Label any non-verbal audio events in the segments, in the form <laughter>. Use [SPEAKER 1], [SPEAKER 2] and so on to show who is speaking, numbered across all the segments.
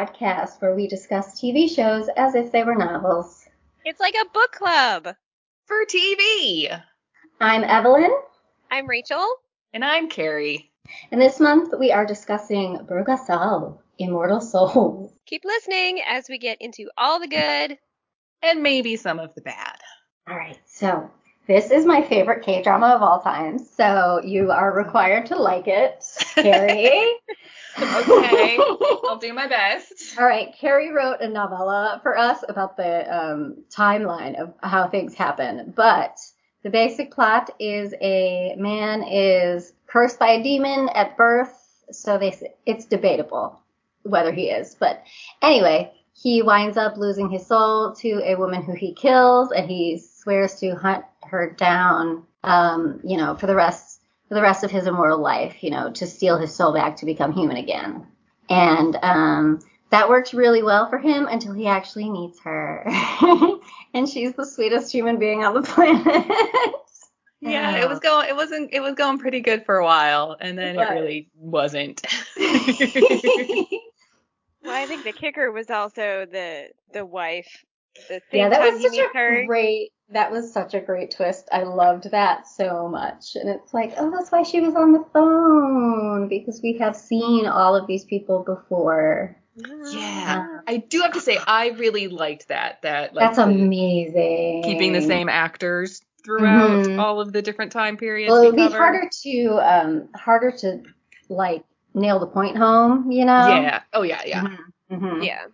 [SPEAKER 1] Show Club podcast where we discuss TV shows as if they were novels.
[SPEAKER 2] It's like a book club.
[SPEAKER 3] For TV.
[SPEAKER 1] I'm Evelyn.
[SPEAKER 2] I'm Rachel.
[SPEAKER 3] And I'm Carrie.
[SPEAKER 1] And this month we are discussing Bulgasal, Immortal Souls.
[SPEAKER 2] Keep listening as we get into all the good.
[SPEAKER 3] And maybe some of the bad.
[SPEAKER 1] All right, so this is my favorite K drama of all time, so you are required to like it, <laughs> Carrie.
[SPEAKER 3] Okay, <laughs> I'll do my best.
[SPEAKER 1] All right, Carrie wrote a novella for us about the um, timeline of how things happen, but the basic plot is a man is cursed by a demon at birth, so they it's debatable whether he is, but anyway, he winds up losing his soul to a woman who he kills, and he swears to hunt her down, um, you know, for the rest for the rest of his immortal life, you know, to steal his soul back to become human again. And um, that worked really well for him until he actually meets her, <laughs> and she's the sweetest human being on the planet. <laughs>
[SPEAKER 3] Yeah, it was going. It wasn't. It was going pretty good for a while, and then it, it really wasn't. <laughs>
[SPEAKER 2] Well, I think the kicker was also the the wife. The
[SPEAKER 1] yeah, that was such a her. great. That was such a great twist. I loved that so much. And it's like, oh, that's why she was on the phone because we have seen all of these people before.
[SPEAKER 3] Yeah, I do have to say I really liked that. That like,
[SPEAKER 1] that's amazing.
[SPEAKER 3] Keeping the same actors throughout mm-hmm. all of the different time periods.
[SPEAKER 1] Well, it would be harder to um harder to like nail the point home, you know?
[SPEAKER 3] Yeah. Oh yeah, yeah.
[SPEAKER 2] Mm-hmm. Mm-hmm. Yeah.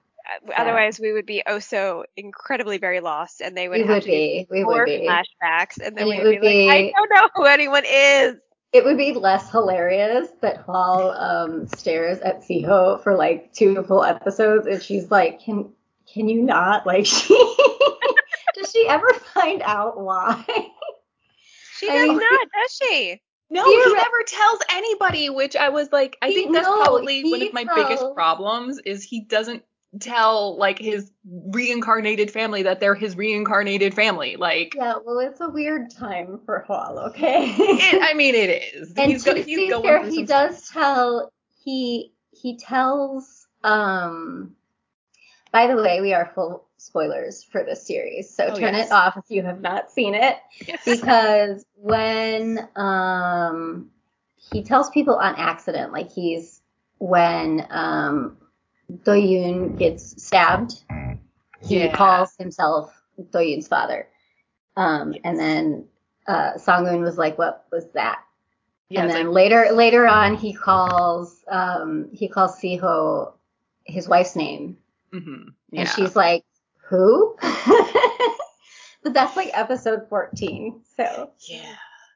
[SPEAKER 2] Otherwise, we would be oh so incredibly very lost, and they would
[SPEAKER 1] we
[SPEAKER 2] have
[SPEAKER 1] would
[SPEAKER 2] to
[SPEAKER 1] be. We
[SPEAKER 2] more
[SPEAKER 1] would be.
[SPEAKER 2] flashbacks, and then and we would, would be, be, like, I don't know who anyone is.
[SPEAKER 1] It would be less hilarious that Hwal um, stares at Siho for like two full episodes, and she's like, "Can can you not?" <laughs> Like she does she ever find out why?
[SPEAKER 2] She does I mean, not, does she?
[SPEAKER 3] No, he, he never tells anybody, which I was like, I he, think that's no, probably one of my tells. biggest problems is he doesn't tell like his reincarnated family that they're his reincarnated family. Like
[SPEAKER 1] Yeah, well it's a weird time for Hwal, <laughs> okay?
[SPEAKER 3] it, I mean it is.
[SPEAKER 1] And he's, to go, he's going fair, he does tell he he tells um by the way, we are full spoilers for this series, so oh, turn yes. it off if you have not seen it. Yes. Because when um, he tells people on accident, like he's when um, Doyoon gets stabbed, he yeah. calls himself Doyoon's father. Um, yes. And then uh, Sangun was like, "What was that?" Yeah, and then like, later later on, he calls um, he calls Siho his wife's name Mm-hmm. Yeah. And she's like, who? <laughs> but that's like episode 14. So
[SPEAKER 3] yeah,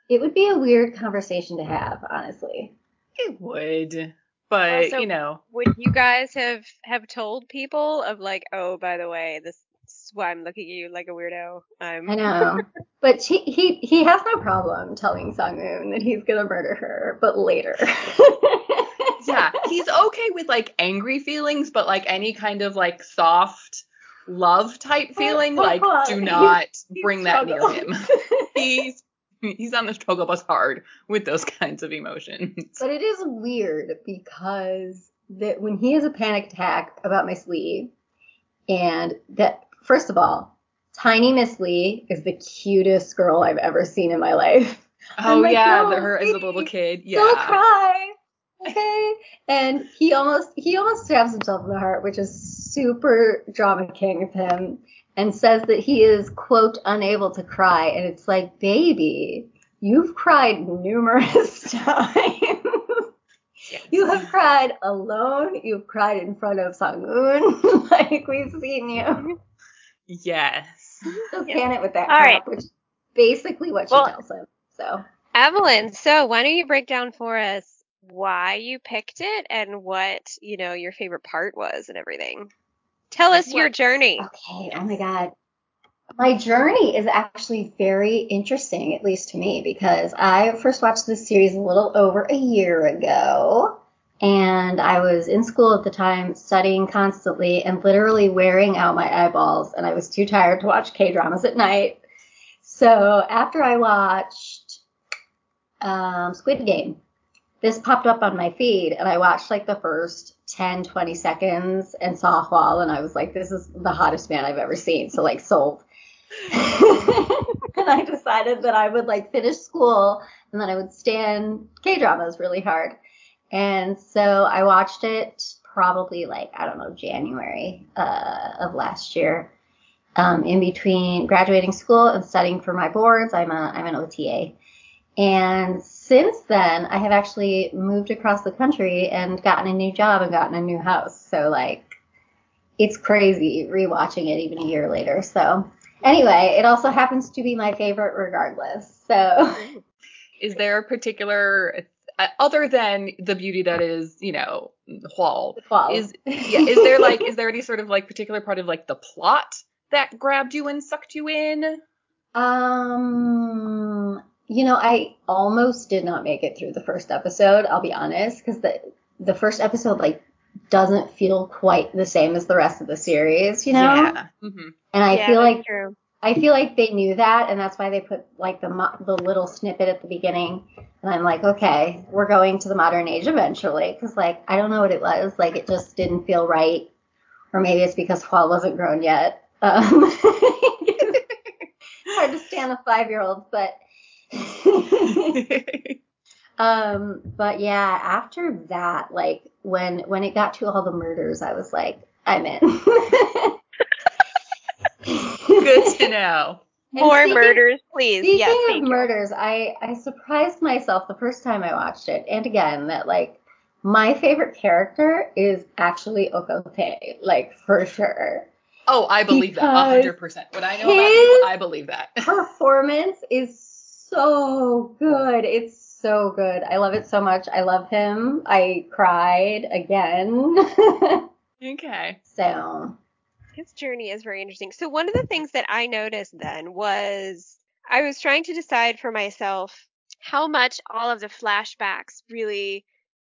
[SPEAKER 1] it would be a weird conversation to have, honestly.
[SPEAKER 3] It would. But also, you know,
[SPEAKER 2] would you guys have have told people of like, oh, by the way, this is why I'm looking at you like a weirdo. I'm...
[SPEAKER 1] I know, <laughs> but he he he has no problem telling Sangun that he's gonna murder her, but later. <laughs>
[SPEAKER 3] yeah, he's okay with like angry feelings, but like any kind of like soft love type feeling, like do not bring that near him. <laughs> he's <laughs> he's on the struggle bus hard with those <laughs> kinds of emotions.
[SPEAKER 1] But it is weird because that when he has a panic attack about Miss Lee, and that first of all, tiny Miss Lee is the cutest girl I've ever seen in my life.
[SPEAKER 3] Oh like, yeah, no, her as a little kid. Yeah.
[SPEAKER 1] Don't cry <laughs> okay. And he almost he almost stabs himself in the heart, which is super drama king of him, and says that he is quote unable to cry. And it's like, baby, you've cried numerous <laughs> times. Yes. You have cried alone. You've cried in front of Sangun. <laughs> like we've seen you.
[SPEAKER 3] Yes.
[SPEAKER 1] So can it with that All crap, right. which is basically what she well, tells him. So
[SPEAKER 2] Evelyn, so why don't you break down for us why you picked it and what, you know, your favorite part was and everything. Tell us what? your journey.
[SPEAKER 1] Okay. Oh my God. My journey is actually very interesting, at least to me, because I first watched this series a little over a year ago. And I was in school at the time, studying constantly and literally wearing out my eyeballs. And I was too tired to watch K dramas at night. So after I watched um, Squid Game, this popped up on my feed and I watched like the first 10, 20 seconds and saw Hwal and I was like, this is the hottest man I've ever seen. So like sold. <laughs> and I decided that I would like finish school and then I would stand K dramas really hard. And so I watched it probably like, I don't know, January uh, of last year. Um, in between graduating school and studying for my boards, I'm a I'm an OTA. And since then, I have actually moved across the country and gotten a new job and gotten a new house. So like, it's crazy rewatching it even a year later. So anyway, it also happens to be my favorite regardless. So. <laughs>
[SPEAKER 3] Is there a particular uh, other than the beauty that is, you know, Hwal, is yeah, is there like is <laughs> there any sort of like particular part of like the plot that grabbed you and sucked you in?
[SPEAKER 1] Um, you know, I almost did not make it through the first episode. I'll be honest, because the the first episode like doesn't feel quite the same as the rest of the series. You know. Yeah. Mm-hmm. And I
[SPEAKER 2] yeah,
[SPEAKER 1] feel like
[SPEAKER 2] true.
[SPEAKER 1] I feel like they knew that, and that's why they put like the the little snippet at the beginning. And I'm like, okay, we're going to the modern age eventually, because like I don't know what it was, like it just didn't feel right, or maybe it's because Hwal wasn't grown yet. Um, <laughs> hard to stand a five year old, but. <laughs> um, but yeah, after that, like when when it got to all the murders, I was like, I'm in.
[SPEAKER 3] Good to know. <laughs>
[SPEAKER 2] More speaking, murders, please.
[SPEAKER 1] Speaking
[SPEAKER 2] yes,
[SPEAKER 1] of murders, I I surprised myself the first time I watched it, and again that like my favorite character is actually Ok Eul-Tae, like for sure.
[SPEAKER 3] Oh, I believe because that hundred percent. What I know about you, I believe that. <laughs>
[SPEAKER 1] performance is so good. It's so good. I love it so much. I love him. I cried again. <laughs>
[SPEAKER 3] okay.
[SPEAKER 1] So
[SPEAKER 2] his journey is very interesting. So one of the things that I noticed then was I was trying to decide for myself how much all of the flashbacks really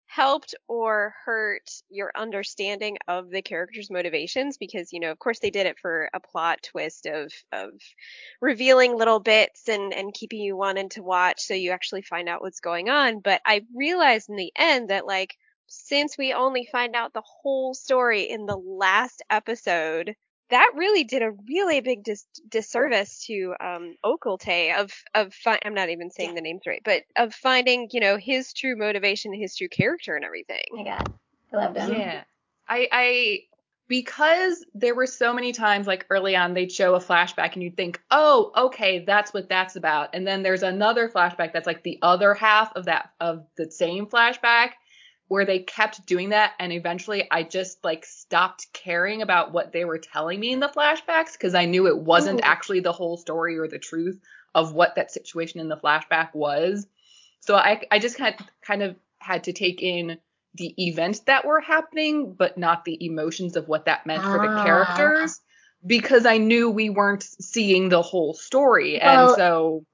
[SPEAKER 2] helped or hurt your understanding of the characters' motivations because you know of course they did it for a plot twist of of revealing little bits and and keeping you wanting to watch so you actually find out what's going on but i realized in the end that like since we only find out the whole story in the last episode, that really did a really big dis- disservice to um, Ok Eul-Tae of of fi- I'm not even saying yeah. the names right, but of finding you know his true motivation, his true character, and everything.
[SPEAKER 1] My God, I loved him.
[SPEAKER 3] Yeah, I I because there were so many times like early on they'd show a flashback and you'd think, oh, okay, that's what that's about, and then there's another flashback that's like the other half of that of the same flashback where they kept doing that and eventually I just like stopped caring about what they were telling me in the flashbacks because I knew it wasn't Ooh. actually the whole story or the truth of what that situation in the flashback was. So I I just kind kind of had to take in the events that were happening but not the emotions of what that meant ah. for the ah. characters because I knew we weren't seeing the whole story well, and so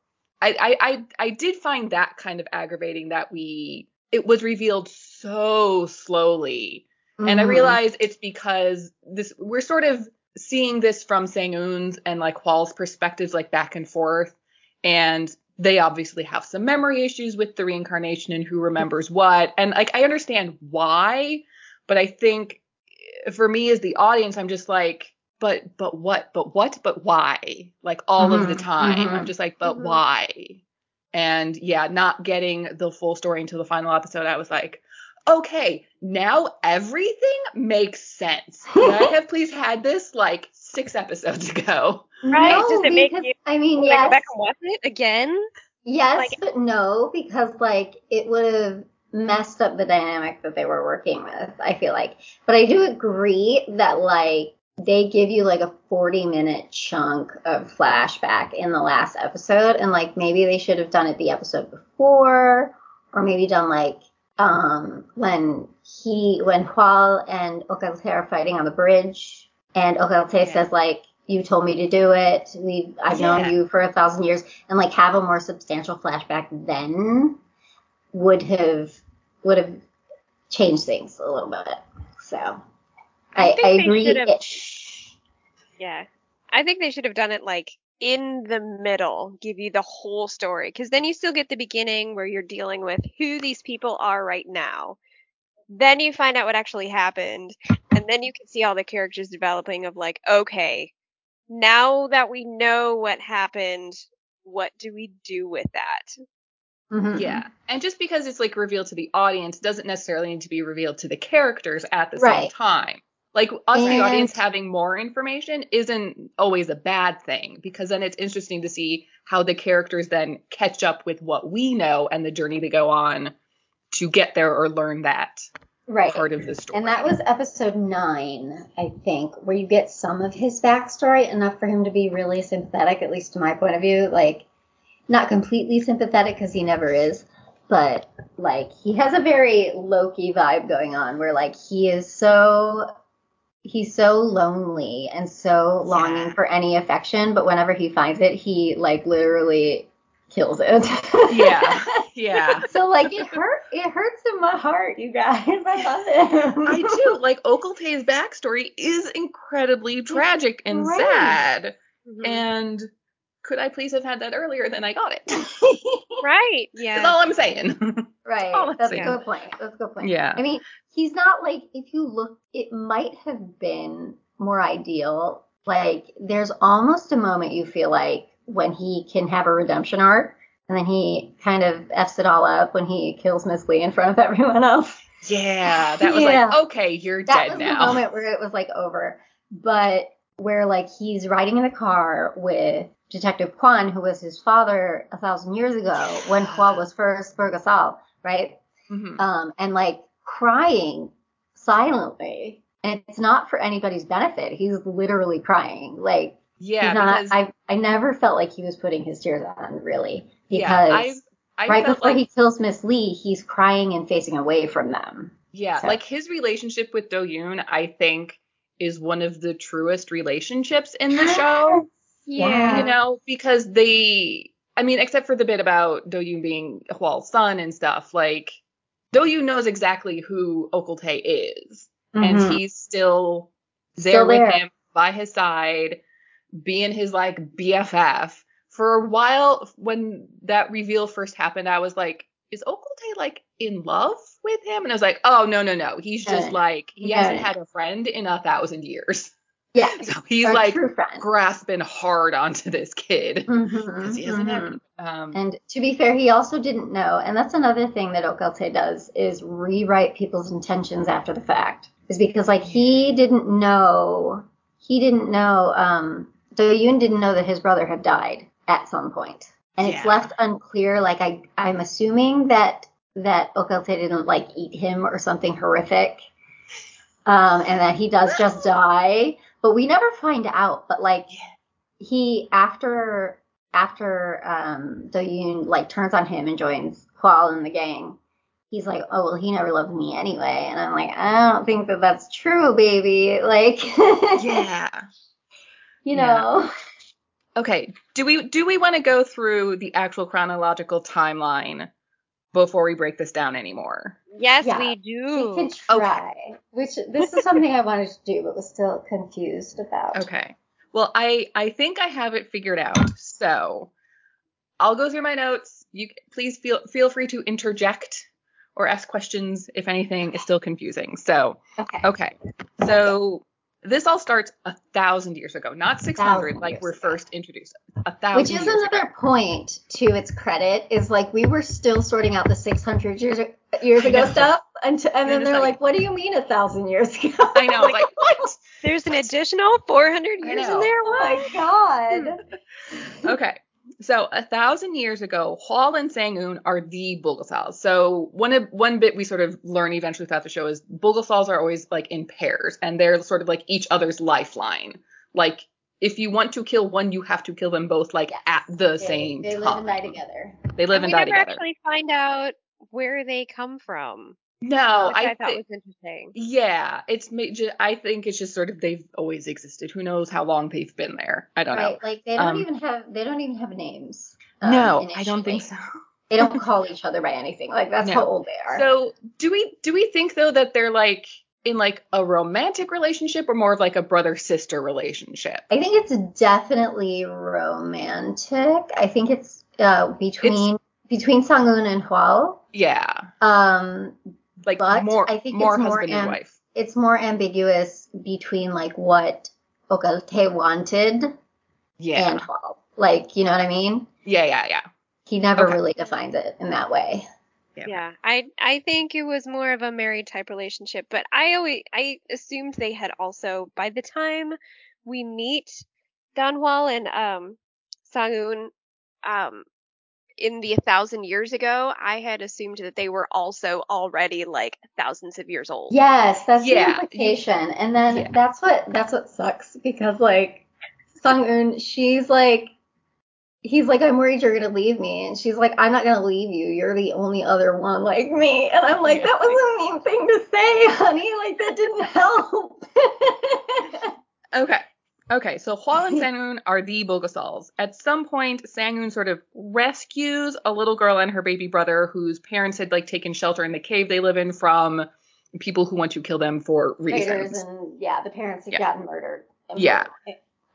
[SPEAKER 3] I, I I I did find that kind of aggravating that we it was revealed so slowly. Mm-hmm. And I mm-hmm. realize it's because this we're sort of seeing this from Sang-eun's and like Hwal's perspectives like back and forth. And they obviously have some memory issues with the reincarnation and who remembers what. And like I understand why, but I think for me as the audience, I'm just like, but but what? But what? But why? Like all mm-hmm. of the time. Mm-hmm. I'm just like, but mm-hmm. why? And yeah, not getting the full story until the final episode, I was like, okay, now everything makes sense. <laughs> Could I have please had this like six episodes <laughs> ago?
[SPEAKER 2] Right? No, Does it make you?
[SPEAKER 1] I mean, yes.
[SPEAKER 2] Go back and watch it again?
[SPEAKER 1] Yes, like, but no, because like it would have messed up the dynamic that they were working with. I feel like, but I do agree that like they give you like a 40 minute chunk of flashback in the last episode and like maybe they should have done it the episode before or maybe done like um when he when Hwal and Ok Eul-Tae are fighting on the bridge and Ok Eul-Tae yeah. says like you told me to do it we I've yeah. known you for a thousand years and like have a more substantial flashback then would have would have changed things a little bit so I, I, I agree.
[SPEAKER 2] Yeah. I think they should have done it like in the middle give you the whole story because then you still get the beginning where you're dealing with who these people are right now then you find out what actually happened and then you can see all the characters developing of like okay now that we know what happened what do we do with that
[SPEAKER 3] mm-hmm. yeah and just because it's like revealed to the audience doesn't necessarily need to be revealed to the characters at the right. same time like us, and, the audience, having more information isn't always a bad thing because then it's interesting to see how the characters then catch up with what we know and the journey they go on to get there or learn that right. part of the story.
[SPEAKER 1] And that was episode nine, I think, where you get some of his backstory, enough for him to be really sympathetic, at least to my point of view. Like, not completely sympathetic because he never is, but like he has a very Loki vibe going on where like he is so he's so lonely and so longing yeah. for any affection, but whenever he finds it, he like literally kills it.
[SPEAKER 3] yeah. <laughs> Yeah.
[SPEAKER 1] so like it hurt it hurts in my heart, you guys. I love
[SPEAKER 3] it. I do. Like Ok Eul-Tae's backstory is incredibly tragic and right. sad. Mm-hmm. And could I please have had that earlier than I got it? <laughs>
[SPEAKER 2] right. Yeah.
[SPEAKER 3] That's all I'm saying. <laughs>
[SPEAKER 1] Right. That's, That's a good point. That's a good point. Yeah. I mean, he's not like if you look it might have been more ideal. Like there's almost a moment you feel like when he can have a redemption arc and then he kind of f's it all up when he kills Miss Lee in front of everyone else.
[SPEAKER 3] Yeah, <laughs> that was yeah. like, okay, you're that dead now.
[SPEAKER 1] That was the moment where it was like over. But where like he's riding in the car with Detective Kwan, who was his father a thousand years ago when Kwan was first Bulgasal, right? Mm-hmm. Um, and like crying silently. And it's not for anybody's benefit. He's literally crying. Like, yeah, not, because, I I never felt like he was putting his tears on really because yeah, I've, I've right before like, he kills Miss Lee, he's crying and facing away from them.
[SPEAKER 3] Yeah, so. like his relationship with Do Yoon, I think, is one of the truest relationships in the show. yeah, you know, because they, I mean, except for the bit about Do Yoon being Hwal's son and stuff, like Do Yoon knows exactly who Ok Eul-Tae is, mm-hmm. and he's still there still with there. him by his side being his like BFF. For a while, when that reveal first happened, I was like, is Ok Eul-Tae like in love with him? And I was like, oh no, no, no. He's just like he hasn't had a friend in a thousand years.
[SPEAKER 1] Yeah.
[SPEAKER 3] So he's like grasping hard <laughs> onto this kid because mm-hmm, he hasn't mm-hmm.
[SPEAKER 1] Um, and to be fair, he also didn't know, and that's another thing that Ok Eul-Tae does is rewrite people's intentions after the fact. Is because like he didn't know, he didn't know um, Do Yoon didn't know that his brother had died at some point. And yeah. it's left unclear. Like I, I'm assuming that that Ok Eul-Tae didn't like eat him or something horrific, um, and that he does just die. But we never find out. But like he after after um, Do Yoon like turns on him and joins Hwal and the gang, he's like, oh well, he never loved me anyway. And I'm like, I don't think that that's true, baby. <laughs> Like,
[SPEAKER 3] yeah, <laughs>
[SPEAKER 1] you know. Yeah.
[SPEAKER 3] Okay, do we do we want to go through the actual chronological timeline before we break this down anymore?
[SPEAKER 2] Yes, yeah, we do.
[SPEAKER 1] We can try. Okay. Which this is something I wanted to do, but was still confused about.
[SPEAKER 3] Okay. Well, I I think I have it figured out. So I'll go through my notes. You please feel feel free to interject or ask questions if anything is still confusing. So okay. Okay. So this all starts a thousand years ago, not 600 like we're ago. first introduced. A thousand.
[SPEAKER 1] Which is another ago. point to its credit is like we were still sorting out the 600 years years ago stuff, and, to, and then they're like, "What do you mean a thousand years ago?" <laughs>
[SPEAKER 3] I know, <laughs> like what?
[SPEAKER 2] There's an additional 400 years in there.
[SPEAKER 1] Oh my god. <laughs>
[SPEAKER 3] okay. So a thousand years ago, Hwal and Sang-eun are the Bulgasals. So one of one bit we sort of learn eventually throughout the show is Bulgasals are always like in pairs, and they're sort of like each other's lifeline. Like if you want to kill one, you have to kill them both like yes. at the
[SPEAKER 1] they,
[SPEAKER 3] same
[SPEAKER 1] they
[SPEAKER 3] time.
[SPEAKER 1] They live and die together.
[SPEAKER 3] They live
[SPEAKER 2] and,
[SPEAKER 3] and die together.
[SPEAKER 2] We never actually find out where they come from.
[SPEAKER 3] No,
[SPEAKER 2] I, I, thought th- was interesting.
[SPEAKER 3] Yeah, it's I think it's just sort of they've always existed. Who knows how long they've been there? I don't
[SPEAKER 1] right,
[SPEAKER 3] know.
[SPEAKER 1] Like they don't um, even have they don't even have names.
[SPEAKER 3] Um, no, initially. I don't think so. <laughs>
[SPEAKER 1] They don't <laughs> call each other by anything. Like that's no. how old they are.
[SPEAKER 3] So do we do we think though that they're like in like a romantic relationship or more of like a brother sister relationship?
[SPEAKER 1] I think it's definitely romantic. I think it's uh, between it's, between Sangun and Hwal.
[SPEAKER 3] Yeah.
[SPEAKER 1] Um,
[SPEAKER 3] like more. I think more it's husband more am- and wife.
[SPEAKER 1] It's more ambiguous between like what Ok Eul-Tae wanted.
[SPEAKER 3] Yeah.
[SPEAKER 1] And Hwal. Like, you know what I mean?
[SPEAKER 3] Yeah, yeah, yeah.
[SPEAKER 1] He never okay. really defined it in that way.
[SPEAKER 2] Yeah. yeah. I I think it was more of a married type relationship, but I always I assumed they had also by the time we meet Danhwal and um Sangun um in the thousand years ago, I had assumed that they were also already like thousands of years old.
[SPEAKER 1] Yes, that's yeah. the implication. And then yeah. that's what that's what sucks because like Sangun, she's like he's like, I'm worried you're gonna leave me. And she's like, I'm not gonna leave you. You're the only other one like me. And I'm like, that was a mean thing to say, honey. Like that didn't help. <laughs>
[SPEAKER 3] okay. Okay, so Hwal and Sangun are the Bulgasals. At some point, Sangun sort of rescues a little girl and her baby brother whose parents had like taken shelter in the cave they live in from people who want to kill them for reasons.
[SPEAKER 1] And yeah, the parents had yeah. gotten murdered.
[SPEAKER 3] Yeah.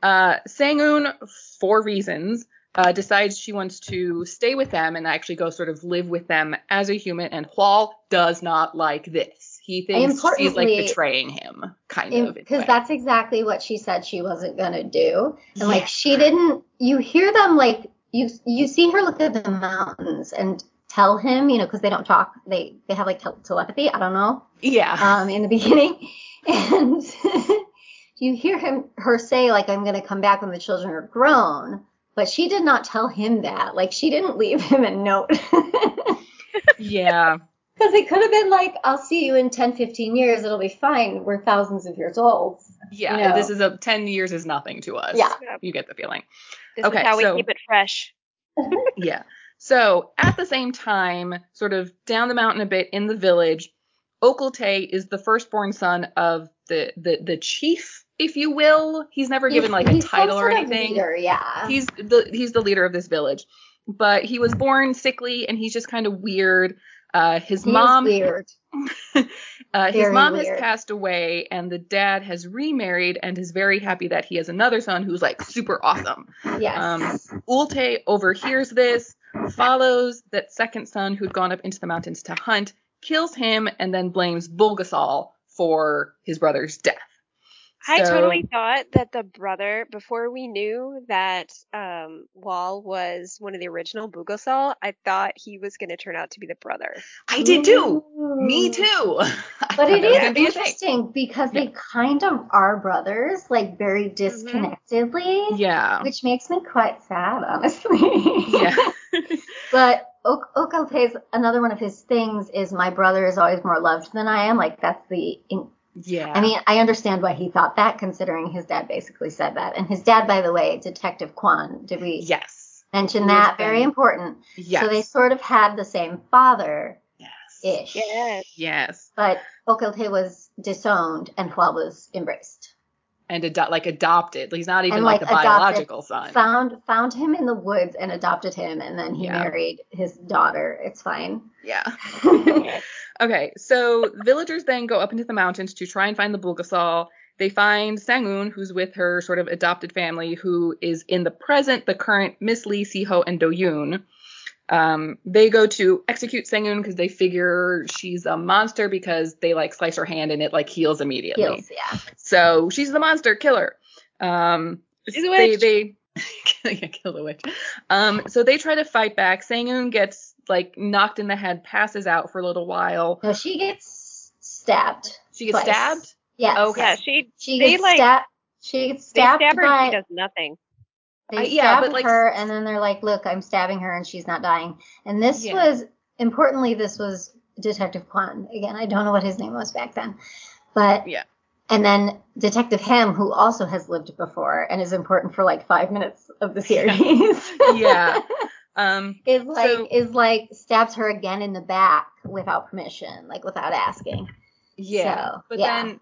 [SPEAKER 3] Uh, Sangun, for reasons, uh, decides she wants to stay with them and actually go sort of live with them as a human. And Hwal does not like this. He thinks she's like betraying him, kind of.
[SPEAKER 1] Because that's exactly what she said she wasn't gonna do. And yeah. like she didn't. You hear them like you you see her look at the mountains and tell him, you know, because they don't talk. They they have like telepathy. I don't know.
[SPEAKER 3] Yeah.
[SPEAKER 1] Um, in the beginning, <laughs> and you hear him her say like I'm gonna come back when the children are grown but she did not tell him that. Like she didn't leave him a note. <laughs>
[SPEAKER 3] yeah.
[SPEAKER 1] Because it could have been like, I'll see you in 10, 15 years. It'll be fine. We're thousands of years old.
[SPEAKER 3] Yeah. You know? This is a 10 years is nothing to us.
[SPEAKER 1] Yeah.
[SPEAKER 3] You get the feeling.
[SPEAKER 2] This okay, is how so, we keep it fresh. <laughs>
[SPEAKER 3] yeah. So at the same time, sort of down the mountain a bit in the village, Ok Eul-Tae is the firstborn son of the, the, the chief if you will. He's never he's, given like a title or anything.
[SPEAKER 1] Leader, yeah.
[SPEAKER 3] He's the he's the leader of this village. But he was born sickly and he's just kind of weird. Uh, his
[SPEAKER 1] he
[SPEAKER 3] mom
[SPEAKER 1] weird. <laughs>
[SPEAKER 3] uh, his mom weird. has passed away and the dad has remarried and is very happy that he has another son who's like super awesome.
[SPEAKER 1] Yes.
[SPEAKER 3] Um, Eul-Tae overhears this, follows that second son who'd gone up into the mountains to hunt, kills him, and then blames Bulgasal for his brother's death.
[SPEAKER 2] I totally thought that the brother, before we knew that um, Hwal was one of the original Bulgasal, I thought he was going to turn out to be the brother.
[SPEAKER 3] I did too. Ooh. Me too. <laughs>
[SPEAKER 1] But it is interesting because yeah. they kind of are brothers, like very mm-hmm. disconnectedly. Mm-hmm.
[SPEAKER 3] Yeah.
[SPEAKER 1] Which makes me quite sad, honestly.
[SPEAKER 3] yeah. <laughs> <laughs>
[SPEAKER 1] but ok- Okalte's another one of his things is my brother is always more loved than I am. Like that's the in-
[SPEAKER 3] yeah.
[SPEAKER 1] I mean, I understand why he thought that, considering his dad basically said that. And his dad, by the way, Detective Kwan. Did we
[SPEAKER 3] yes
[SPEAKER 1] mention that? Very important.
[SPEAKER 3] Yes.
[SPEAKER 1] So they sort of had the same father.
[SPEAKER 3] Yes.
[SPEAKER 1] Ish.
[SPEAKER 2] Yes.
[SPEAKER 3] Yes.
[SPEAKER 1] But Ok Eul-Tae was disowned and Hwal was embraced.
[SPEAKER 3] And ado- like adopted. He's not even and, like, like, a biological son.
[SPEAKER 1] Found found him in the woods and adopted him, and then he yeah. married his daughter. It's fine.
[SPEAKER 3] Yeah. <laughs> Okay, so villagers then go up into the mountains to try and find the Bulgasal. They find Sangun, who's with her sort of adopted family, who is in the present the current Miss Lee, Siho, and Doyoon. Um, they go to execute Sangun because they figure she's a monster because they like slice her hand and it like heals immediately.
[SPEAKER 1] Heals, yeah.
[SPEAKER 3] So she's the monster killer. Um,
[SPEAKER 2] she's a witch.
[SPEAKER 3] They, they <laughs> kill the witch. Um, so they try to fight back. Sangun gets like knocked in the head, passes out for a little while.
[SPEAKER 1] No, she gets stabbed.
[SPEAKER 3] She gets twice. stabbed.
[SPEAKER 1] Yes.
[SPEAKER 2] Okay. Yeah, she
[SPEAKER 1] she gets like, stabbed. She gets stabbed.
[SPEAKER 2] They stab her
[SPEAKER 1] by,
[SPEAKER 2] she does nothing.
[SPEAKER 1] They uh, yeah, stab like, her, and then they're like, "Look, I'm stabbing her, and she's not dying." And this yeah. was importantly, this was Detective Kwan. Again, I don't know what his name was back then, but
[SPEAKER 3] yeah.
[SPEAKER 1] And then Detective Ham, who also has lived before and is important for like five minutes of the series. <laughs>
[SPEAKER 3] yeah. Um,
[SPEAKER 1] is like so, is like stabs her again in the back without permission, like without asking.
[SPEAKER 3] Yeah,
[SPEAKER 1] so,
[SPEAKER 3] but
[SPEAKER 1] yeah.
[SPEAKER 3] then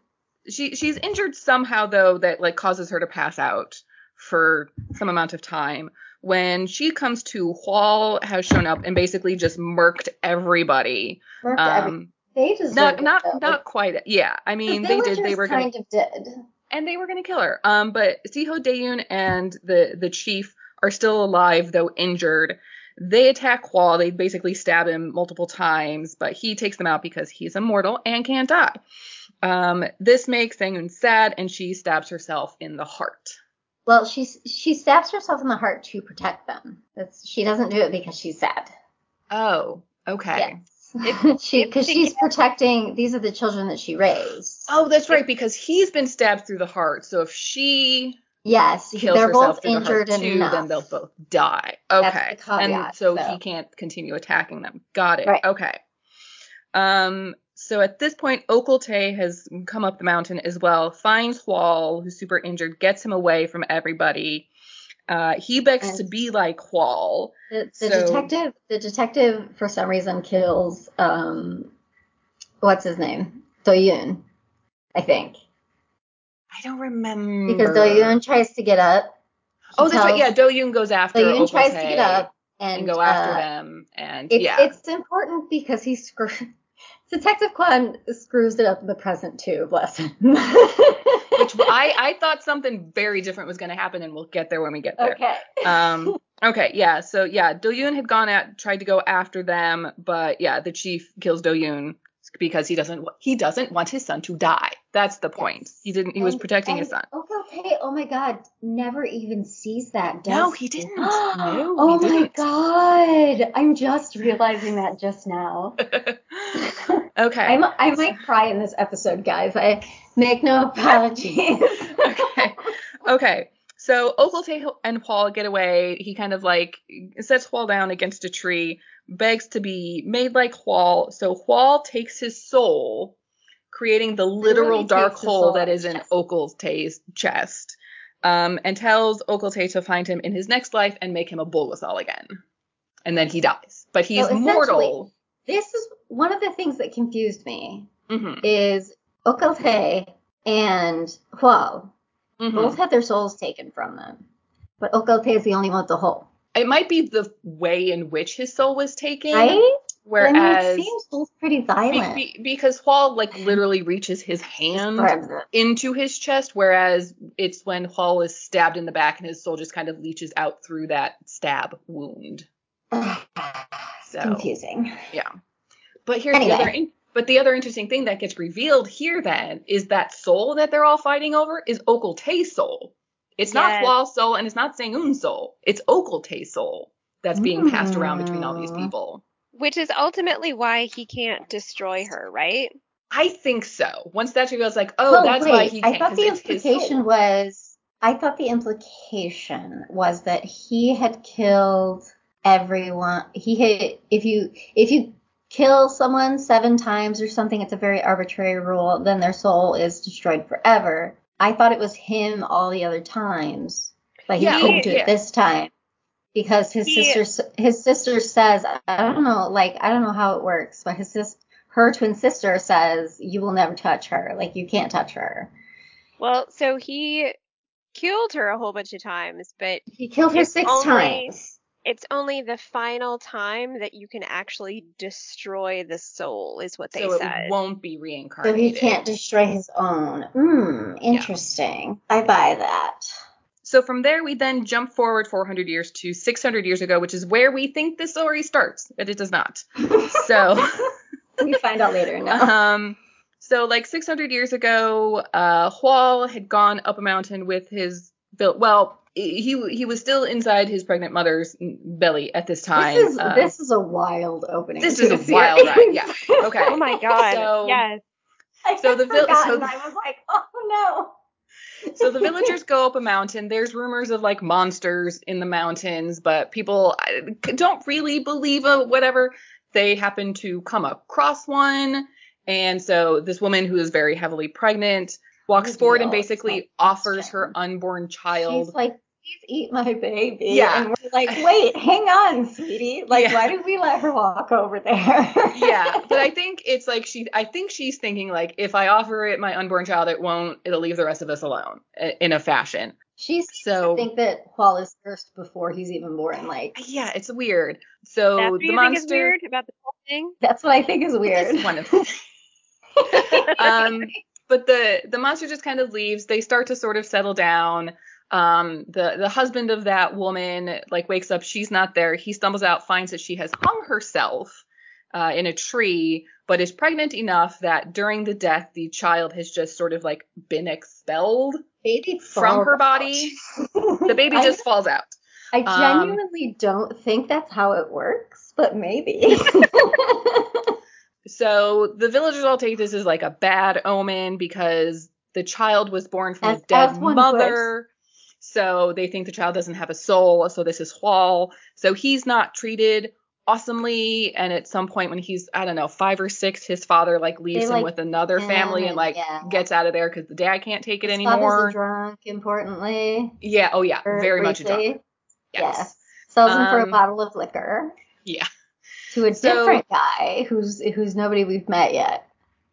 [SPEAKER 3] she she's injured somehow though that like causes her to pass out for some amount of time. When she comes to, Hwal has shown up and basically just murked everybody.
[SPEAKER 1] Murked um, every- they deserve
[SPEAKER 3] not not
[SPEAKER 1] though.
[SPEAKER 3] not quite. Yeah, I mean
[SPEAKER 1] the
[SPEAKER 3] they did. They were gonna
[SPEAKER 1] kind of did.
[SPEAKER 3] and they were gonna kill her. Um, but Siho Doyun and the the chief are still alive though injured. They attack Hwal. They basically stab him multiple times, but he takes them out because he's immortal and can't die. Um, this makes Sangun sad, and she stabs herself in the heart.
[SPEAKER 1] Well, she's she stabs herself in the heart to protect them. That's she doesn't do it because she's sad.
[SPEAKER 3] Oh, okay.
[SPEAKER 1] Yes. <laughs> she because she's protecting. These are the children that she raised.
[SPEAKER 3] Oh, that's right, because he's been stabbed through the heart. So if she
[SPEAKER 1] Yes, they're both injured
[SPEAKER 3] the heart too,
[SPEAKER 1] enough.
[SPEAKER 3] then they'll both die. Okay.
[SPEAKER 1] caveat,
[SPEAKER 3] and so,
[SPEAKER 1] so.
[SPEAKER 3] he can't continue attacking them. Got it.
[SPEAKER 1] Right.
[SPEAKER 3] Okay. Um so at this point Ok Eul-Tae has come up the mountain as well, finds Hwal, who's super injured, gets him away from everybody. Uh, he begs
[SPEAKER 1] And-
[SPEAKER 3] to be like Hwal.
[SPEAKER 1] The, the
[SPEAKER 3] So-
[SPEAKER 1] detective, the detective, for some reason, kills um, what's his name, Doyun, I think,
[SPEAKER 3] I don't remember.
[SPEAKER 1] because Doyun tries to get up.
[SPEAKER 3] Oh, that's right. Yeah, Do Yoon goes after
[SPEAKER 1] Doyun tries to get up and,
[SPEAKER 3] and, go after
[SPEAKER 1] uh,
[SPEAKER 3] them. And
[SPEAKER 1] It's,
[SPEAKER 3] yeah.
[SPEAKER 1] it's important because he screws. <laughs> Detective Kwan screws it up in the present too. Bless him. <laughs>
[SPEAKER 3] Which I, I thought something very different was going to happen, and we'll get there when we get there.
[SPEAKER 1] okay.
[SPEAKER 3] Um, <laughs> okay, yeah. So yeah, Doyun had gone out, tried to go after them, but yeah, the chief kills Doyun because he doesn't he doesn't want his son to die. That's the point.
[SPEAKER 1] Yes.
[SPEAKER 3] He didn't. He was protecting his son.
[SPEAKER 1] Okay, oh my God, never even sees that. Does <gasps>
[SPEAKER 3] No, he didn't. No,
[SPEAKER 1] oh
[SPEAKER 3] he
[SPEAKER 1] my
[SPEAKER 3] didn't.
[SPEAKER 1] God, I'm just realizing that just now. <laughs>
[SPEAKER 3] okay.
[SPEAKER 1] I'm, I might cry in this episode, guys. I make no <laughs> apologies.
[SPEAKER 3] okay. Okay. So Ok Eul-Tae and Hwal get away. He kind of like sets Hwal down against a tree, begs to be made like Hwal. So Hwal takes his soul, creating the literal dark hole that is in
[SPEAKER 1] chest.
[SPEAKER 3] Ok Eul-Tae's chest, um, and tells Ok Eul-Tae to find him in his next life and make him a Bulgasal again. And then he dies. But he's
[SPEAKER 1] essentially-
[SPEAKER 3] mortal.
[SPEAKER 1] this is one of the things that confused me
[SPEAKER 3] Mhm,
[SPEAKER 1] is Ok Eul-Tae and Hwal
[SPEAKER 3] mhm.
[SPEAKER 1] both had their souls taken from them. But Ok Eul-Tae is the only one with the hole.
[SPEAKER 3] It might be the way in which his soul was taken.
[SPEAKER 1] Right?
[SPEAKER 3] Whereas
[SPEAKER 1] mean, it seems both pretty violent.
[SPEAKER 3] be- because Hwal like <sighs> literally reaches his hand into his chest, whereas it's when Hwal is stabbed in the back and his soul just kind of leaches out through that stab wound. <sighs> So
[SPEAKER 1] Confusing.
[SPEAKER 3] yeah. But here's
[SPEAKER 1] Anyway.
[SPEAKER 3] the other in- but the other interesting thing that gets revealed here then is that soul that they're all fighting over is Ok Eul-Tae's soul. It's not
[SPEAKER 2] Yes.
[SPEAKER 3] Hwal's soul and it's not Sangun's soul. It's Ok Eul-Tae's soul that's being passed around between all these
[SPEAKER 1] Mm.
[SPEAKER 3] people.
[SPEAKER 2] Which is ultimately why he can't destroy her, right?
[SPEAKER 3] I think so. Once that reveals, like, oh,
[SPEAKER 1] Well,
[SPEAKER 3] that's
[SPEAKER 1] wait,
[SPEAKER 3] why he can't.
[SPEAKER 1] I thought
[SPEAKER 3] 'cause
[SPEAKER 1] the implication was I thought the implication was that he had killed everyone. He had if you if you kill someone seven times or something, it's a very arbitrary rule, then their soul is destroyed forever. I thought it was him all the other times, but he
[SPEAKER 3] Yeah,
[SPEAKER 1] couldn't do
[SPEAKER 3] yeah.
[SPEAKER 1] it this time because his
[SPEAKER 2] He-
[SPEAKER 1] sister his sister says I don't know like I don't know how it works, but his sis her twin sister says you will never touch her, like you can't touch her.
[SPEAKER 2] Well, so he killed her a whole bunch of times, but
[SPEAKER 1] He killed her six
[SPEAKER 2] only-
[SPEAKER 1] times.
[SPEAKER 2] it's only the final time that you can actually destroy the soul, is what they said.
[SPEAKER 3] so
[SPEAKER 2] said.
[SPEAKER 3] it won't be reincarnated.
[SPEAKER 1] So he can't destroy his own. Hmm, interesting. I buy that.
[SPEAKER 3] So from there, we then jump forward 400 years to 600 years ago, which is where we think this story starts, but it does not. <laughs> So,
[SPEAKER 1] we find out later now.
[SPEAKER 3] um, so like 600 years ago, uh, Hwal had gone up a mountain with his vil- well, he he was still inside his pregnant mother's belly at this time.
[SPEAKER 1] This is
[SPEAKER 3] Uh,
[SPEAKER 1] this is a wild opening.
[SPEAKER 3] this is a
[SPEAKER 1] series.
[SPEAKER 3] wild ride. Yeah. <laughs> Okay.
[SPEAKER 2] oh my god.
[SPEAKER 3] So-
[SPEAKER 2] yes.
[SPEAKER 1] I
[SPEAKER 3] So the vil-
[SPEAKER 1] forgotten.
[SPEAKER 3] so the-
[SPEAKER 1] I was like, <laughs> oh
[SPEAKER 3] So the villagers go up a mountain. There's rumors of like monsters in the mountains, but people don't really believe a whatever. They happen to come across one, and so this woman who is very heavily pregnant walks forward and basically offers her unborn child.
[SPEAKER 1] She's like, please eat my baby.
[SPEAKER 3] Yeah.
[SPEAKER 1] And we're like, wait, hang on, sweetie. <laughs> Like,
[SPEAKER 3] Yeah.
[SPEAKER 1] why did we let her walk over there? <laughs>
[SPEAKER 3] yeah, but I think it's like she. I think she's thinking like, if I offer it my unborn child, it won't. It'll leave the rest of us alone in a fashion.
[SPEAKER 1] She seems
[SPEAKER 3] So-
[SPEAKER 1] to think that Hwal is cursed before he's even born. Like,
[SPEAKER 3] Yeah, it's weird. So
[SPEAKER 2] That's what
[SPEAKER 3] the
[SPEAKER 2] you
[SPEAKER 3] monster.
[SPEAKER 2] think is weird about the whole thing?
[SPEAKER 1] that's what I think is weird.
[SPEAKER 3] It's one of the um, but the the monster just kind of leaves. They start to sort of settle down. Um, the the husband of that woman like wakes up. She's not there. He stumbles out, finds that she has hung herself uh, in a tree, but is pregnant enough that during the death, the child has just sort of like been expelled
[SPEAKER 1] baby
[SPEAKER 3] from her body. the baby <laughs> just falls out.
[SPEAKER 1] I um, genuinely um, don't think that's how it works, but maybe. <laughs>
[SPEAKER 3] so the villagers all take this as like a bad omen because the child was born from as, a dead mother. So they think the child doesn't have a soul. So this is Hwal. So he's not treated awesomely. And at some point when he's, I don't know, five or six, his father like leaves they, him like, with another family and like yeah. gets out of there because the dad can't take it his anymore.
[SPEAKER 1] Drunk, importantly.
[SPEAKER 3] Yeah. Oh yeah. Very much a drunk.
[SPEAKER 1] Yes. yes. Sells him um, for a um, bottle of liquor.
[SPEAKER 3] Yeah.
[SPEAKER 1] To a so, different guy who's who's nobody we've met yet.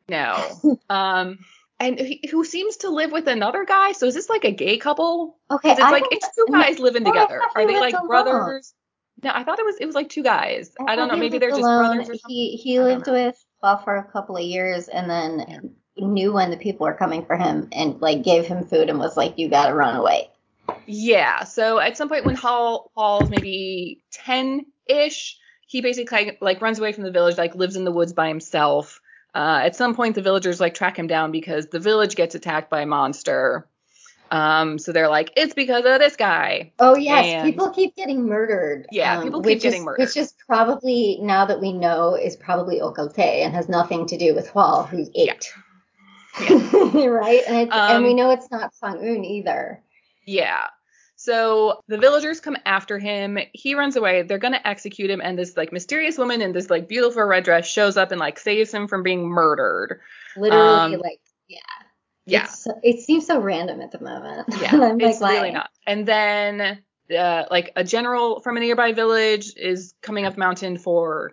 [SPEAKER 3] No. <laughs> um and who seems to live with another guy. So is this like a gay couple?
[SPEAKER 1] Okay,
[SPEAKER 3] it's I like it's two guys living together. Are they like alone. brothers? No, I thought it was it was like two guys. I, I don't know. Maybe they're just alone. brothers.
[SPEAKER 1] he he lived with well for a couple of years, and then yeah. knew when the people were coming for him, and like gave him food and was like, "You got to run away."
[SPEAKER 3] Yeah. So at some point when Hwal Hwal's maybe ten ish, he basically like runs away from the village, like lives in the woods by himself. Uh, at some point, the villagers like track him down because the village gets attacked by a monster. Um, so they're like, it's because of this guy.
[SPEAKER 1] Oh yes, and, people keep getting murdered.
[SPEAKER 3] Yeah, um, people keep getting
[SPEAKER 1] is,
[SPEAKER 3] murdered.
[SPEAKER 1] Which is probably now that we know is probably Ok Eul-Tae and has nothing to do with Hwal, who's eight. Yeah. yeah. <laughs> right, and, um, and we um, know it's not Sung Un either.
[SPEAKER 3] Yeah. So the villagers come after him. He runs away. They're gonna execute him, and this like mysterious woman in this like beautiful red dress shows up and like saves him from being murdered.
[SPEAKER 1] Literally, um, like yeah.
[SPEAKER 3] Yeah.
[SPEAKER 1] it seems so random at the moment. <laughs>
[SPEAKER 3] Yeah. I'm it's really not. And then uh, like a general from a nearby village is coming up mountain for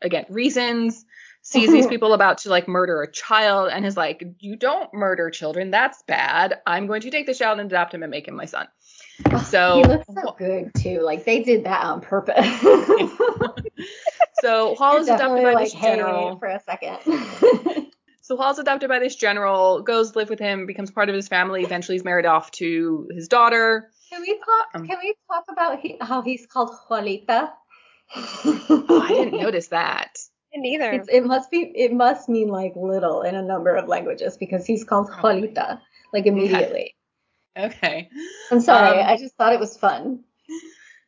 [SPEAKER 3] again reasons sees these <laughs> people about to like murder a child and is like you don't murder children that's bad i'm going to take the child and adopt him and make him my son so
[SPEAKER 1] he looks so good too. Like they did that on purpose. <laughs>
[SPEAKER 3] so Hwal is adopted by like, this general
[SPEAKER 1] for a second. <laughs>
[SPEAKER 3] so Hwal's adopted by this general, goes live with him, becomes part of his family. Eventually, he's married off to his daughter.
[SPEAKER 1] Can we talk? Um, can we talk about he, how he's called Juanita?
[SPEAKER 3] oh, I didn't notice that. <laughs>
[SPEAKER 2] Neither.
[SPEAKER 1] It's, it must be. It must mean like little in a number of languages because he's called Juanita like immediately.
[SPEAKER 3] Okay.
[SPEAKER 1] I'm sorry. Um, I just thought it was fun.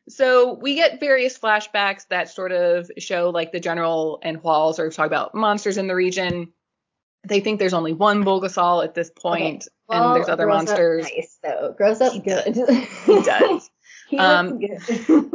[SPEAKER 3] So we get various flashbacks that sort of show like the general and Hwal sort of talk about monsters in the region. They think there's only one Bulgasal at this point, okay. well, and there's other monsters.
[SPEAKER 1] nice though. Grows up he good.
[SPEAKER 3] Does. He does. <laughs> he um, good. <laughs>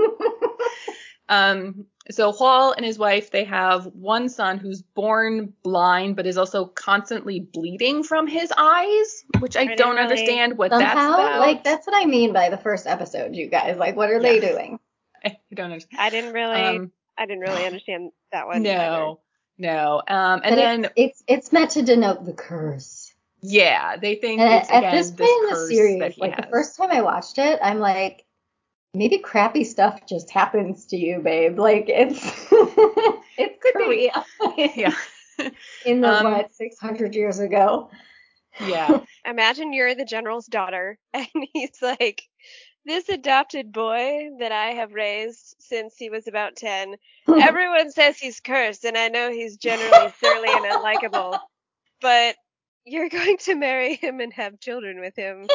[SPEAKER 3] um, so Hwal and his wife, they have one son who's born blind, but is also constantly bleeding from his eyes, which I, I don't really, understand what somehow, that's about.
[SPEAKER 1] Like that's what I mean by the first episode, you guys. Like, what are yeah. they doing? <laughs>
[SPEAKER 3] I don't understand.
[SPEAKER 2] I didn't really, um, I didn't really understand that one.
[SPEAKER 3] No, either. no. Um, and
[SPEAKER 1] but
[SPEAKER 3] then
[SPEAKER 1] it's, it's, it's meant to denote the curse.
[SPEAKER 3] Yeah, they think and it's, at, again, this point in the series,
[SPEAKER 1] like
[SPEAKER 3] has.
[SPEAKER 1] the first time I watched it, I'm like, maybe crappy stuff just happens to you, babe. Like it's <laughs> it could Korea. <laughs>
[SPEAKER 3] yeah.
[SPEAKER 1] In the um, what, six hundred years ago.
[SPEAKER 3] Yeah. <laughs>
[SPEAKER 2] Imagine you're the general's daughter and he's like this adopted boy that I have raised since he was about 10. Everyone says he's cursed, and I know he's generally surly and unlikable. But you're going to marry him and have children with him.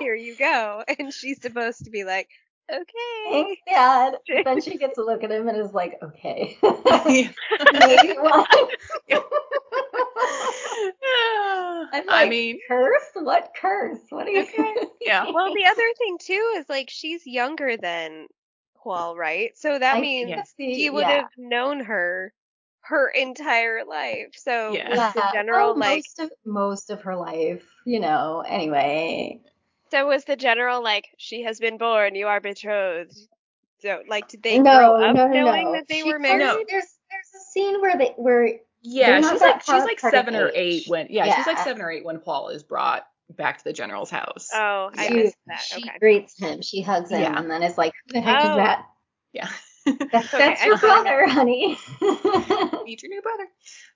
[SPEAKER 2] Here you go. And she's supposed to be like, okay.
[SPEAKER 1] Thanks, Dad. <laughs> then she gets a look at him and is like, okay. <laughs> <laughs> Maybe one. I'm like, I mean, curse? What curse? What are you okay.
[SPEAKER 3] Yeah.
[SPEAKER 2] Well, the other thing too is like she's younger than Hwal, right? So that I means he would yeah. have known her her entire life. So
[SPEAKER 1] yeah,
[SPEAKER 2] the general well, like
[SPEAKER 1] most of most of her life, you know. Anyway,
[SPEAKER 2] so was the general like, she has been born, you are betrothed? So like, did they no, grow up no, no, knowing that they she were married?
[SPEAKER 1] No. There's there's a scene where they where
[SPEAKER 3] yeah, she's like she's like seven or eight when yeah, yeah, she's like seven or eight when Hwal is brought back to the general's house.
[SPEAKER 2] Oh, I she, missed that.
[SPEAKER 1] She greets him, she hugs him, yeah. and then it's like, who the heck oh. is that?
[SPEAKER 3] Yeah.
[SPEAKER 1] That's, okay, that's your brother, honey. <laughs>
[SPEAKER 3] Meet your new brother.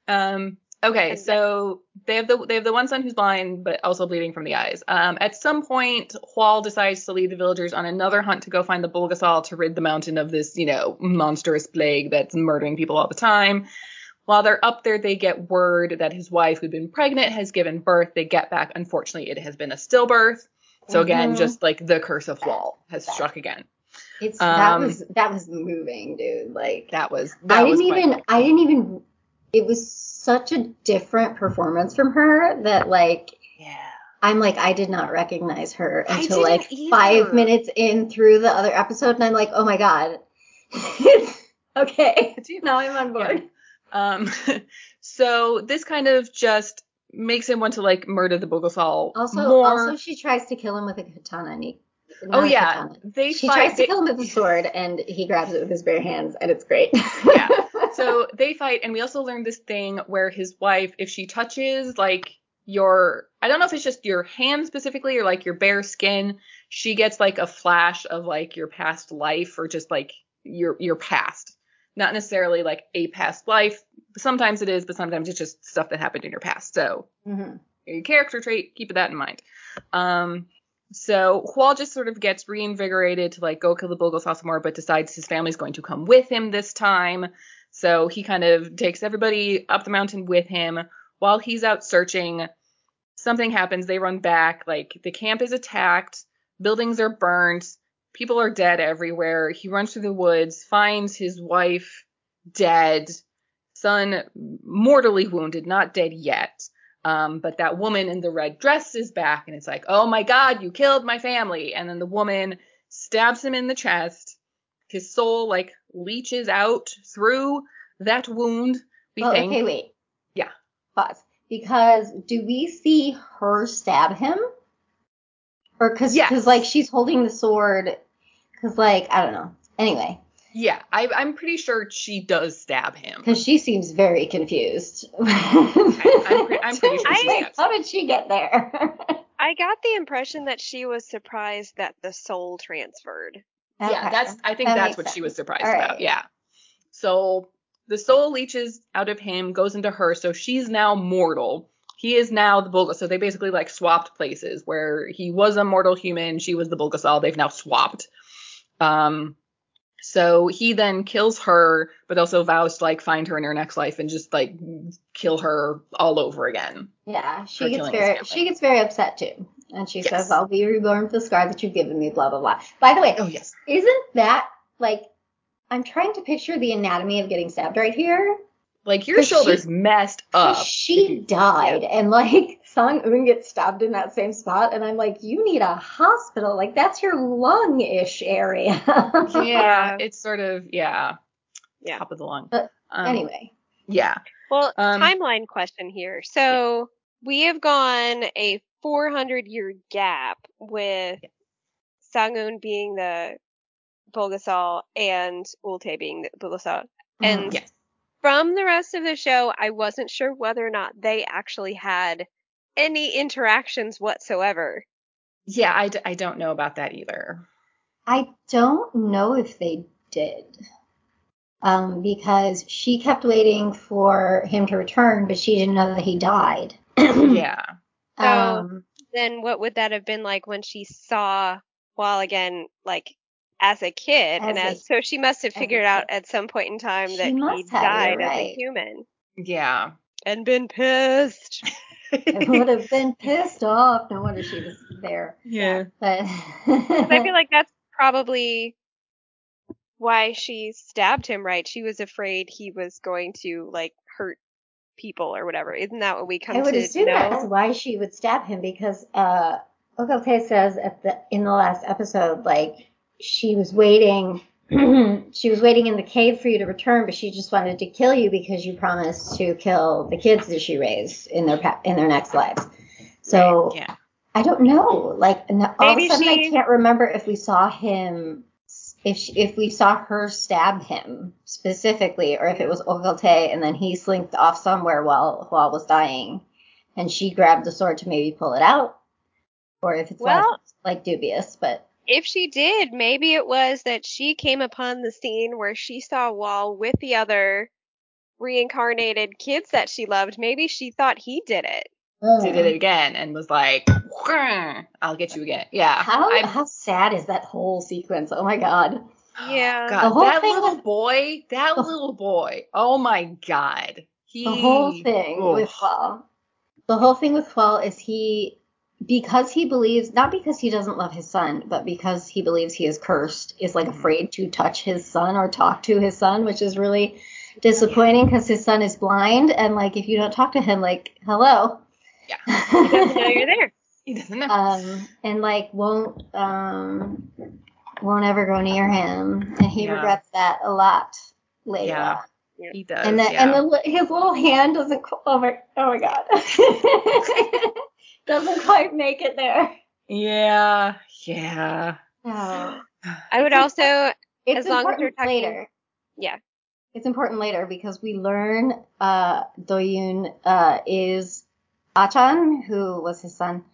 [SPEAKER 3] Um, Okay, so they have the they have the one son who's blind but also bleeding from the eyes. Um, at some point, Hwal decides to lead the villagers on another hunt to go find the Bulgasal to rid the mountain of this, you know, monstrous plague that's murdering people all the time. While they're up there, they get word that his wife, who'd been pregnant, has given birth. They get back. Unfortunately, it has been a stillbirth. So again, mm-hmm. just like the curse of Hwal has struck again.
[SPEAKER 1] It's um, that was that was moving, dude. Like
[SPEAKER 3] that was. That
[SPEAKER 1] I didn't even. I didn't even. It was such a different performance from her that like.
[SPEAKER 3] Yeah.
[SPEAKER 1] I'm like I did not recognize her until like either. five minutes in through the other episode, and I'm like, oh my god. <laughs> okay, now I'm on board.
[SPEAKER 3] Yeah. Um, <laughs> so this kind of just makes him want to like murder the Bulgasal
[SPEAKER 1] also,
[SPEAKER 3] more.
[SPEAKER 1] Also, she tries to kill him with a katana. And he,
[SPEAKER 3] oh yeah, katana.
[SPEAKER 1] they she fight, tries they, to kill him with a sword, and he grabs it with his bare hands, and it's great.
[SPEAKER 3] yeah. <laughs> So they fight, and we also learned this thing where his wife, if she touches like your, I don't know if it's just your hand specifically or like your bare skin, she gets like a flash of like your past life or just like your your past not necessarily like a past life. Sometimes it is, but sometimes it's just stuff that happened in your past. So mm-hmm. your character trait, keep that in mind. Um, so Hwal just sort of gets reinvigorated to like go kill the some more, but decides his family's going to come with him this time. So he kind of takes everybody up the mountain with him. While he's out searching, something happens. They run back. Like the camp is attacked, buildings are burned people are dead everywhere. He runs through the woods, finds his wife dead, son mortally wounded, not dead yet. Um, but that woman in the red dress is back, and it's like, oh my god, you killed my family. And then the woman stabs him in the chest. His soul like leeches out through that wound. We
[SPEAKER 1] oh,
[SPEAKER 3] think.
[SPEAKER 1] Okay, wait.
[SPEAKER 3] Yeah.
[SPEAKER 1] Pause. Because do we see her stab him? Or because yes. Cause, like she's holding the sword. Because like I don't know. Anyway.
[SPEAKER 3] Yeah, I, I'm pretty sure she does stab him.
[SPEAKER 1] Because she seems very confused. <laughs>
[SPEAKER 3] I, I'm, pre- I'm, pretty sure she
[SPEAKER 1] I, How did she get there? <laughs>
[SPEAKER 2] I got the impression that she was surprised that the soul transferred.
[SPEAKER 3] Okay. Yeah, that's. I think that that's what sense. she was surprised about. Yeah. So the soul leeches out of him, goes into her, so she's now mortal he is now the Bulgasal. So they basically like swapped places where he was a mortal human, she was the Bulgasal. They've now swapped. Um, so he then kills her, but also vows to like find her in her next life and just like kill her all over again.
[SPEAKER 1] Yeah, she gets very she gets very upset too, and she yes. says, "I'll be reborn with the scar that you've given me." Blah blah blah. By the way,
[SPEAKER 3] oh yes,
[SPEAKER 1] isn't that like I'm trying to picture the anatomy of getting stabbed right here.
[SPEAKER 3] Like your shoulder's she, messed up.
[SPEAKER 1] She died, yeah. and like Sangun gets stabbed in that same spot, and I'm like, you need a hospital. Like that's your lung-ish area. <laughs>
[SPEAKER 3] yeah, it's sort of yeah, yeah, top of the lung.
[SPEAKER 1] But um, anyway.
[SPEAKER 3] Yeah.
[SPEAKER 2] Well, um, timeline question here. So yeah. we have gone a 400 year gap with yeah. Sangun being the Bulgasal and Eul-Tae being the Bulgasal. And mm-hmm. yes from the rest of the show, I wasn't sure whether or not they actually had any interactions whatsoever.
[SPEAKER 3] Yeah, I d- I don't know about that either.
[SPEAKER 1] I don't know if they did. Um, because she kept waiting for him to return, but she didn't know that he died.
[SPEAKER 3] yeah. <clears throat>
[SPEAKER 2] So um, then what would that have been like when she saw Hwal again, like as a kid, as and as a, so she must have figured out at some point in time that he died right. as a human.
[SPEAKER 3] Yeah,
[SPEAKER 2] and been pissed. <laughs> <laughs>
[SPEAKER 1] would have been pissed off. No wonder she was there.
[SPEAKER 3] Yeah,
[SPEAKER 1] but
[SPEAKER 2] I feel <laughs> like that's probably why she stabbed him. Right? She was afraid he was going to like hurt people or whatever. Isn't that what we come to know? I would assume know?
[SPEAKER 1] that's why she would stab him because uh Ok Eul-Tae says at the in the last episode like she was waiting <clears throat> she was waiting in the cave for you to return, but she just wanted to kill you because you promised to kill the kids that she raised in their in their next lives. So
[SPEAKER 3] yeah.
[SPEAKER 1] I don't know. Like all Maybe of a sudden, she... I can't remember if we saw him, if she, if we saw her stab him specifically, or if it was Ok Eul-Tae and then he slinked off somewhere while while was dying, and she grabbed the sword to maybe pull it out, or if it's well, like dubious, but
[SPEAKER 2] if she did, maybe it was that she came upon the scene where she saw Hwal with the other reincarnated kids that she loved, maybe she thought he did it. Oh.
[SPEAKER 3] Did it again and was like, I'll get you again. Yeah.
[SPEAKER 1] How I'm, how sad is that whole sequence? Oh my god. <gasps>
[SPEAKER 2] Yeah.
[SPEAKER 3] God, that little with, boy, that the, little boy. Oh my god.
[SPEAKER 1] He, the whole thing oof. with Hwal. The whole thing with Hwal is he because he believes not because he doesn't love his son, but because he believes he is cursed, is like mm-hmm. afraid to touch his son or talk to his son, which is really disappointing because his son is blind and like if you don't talk to him, like hello.
[SPEAKER 2] Yeah. <laughs> he doesn't know you're there.
[SPEAKER 3] He doesn't know.
[SPEAKER 1] Um and like won't um won't ever go near him, and he yeah. regrets that a lot later.
[SPEAKER 3] Yeah. He does.
[SPEAKER 1] And, the,
[SPEAKER 3] yeah.
[SPEAKER 1] and the, his little hand doesn't. Oh my! Oh my God! <laughs> doesn't quite make it there.
[SPEAKER 3] Yeah. Yeah.
[SPEAKER 1] Oh. <gasps>
[SPEAKER 2] I would also, as long as you're talking,
[SPEAKER 1] later.
[SPEAKER 2] Yeah.
[SPEAKER 1] It's important later because we learn uh, Doyun uh, is Achan, who was his son.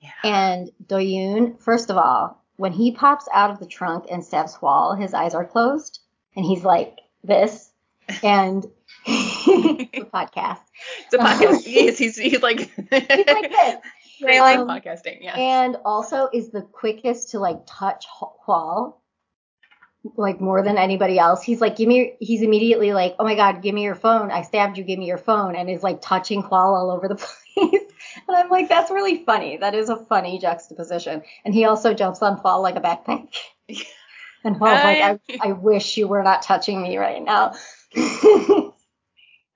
[SPEAKER 3] Yeah.
[SPEAKER 1] And Doyun, first of all, when he pops out of the trunk and stabs Hwal, his eyes are closed, and he's like this, <laughs> and it's a podcast.
[SPEAKER 3] It's a podcast. <laughs> yes, he's he's like he's like this. <laughs> Really um, podcasting, yeah.
[SPEAKER 1] And also is the quickest to like touch Hwal, like more than anybody else. He's like, give me. He's immediately like, oh my god, give me your phone. I stabbed you. Give me your phone, and is like touching Hwal all over the <laughs> place. And I'm like, that's really funny. That is a funny juxtaposition. And he also jumps on Hwal like a backpack. and Hwal's like, I, I wish you were not touching me right now.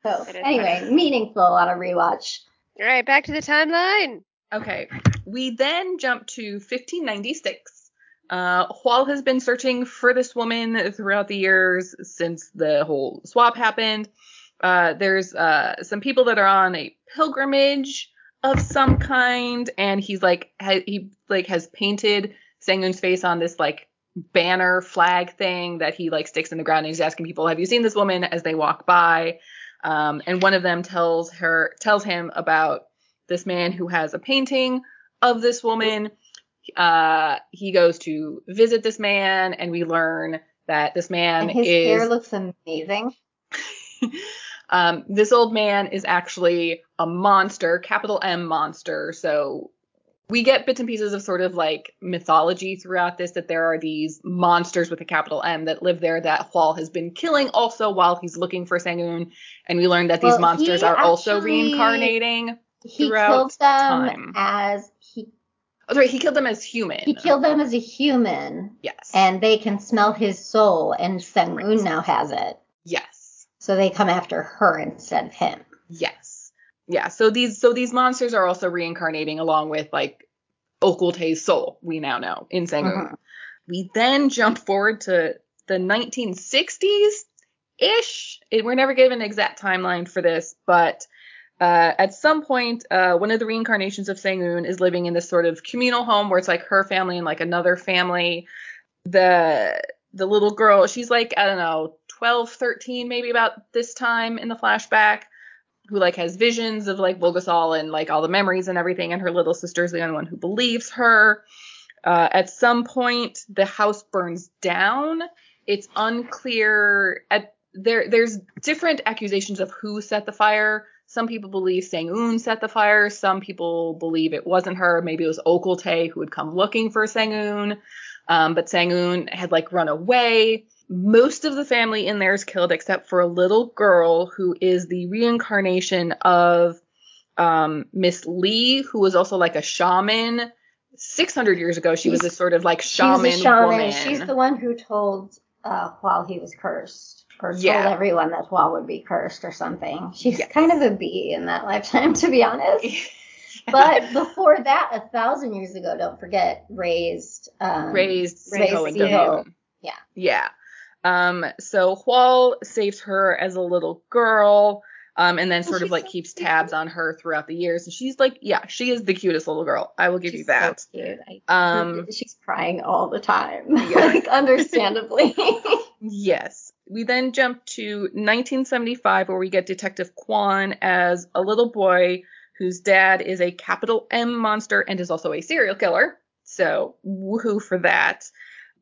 [SPEAKER 1] So anyway, funny. meaningful on a rewatch.
[SPEAKER 2] All right, back to the timeline.
[SPEAKER 3] Okay, we then jump to 1596. Uh, Hwal has been searching for this woman throughout the years since the whole swap happened. Uh, there's uh, some people that are on a pilgrimage of some kind, and he's like ha- he like has painted Sangun's face on this like banner flag thing that he like sticks in the ground, and he's asking people, "Have you seen this woman?" as they walk by. Um, and one of them tells her tells him about this man who has a painting of this woman. Uh, he goes to visit this man, and we learn that this man
[SPEAKER 1] and his
[SPEAKER 3] is.
[SPEAKER 1] hair looks amazing. <laughs>
[SPEAKER 3] Um, this old man is actually a monster, capital M monster. So we get bits and pieces of sort of like mythology throughout this that there are these monsters with a capital M that live there that Hwal has been killing also while he's looking for Sangun. And we learned that these well, monsters are actually, also reincarnating he throughout
[SPEAKER 1] killed them
[SPEAKER 3] time.
[SPEAKER 1] as he
[SPEAKER 3] Oh, sorry, he killed them as human.
[SPEAKER 1] He killed them as a human.
[SPEAKER 3] Yes.
[SPEAKER 1] And they can smell his soul, and Sangun right. now has it.
[SPEAKER 3] Yes.
[SPEAKER 1] So they come after her instead of him.
[SPEAKER 3] Yes. Yeah. So these so these monsters are also reincarnating along with like Ok Eul-Tae's soul, we now know, in Sangun. Mm-hmm. We then jump forward to the 1960s ish. We're never given an exact timeline for this, but uh, at some point, uh, one of the reincarnations of Sangun is living in this sort of communal home where it's like her family and like another family. The the little girl, she's like, I don't know, 12, 13, maybe about this time in the flashback, who like has visions of like Bulgasal and like all the memories and everything, and her little sister's the only one who believes her. Uh, at some point, the house burns down. It's unclear. At there, there's different accusations of who set the fire. Some people believe Sangun set the fire. Some people believe it wasn't her. Maybe it was Ok Eul-Tae who had come looking for Sangun. Um, but Sangun had like run away. Most of the family in there is killed except for a little girl who is the reincarnation of um, Miss Lee, who was also like a shaman. 600 years ago, she was a sort of like shaman,
[SPEAKER 1] She's a shaman.
[SPEAKER 3] woman.
[SPEAKER 1] She's the one who told uh, Hwal he was cursed, or told yeah. everyone that Hwal would be cursed or something. She's yes. kind of a bee in that <laughs> lifetime, to be honest. <laughs> but before that, a thousand years ago, don't forget, raised um,
[SPEAKER 3] raised,
[SPEAKER 1] raised
[SPEAKER 3] Yeah. Yeah. Um, so Hwal saves her as a little girl, um, and then sort of like so keeps cute. tabs on her throughout the years. And she's like, yeah, she is the cutest little girl. I will give
[SPEAKER 1] she's
[SPEAKER 3] you that.
[SPEAKER 1] So cute. I, um, she's crying all the time, yeah. <laughs> like understandably. <laughs>
[SPEAKER 3] yes. We then jump to 1975, where we get Detective Kwan as a little boy whose dad is a capital M monster and is also a serial killer. So woohoo for that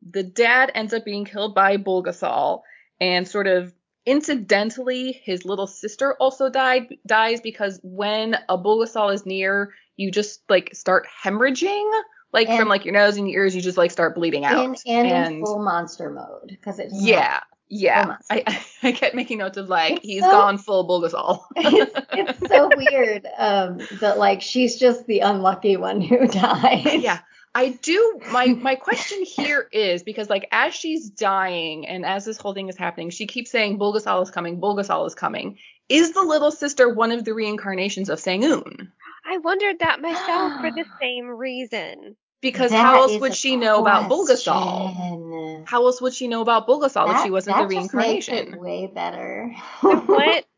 [SPEAKER 3] the dad ends up being killed by Bulgasal and sort of Incidentally, his little sister also died dies because when a Bulgasal is near, you just like start hemorrhaging, like and from like your nose and your ears, you just like start bleeding out.
[SPEAKER 1] And, and, and in full monster mode because it's
[SPEAKER 3] yeah. Yeah, I, <laughs> I kept making notes of like it's he's so, gone full Bulgasal. <laughs>
[SPEAKER 1] it's, it's so weird um, that like she's just the unlucky one who <laughs> died.
[SPEAKER 3] Yeah, I do. My my question here is because like as she's dying and as this whole thing is happening, she keeps saying Bulgasal is coming, Bulgasal is coming. Is the little sister one of the reincarnations of Sangun?
[SPEAKER 2] I wondered that myself for the <gasps> same reason.
[SPEAKER 3] Because that how else would she know about Bulgasal? How else would she know about Bulgasal that, if she wasn't the reincarnation?
[SPEAKER 1] way better.
[SPEAKER 2] so what? <laughs>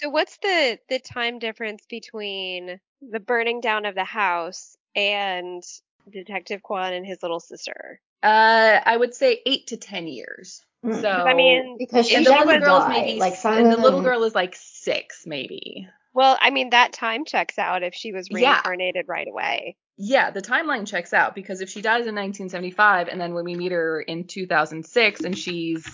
[SPEAKER 2] So what's the the time difference between the burning down of the house and Detective Kwan and his little sister?
[SPEAKER 3] Uh, I would say eight to ten years. Mm. So I
[SPEAKER 2] mean,
[SPEAKER 1] because she
[SPEAKER 3] and
[SPEAKER 1] the little girl's maybe like
[SPEAKER 3] and the little girl is like six, maybe.
[SPEAKER 2] Well, I mean that time checks out if she was reincarnated yeah. right away.
[SPEAKER 3] Yeah, the timeline checks out because if she dies in 1975 and then when we meet her in 2006 and she's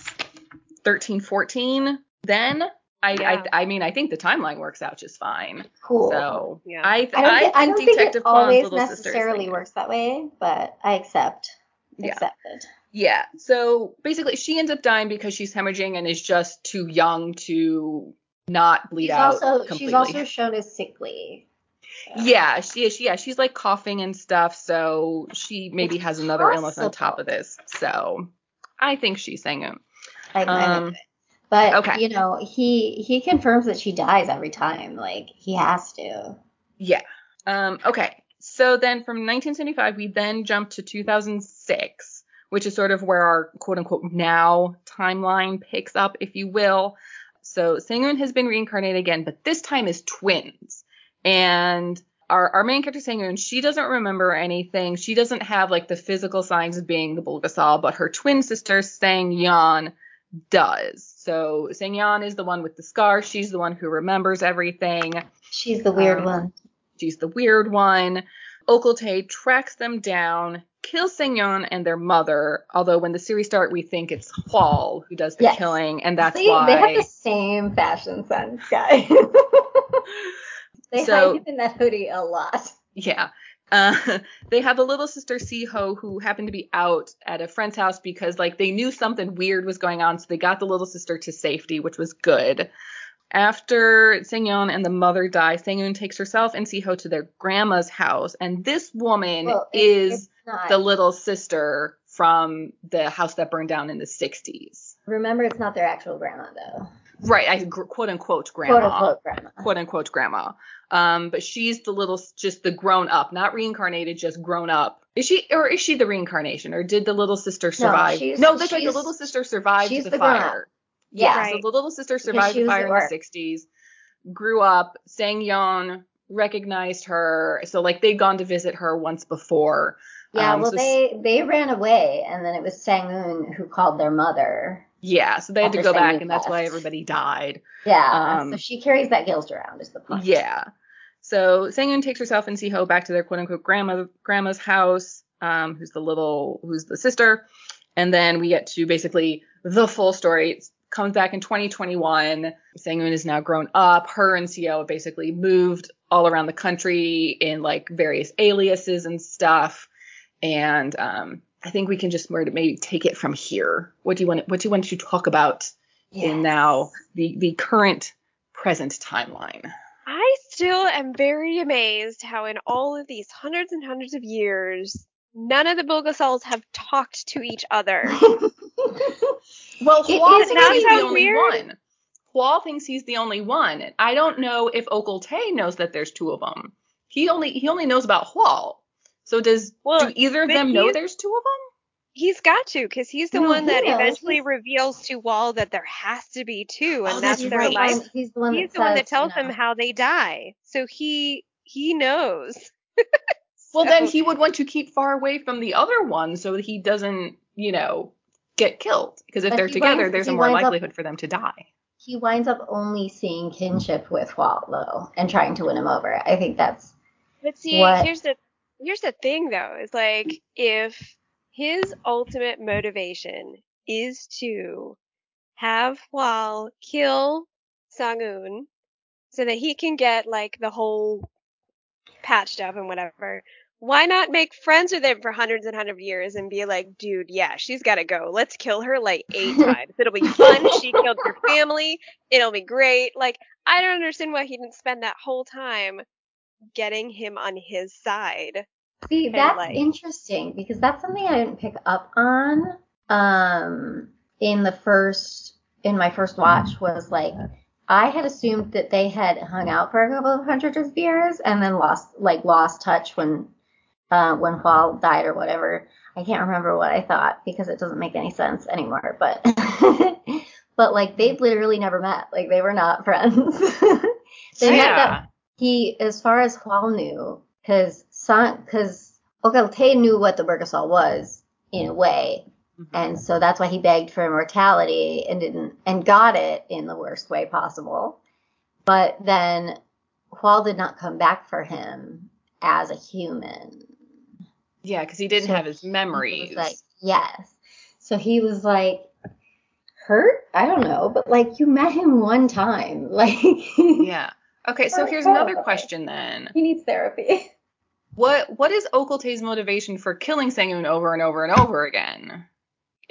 [SPEAKER 3] 13, 14, then I, yeah. I, I mean I think the timeline works out just fine.
[SPEAKER 1] Cool.
[SPEAKER 3] So yeah. I, I don't,
[SPEAKER 1] I, think, I don't think it always necessarily works that way, but I accept. Yeah. Accepted.
[SPEAKER 3] Yeah. So basically, she ends up dying because she's hemorrhaging and is just too young to not bleed
[SPEAKER 1] she's
[SPEAKER 3] out.
[SPEAKER 1] Also,
[SPEAKER 3] completely.
[SPEAKER 1] She's also shown as sickly.
[SPEAKER 3] So. Yeah, she is. Yeah, she's like coughing and stuff, so she maybe it's has another possible. illness on top of this. So I think she's saying it.
[SPEAKER 1] I, um, but okay. you know, he he confirms that she dies every time. Like he has to.
[SPEAKER 3] Yeah. Um. Okay. So then from 1975, we then jump to 2006, which is sort of where our quote unquote now timeline picks up, if you will. So Sangun has been reincarnated again, but this time as twins. And our, our main character Sangun, she doesn't remember anything. She doesn't have like the physical signs of being the Bulgasal, but her twin sister Sang Yeon does. So Sang Yeon is the one with the scar. She's the one who remembers everything.
[SPEAKER 1] She's the weird um, one.
[SPEAKER 3] She's the weird one. Ok Eul-Tae tracks them down, kills Yeon and their mother. Although when the series start, we think it's Hwal who does the yes. killing, and that's
[SPEAKER 1] See,
[SPEAKER 3] why
[SPEAKER 1] they have the same fashion sense, guys. <laughs> they so, hide in that hoodie a lot.
[SPEAKER 3] Yeah. Uh, <laughs> they have a little sister Siho who happened to be out at a friend's house because like they knew something weird was going on, so they got the little sister to safety, which was good. After Sangyeon and the mother die, Sangyeon takes herself and Siho to their grandma's house, and this woman well, it, is the little sister from the house that burned down in the 60s.
[SPEAKER 1] Remember, it's not their actual grandma though.
[SPEAKER 3] Right, I quote unquote grandma.
[SPEAKER 1] Quote unquote grandma.
[SPEAKER 3] Quote unquote grandma. Um, but she's the little, just the grown up, not reincarnated, just grown up. Is she, or is she the reincarnation, or did the little sister survive? No, no that's right. The little sister survived the, the fire. Yeah, right. so the little sister survived the fire in the 60s, grew up, Sang Sangyeon recognized her, so like they'd gone to visit her once before.
[SPEAKER 1] Yeah, um, well so they they ran away, and then it was Sangun who called their mother.
[SPEAKER 3] Yeah, so they had to go back, and that's why everybody died.
[SPEAKER 1] Yeah, um, so she carries that guilt around, is the point.
[SPEAKER 3] Yeah. So Sangun takes herself and Siho back to their quote unquote grandma grandma's house, um, who's the little who's the sister, and then we get to basically the full story It comes back in 2021. Sangun is now grown up. Her and Siho basically moved all around the country in like various aliases and stuff. And um, I think we can just maybe take it from here. What do you want? What do you want to talk about yes. in now the the current present timeline?
[SPEAKER 2] I still am very amazed how in all of these hundreds and hundreds of years, none of the Bulgasals have talked to each other. <laughs>
[SPEAKER 3] Well, Hwal thinks he's the only weird? one. Hwal thinks he's the only one. I don't know if Ok Eul-Tae knows that there's two of them. He only he only knows about Hwal. So does well, do either of them know there's two of them?
[SPEAKER 2] He's got to, because he's the no, one that knows. eventually he's... reveals to Hwal that there has to be two, oh, and oh, that's, their right. life.
[SPEAKER 1] He's the one.
[SPEAKER 2] He's
[SPEAKER 1] the
[SPEAKER 2] one that tells you know. them how they die. So he he knows. so. <laughs>
[SPEAKER 3] Well, then he would want to keep far away from the other one so that he doesn't, you know, get killed because if but they're together, winds, there's a more likelihood up, for them to die.
[SPEAKER 1] He winds up only seeing kinship with Hwal though, and trying to win him over. I think that's.
[SPEAKER 2] But see,
[SPEAKER 1] what...
[SPEAKER 2] here's the here's the thing though, is like if his ultimate motivation is to have Hwal kill Sangun so that he can get like the whole patched up and whatever. Why not make friends with him for hundreds and hundreds of years and be like, dude, yeah, she's got to go. Let's kill her like eight <laughs> times. It'll be fun. She killed your family. It'll be great. Like, I don't understand why he didn't spend that whole time getting him on his side.
[SPEAKER 1] See, that's like, interesting because that's something I didn't pick up on um in the first in my first watch was like I had assumed that they had hung out for a couple of hundred of years and then lost like lost touch when uh, when Hwal died or whatever. I can't remember what I thought because it doesn't make any sense anymore. But <laughs> but like they've literally never met. Like they were not friends. <laughs> they yeah. met that he as far as Hwal knew because because Ok Eul-Tae knew what the Bulgasal was in a way, Mm-hmm. And so that's why he begged for immortality and didn't and got it in the worst way possible. But then Hwal did not come back for him as a human.
[SPEAKER 3] Yeah, because he didn't so have his memories.
[SPEAKER 1] Like, yes. So he was like hurt? I don't know, but like you met him one time. <laughs> Like
[SPEAKER 3] Yeah. Okay, so here's another question then.
[SPEAKER 1] He needs therapy. <laughs>
[SPEAKER 3] What what is Ok Eul-Tae's motivation for killing Sangun over and over and over again?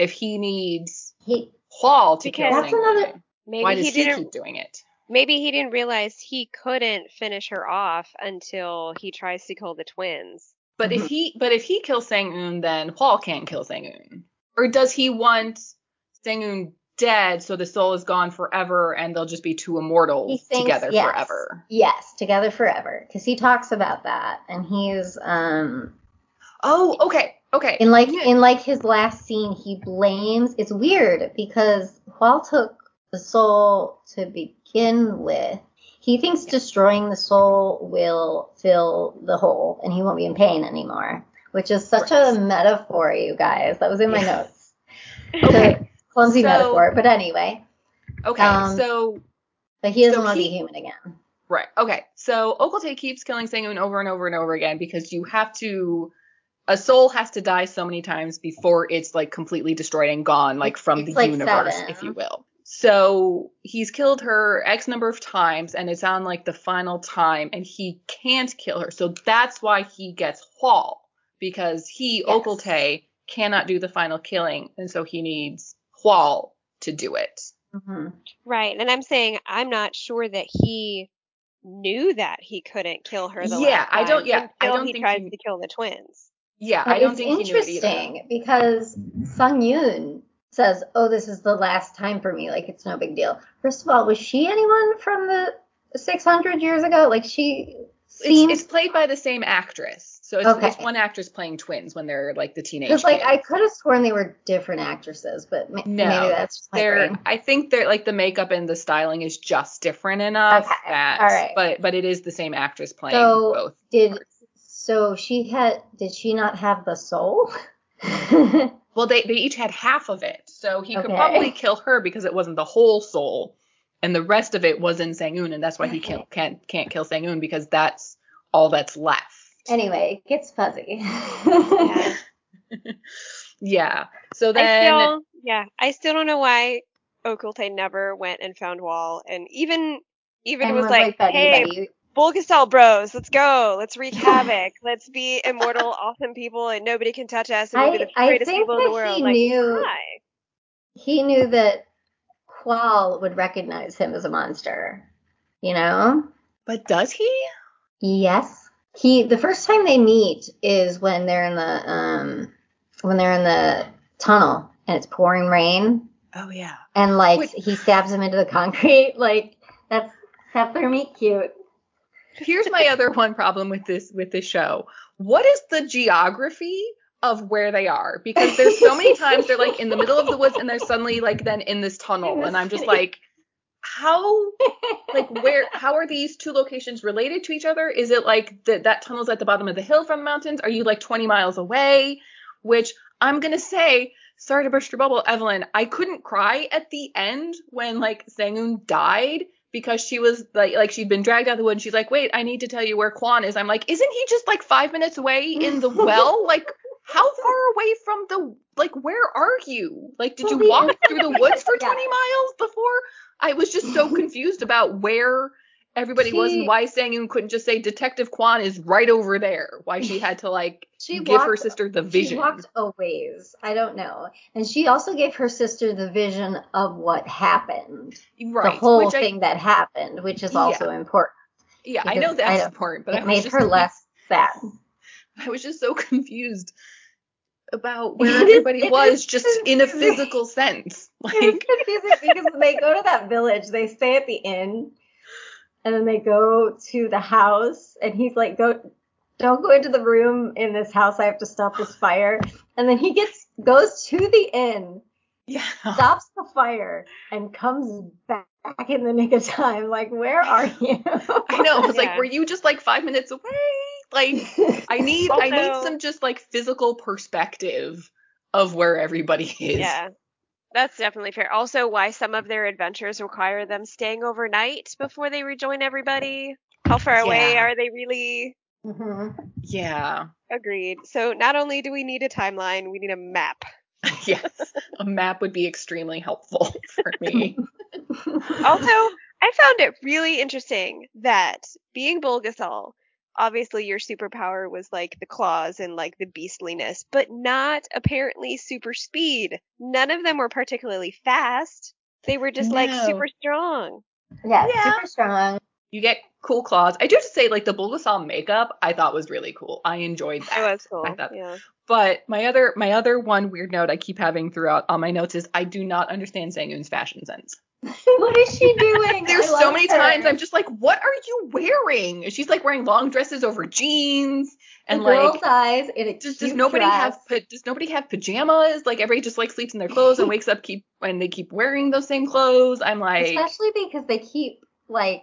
[SPEAKER 3] if he needs he, Hwal to kill that's another, maybe why does he, he keep doing it?
[SPEAKER 2] Maybe he didn't realize he couldn't finish her off until he tries to kill the twins.
[SPEAKER 3] But mm-hmm. if he but if he kills Sangun, then Hwal can't kill Sangun. Or does he want Sangun dead so the soul is gone forever and they'll just be two immortals thinks, together yes, forever?
[SPEAKER 1] Yes, together forever. Because he talks about that and he's um
[SPEAKER 3] Oh, okay. Okay.
[SPEAKER 1] In like yeah. in like his last scene, he blames. It's weird because Hwal took the soul to begin with. He thinks destroying the soul will fill the hole and he won't be in pain anymore, which is such right. a metaphor, you guys. That was in my notes. <laughs> okay. Clumsy so, metaphor, but anyway.
[SPEAKER 3] Okay. Um, so.
[SPEAKER 1] But he doesn't so want to be human again.
[SPEAKER 3] Right. Okay. So Ok Eul-Tae keeps killing Sangun over and over and over again because you have to a soul has to die so many times before it's like completely destroyed and gone, like from it's the like universe, seven. if you will. So he's killed her X number of times, and it's on like the final time, and he can't kill her. So that's why he gets Hwal because he, yes. Ok Eul-Tae, cannot do the final killing, and so he needs Hwal to do it.
[SPEAKER 2] Mm-hmm. Right. And I'm saying I'm not sure that he knew that he couldn't kill her the
[SPEAKER 3] yeah, I don't. Yeah, I don't
[SPEAKER 2] he
[SPEAKER 3] think
[SPEAKER 2] tries
[SPEAKER 3] he,
[SPEAKER 2] to kill the twins.
[SPEAKER 3] Yeah, but I don't think
[SPEAKER 1] he knew it
[SPEAKER 3] either.
[SPEAKER 1] because Sung Yoon says, "Oh, this is the last time for me. Like it's no big deal." First of all, was she anyone from the 600 years ago? Like she seems.
[SPEAKER 3] It's, it's played by the same actress, so it's, okay. it's, one actress playing twins when they're like the teenage.
[SPEAKER 1] Because like I could have sworn they were different actresses, but ma- no, maybe that's
[SPEAKER 3] they're. Brain. I think they're like the makeup and the styling is just different enough. Okay. That, all right. But but it is the same actress playing so both.
[SPEAKER 1] Did parts. So she had, did she not have the soul? <laughs>
[SPEAKER 3] well, they, they each had half of it. So he okay. could probably kill her because it wasn't the whole soul. And the rest of it was in Sangun, and that's why he can't, can't, can't kill Sangun because that's all that's left.
[SPEAKER 1] Anyway, it gets fuzzy.
[SPEAKER 3] yeah. <laughs> yeah. So then.
[SPEAKER 2] I still, yeah, I still don't know why Ok Eul-Tae never went and found Hwal, and even even and was, was like, like hey, Betty, Bulgasal bros, let's go. Let's wreak <laughs> havoc. Let's be immortal, awesome people, and nobody can touch us. And we'll be the greatest people in the world. He
[SPEAKER 1] like, knew, hi. He knew that Hwal would recognize him as a monster. You know?
[SPEAKER 3] But does he?
[SPEAKER 1] Yes. He the first time they meet is when they're in the um when they're in the tunnel and it's pouring rain.
[SPEAKER 3] Oh yeah.
[SPEAKER 1] And like Wait. he stabs him into the concrete. <laughs> Like that's that's their meet cute
[SPEAKER 3] here's my other one problem with this with this show. What is the geography of where they are? Because there's so many times they're like in the middle of the woods and they're suddenly like then in this tunnel and I'm just <laughs> like how like <laughs> where how are these two locations related to each other? Is it like that that tunnel's at the bottom of the hill from the mountains? Are you like 20 miles away? Which I'm gonna say, sorry to burst your bubble, Evelyn, I couldn't cry at the end when like Sangun died because she was like like she'd been dragged out of the wood and she's like, wait, I need to tell you where Kwon is. I'm like, isn't he just like five minutes away in the <laughs> well? like how far away from the like where are you? Like did you walk through the <laughs> woods for 20 yeah. miles before? I was just so <laughs> confused about where everybody she, was and why Sang couldn't just say Detective Kwan is right over there. Why she had to like <laughs> give walked, her sister the vision.
[SPEAKER 1] She walked a ways. I don't know. And she also gave her sister the vision of what happened. Right. The whole thing I, that happened, which is also yeah. important.
[SPEAKER 3] Yeah, I know that's I important, but
[SPEAKER 1] it made her <laughs> less sad.
[SPEAKER 3] I was just so confused about where everybody was just in a physical sense. <laughs> Like it's
[SPEAKER 1] confusing because they go to that village, they stay at the inn and then they go to the house and he's like, Go don't go into the room in this house, I have to stop this <gasps> fire. And then he gets goes to the inn,
[SPEAKER 3] yeah.
[SPEAKER 1] stops the fire, and comes back in the nick of time. Like, where are <laughs> you?
[SPEAKER 3] I know. I was yeah. like, were you just like five minutes away? Like, I need also, I need some just like physical perspective of where everybody is.
[SPEAKER 2] Yeah. That's definitely fair. Also, why some of their adventures require them staying overnight before they rejoin everybody. How far yeah. away are they really?
[SPEAKER 3] Mm-hmm. Yeah.
[SPEAKER 2] Agreed. So not only do we need a timeline, we need a map. <laughs>
[SPEAKER 3] yes, a map would be extremely helpful <laughs> for me.
[SPEAKER 2] also, I found it really interesting that being Bulgasal, obviously your superpower was like the claws and like the beastliness, but not apparently super speed. None of them were particularly fast. They were just no. like super strong.
[SPEAKER 1] Yeah, yeah, super strong.
[SPEAKER 3] You get cool claws. I do have to say, like the Bulgasal makeup, I thought was really cool. I enjoyed that.
[SPEAKER 2] It was cool. I thought, yeah.
[SPEAKER 3] But my other my other one weird note I keep having throughout all my notes is I do not understand Sangun's fashion sense. <laughs>
[SPEAKER 1] what is she doing?
[SPEAKER 3] There's so many her. times I'm just like, what are you wearing? She's like wearing long dresses over jeans and like
[SPEAKER 1] size
[SPEAKER 3] does, does nobody
[SPEAKER 1] dress.
[SPEAKER 3] have does nobody have pajamas? Like everybody just like sleeps in their clothes and wakes up keep and they keep wearing those same clothes. I'm like
[SPEAKER 1] especially because they keep like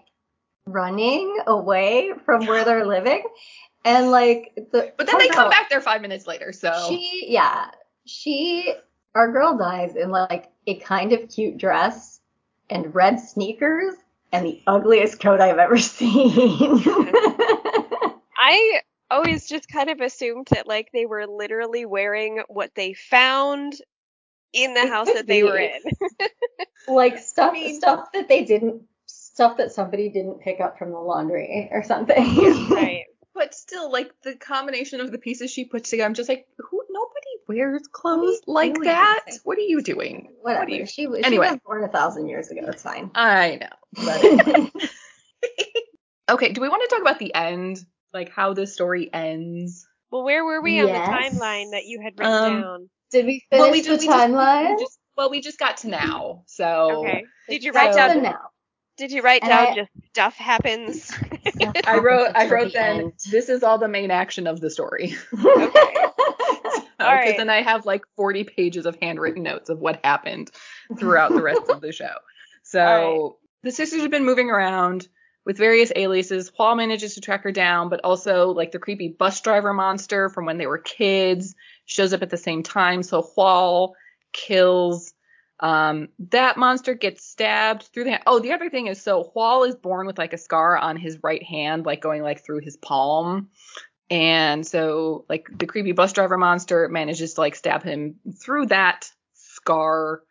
[SPEAKER 1] running away from where they're living. And like the
[SPEAKER 3] But then they come back there five minutes later, so
[SPEAKER 1] she yeah. She our girl dies in like a kind of cute dress and red sneakers and the ugliest coat I've ever <laughs> seen.
[SPEAKER 2] I always just kind of assumed that like they were literally wearing what they found in the house that they were in. <laughs>
[SPEAKER 1] like stuff I mean, stuff that they didn't stuff that somebody didn't pick up from the laundry or something.
[SPEAKER 2] right.
[SPEAKER 3] But still, like the combination of the pieces she puts together, I'm just like, who? Nobody wears clothes like really that. What are you doing?
[SPEAKER 1] Whatever.
[SPEAKER 3] What you,
[SPEAKER 1] she, was, anyway. was born a thousand years ago. It's fine.
[SPEAKER 3] I know. But <laughs> okay. Do we want to talk about the end? Like how the story ends?
[SPEAKER 2] Well, where were we yes. on the timeline that you had written um, down?
[SPEAKER 1] Did we finish well, we the timeline?
[SPEAKER 3] We just, well, we just got to now. So
[SPEAKER 2] okay. Did you write down now? Did you write down I, just stuff happens? <laughs>
[SPEAKER 3] I wrote I wrote then end. this is all the main action of the story. <laughs> okay. Because then I have like 40 pages of handwritten notes of what happened throughout the rest of the show. <laughs> So right. the sisters have been moving around with various aliases. Hwal manages to track her down, but also like the creepy bus driver monster from when they were kids shows up at the same time. So Hwal kills um, that monster gets stabbed through the hand. Oh, the other thing is so Hwal is born with like a scar on his right hand, like going like through his palm. And so like the creepy bus driver monster manages to like stab him through that scar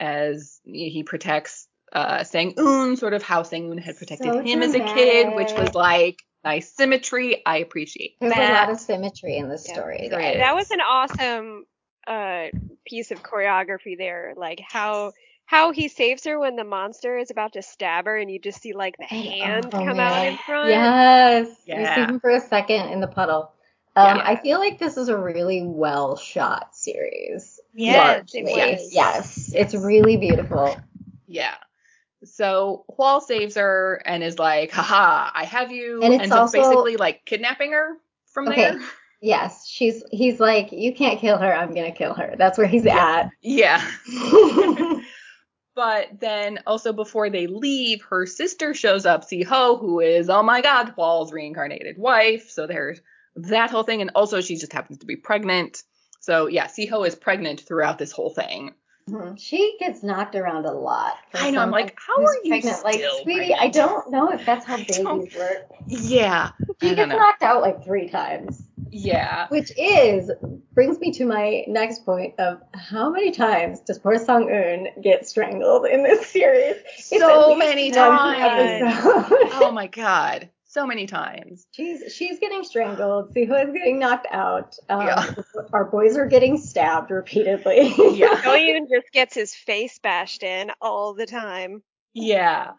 [SPEAKER 3] as he protects uh Sangun, sort of how Sangun had protected so him dramatic. as a kid, which was like nice symmetry. I appreciate
[SPEAKER 1] There's
[SPEAKER 3] that.
[SPEAKER 1] a lot of symmetry in this yeah, story.
[SPEAKER 2] That was an awesome uh piece of choreography there like how how he saves her when the monster is about to stab her and you just see like the hand oh, come yeah. out in front
[SPEAKER 1] yes yeah. you see him for a second in the puddle um, yeah. I feel like this is a really well shot series.
[SPEAKER 2] Yes, it yes,
[SPEAKER 1] yes, it's really beautiful.
[SPEAKER 3] Yeah. So Hwal saves her and is like, haha, I have you.
[SPEAKER 1] And it's
[SPEAKER 3] so
[SPEAKER 1] also,
[SPEAKER 3] basically like kidnapping her from okay. there. <laughs>
[SPEAKER 1] Yes, she's he's like, you can't kill her, I'm gonna kill her. That's where he's at.
[SPEAKER 3] Yeah. <laughs> <laughs> but then also before they leave, her sister shows up, Siho, who is, oh my god, Hwal's reincarnated wife. So there's that whole thing. And also she just happens to be pregnant. So yeah, Siho is pregnant throughout this whole thing.
[SPEAKER 1] Mm-hmm. She gets knocked around a lot.
[SPEAKER 3] I know. I'm like, how are you
[SPEAKER 1] pregnant?
[SPEAKER 3] Still
[SPEAKER 1] like, sweetie,
[SPEAKER 3] pregnant?
[SPEAKER 1] I don't know if that's how <laughs> babies work.
[SPEAKER 3] Yeah.
[SPEAKER 1] She gets knocked out like three times.
[SPEAKER 3] Yeah.
[SPEAKER 1] Which is brings me to my next point of how many times does poor Sangun get strangled in this series?
[SPEAKER 3] So many times. oh my god. So many times.
[SPEAKER 1] She's she's getting strangled. Siho is getting knocked out. Um, yeah. Our boys are getting stabbed repeatedly.
[SPEAKER 2] yeah. <laughs> Doyun just gets his face bashed in all the time.
[SPEAKER 3] Yeah.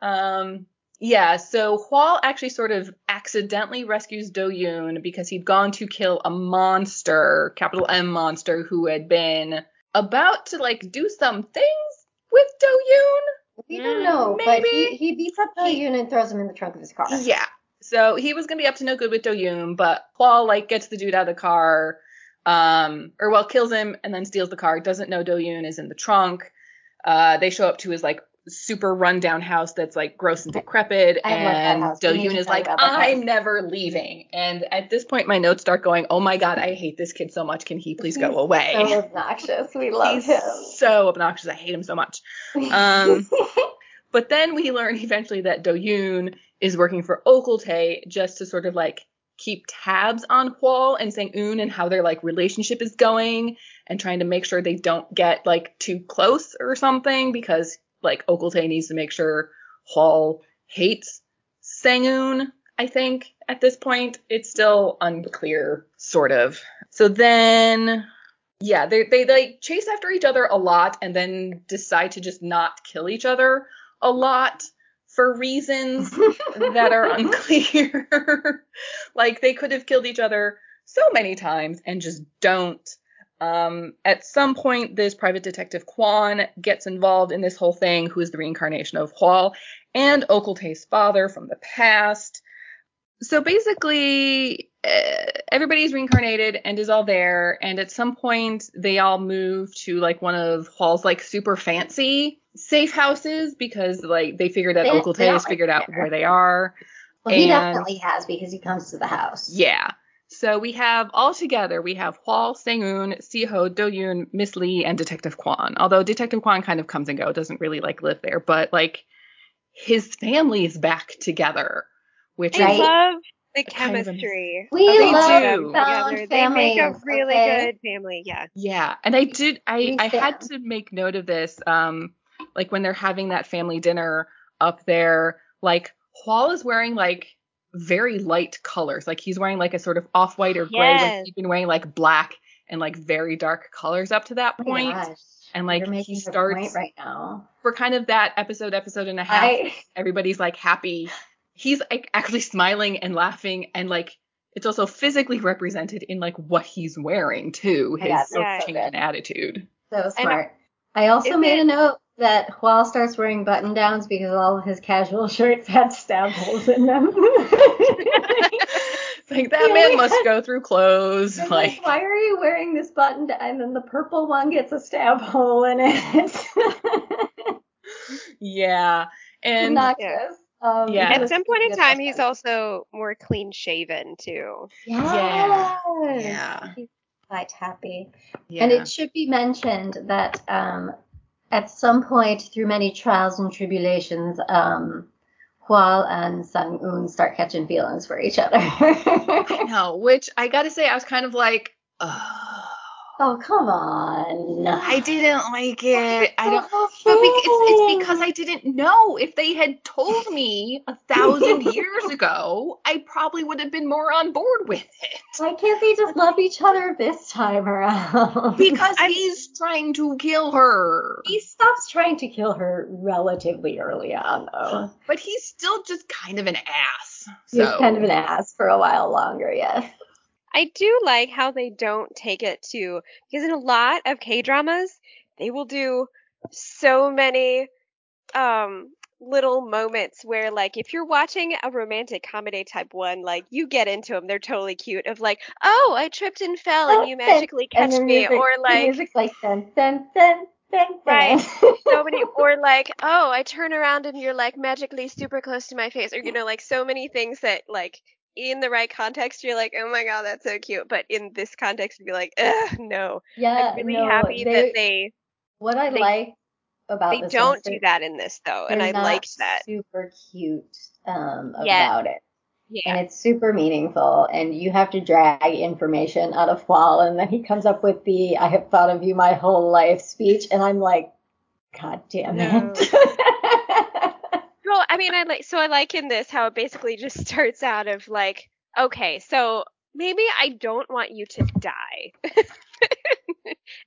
[SPEAKER 3] Um, yeah, so Hwal actually sort of accidentally rescues Doyun because he'd gone to kill a monster, capital M monster, who had been about to like do some things with Do Yoon.
[SPEAKER 1] We don't know, maybe. but he, he beats up Doyun and throws him in the trunk of his car.
[SPEAKER 3] Yeah. So he was gonna be up to no good with Doyun, but Hwal like gets the dude out of the car, um, or well kills him and then steals the car. Doesn't know Doyun is in the trunk. Uh, they show up to his like super rundown house that's like gross and decrepit. I and Doyun is like, I'm never leaving. And at this point, my notes start going, Oh my God, I hate this kid so much. Can he please go away?
[SPEAKER 1] So <laughs> obnoxious. We love He's him.
[SPEAKER 3] So obnoxious. I hate him so much. Um, <laughs> but then we learn eventually that Doyun is working for Ok Eul-Tae just to sort of like keep tabs on Hwal and Sangun and how their like relationship is going and trying to make sure they don't get like too close or something because like Ok Eul-Tae needs to make sure Hwal hates Sangun, I think, at this point. It's still unclear, sort of. So then yeah, they they like chase after each other a lot and then decide to just not kill each other a lot for reasons <laughs> that are unclear. <laughs> like they could have killed each other so many times and just don't. Um, at some point, this private detective Kwan gets involved in this whole thing, who is the reincarnation of Hwal and Ok Eul-Tae's father from the past. So basically, uh, everybody's reincarnated and is all there. And at some point, they all move to like one of Hwal's like super fancy safe houses because like they figured out Occulte has figured out where they are.
[SPEAKER 1] Well, and, he definitely has because he comes to the house.
[SPEAKER 3] Yeah. So we have all together, we have Hwal, Sangun, Siho, Doyun, Miss Lee, and Detective Kwan. Although Detective Kwan kind of comes and go, doesn't really like live there, but like his family is back together, which
[SPEAKER 2] I love the chemistry.
[SPEAKER 1] Kind of we love do. together.
[SPEAKER 2] They make a really okay? good family. Yeah.
[SPEAKER 3] Yeah, and I did. I I had to make note of this. Um, like when they're having that family dinner up there, like Hwal is wearing like very light colors. Like he's wearing like a sort of off white or gray. Yes. Like he's been wearing like black and like very dark colors up to that oh point. Oh and like he starts
[SPEAKER 1] right now
[SPEAKER 3] for kind of that episode, episode and a half. I... <laughs> Everybody's like happy. He's like actually smiling and laughing and like it's also physically represented in like what he's wearing too. His yeah, change in attitude.
[SPEAKER 1] So smart. I also made it... a note that Hwal starts wearing button downs because all of his casual <laughs> shirts had stab holes in them. <laughs>
[SPEAKER 3] like that man must go through clothes. Like, like,
[SPEAKER 1] why are you wearing this button down? And then the purple one gets a stab hole in it. <laughs>
[SPEAKER 3] yeah, and
[SPEAKER 1] obnoxious.
[SPEAKER 2] Um, yeah. At some point in time, he's also more clean shaven too.
[SPEAKER 1] Yes.
[SPEAKER 3] Yeah. Yeah.
[SPEAKER 1] He's quite happy. Yeah. And it should be mentioned that um, at some point through many trials and tribulations, um, Hwal and Sangun start catching feelings for each other. <laughs>
[SPEAKER 3] I know, which I gotta say, I was kind of like.
[SPEAKER 1] Oh come on!
[SPEAKER 3] I didn't like it. I don't. But it's, it's because I didn't know. If they had told me a thousand <laughs> years ago, I probably would have been more on board with it.
[SPEAKER 1] Why can't they just love each other this time around?
[SPEAKER 3] Because <laughs> he's trying to kill her.
[SPEAKER 1] He stops trying to kill her relatively early on, though.
[SPEAKER 3] But he's still just kind of an ass.
[SPEAKER 1] So. He's kind of an ass for a while longer, yes.
[SPEAKER 2] I do like how they don't take it to because in a lot of K dramas they will do so many um little moments where like if you're watching a romantic comedy type one like you get into them they're totally cute of like oh I tripped and fell and you magically catch me music, or like
[SPEAKER 1] music like dun dun dun dun,
[SPEAKER 2] right. so <laughs> many or like oh I turn around and you're like magically super close to my face or you know like so many things that like in the right context, you're like, oh my god, that's so cute. But in this context, you'd be like, ugh, no.
[SPEAKER 1] Yeah,
[SPEAKER 2] I'm really
[SPEAKER 1] no,
[SPEAKER 2] happy they, that they.
[SPEAKER 1] What I they, like about
[SPEAKER 2] they don't do that in this though, and I liked that.
[SPEAKER 1] Super cute um, about it. Yeah. And it's super meaningful, and you have to drag information out of Hwal, and then he comes up with the "I have thought of you my whole life" speech, and I'm like, God damn no. it. <laughs>
[SPEAKER 2] mean, I like so I like in this how it basically just <laughs> starts out of like, okay, so maybe I don't want you to die. <laughs>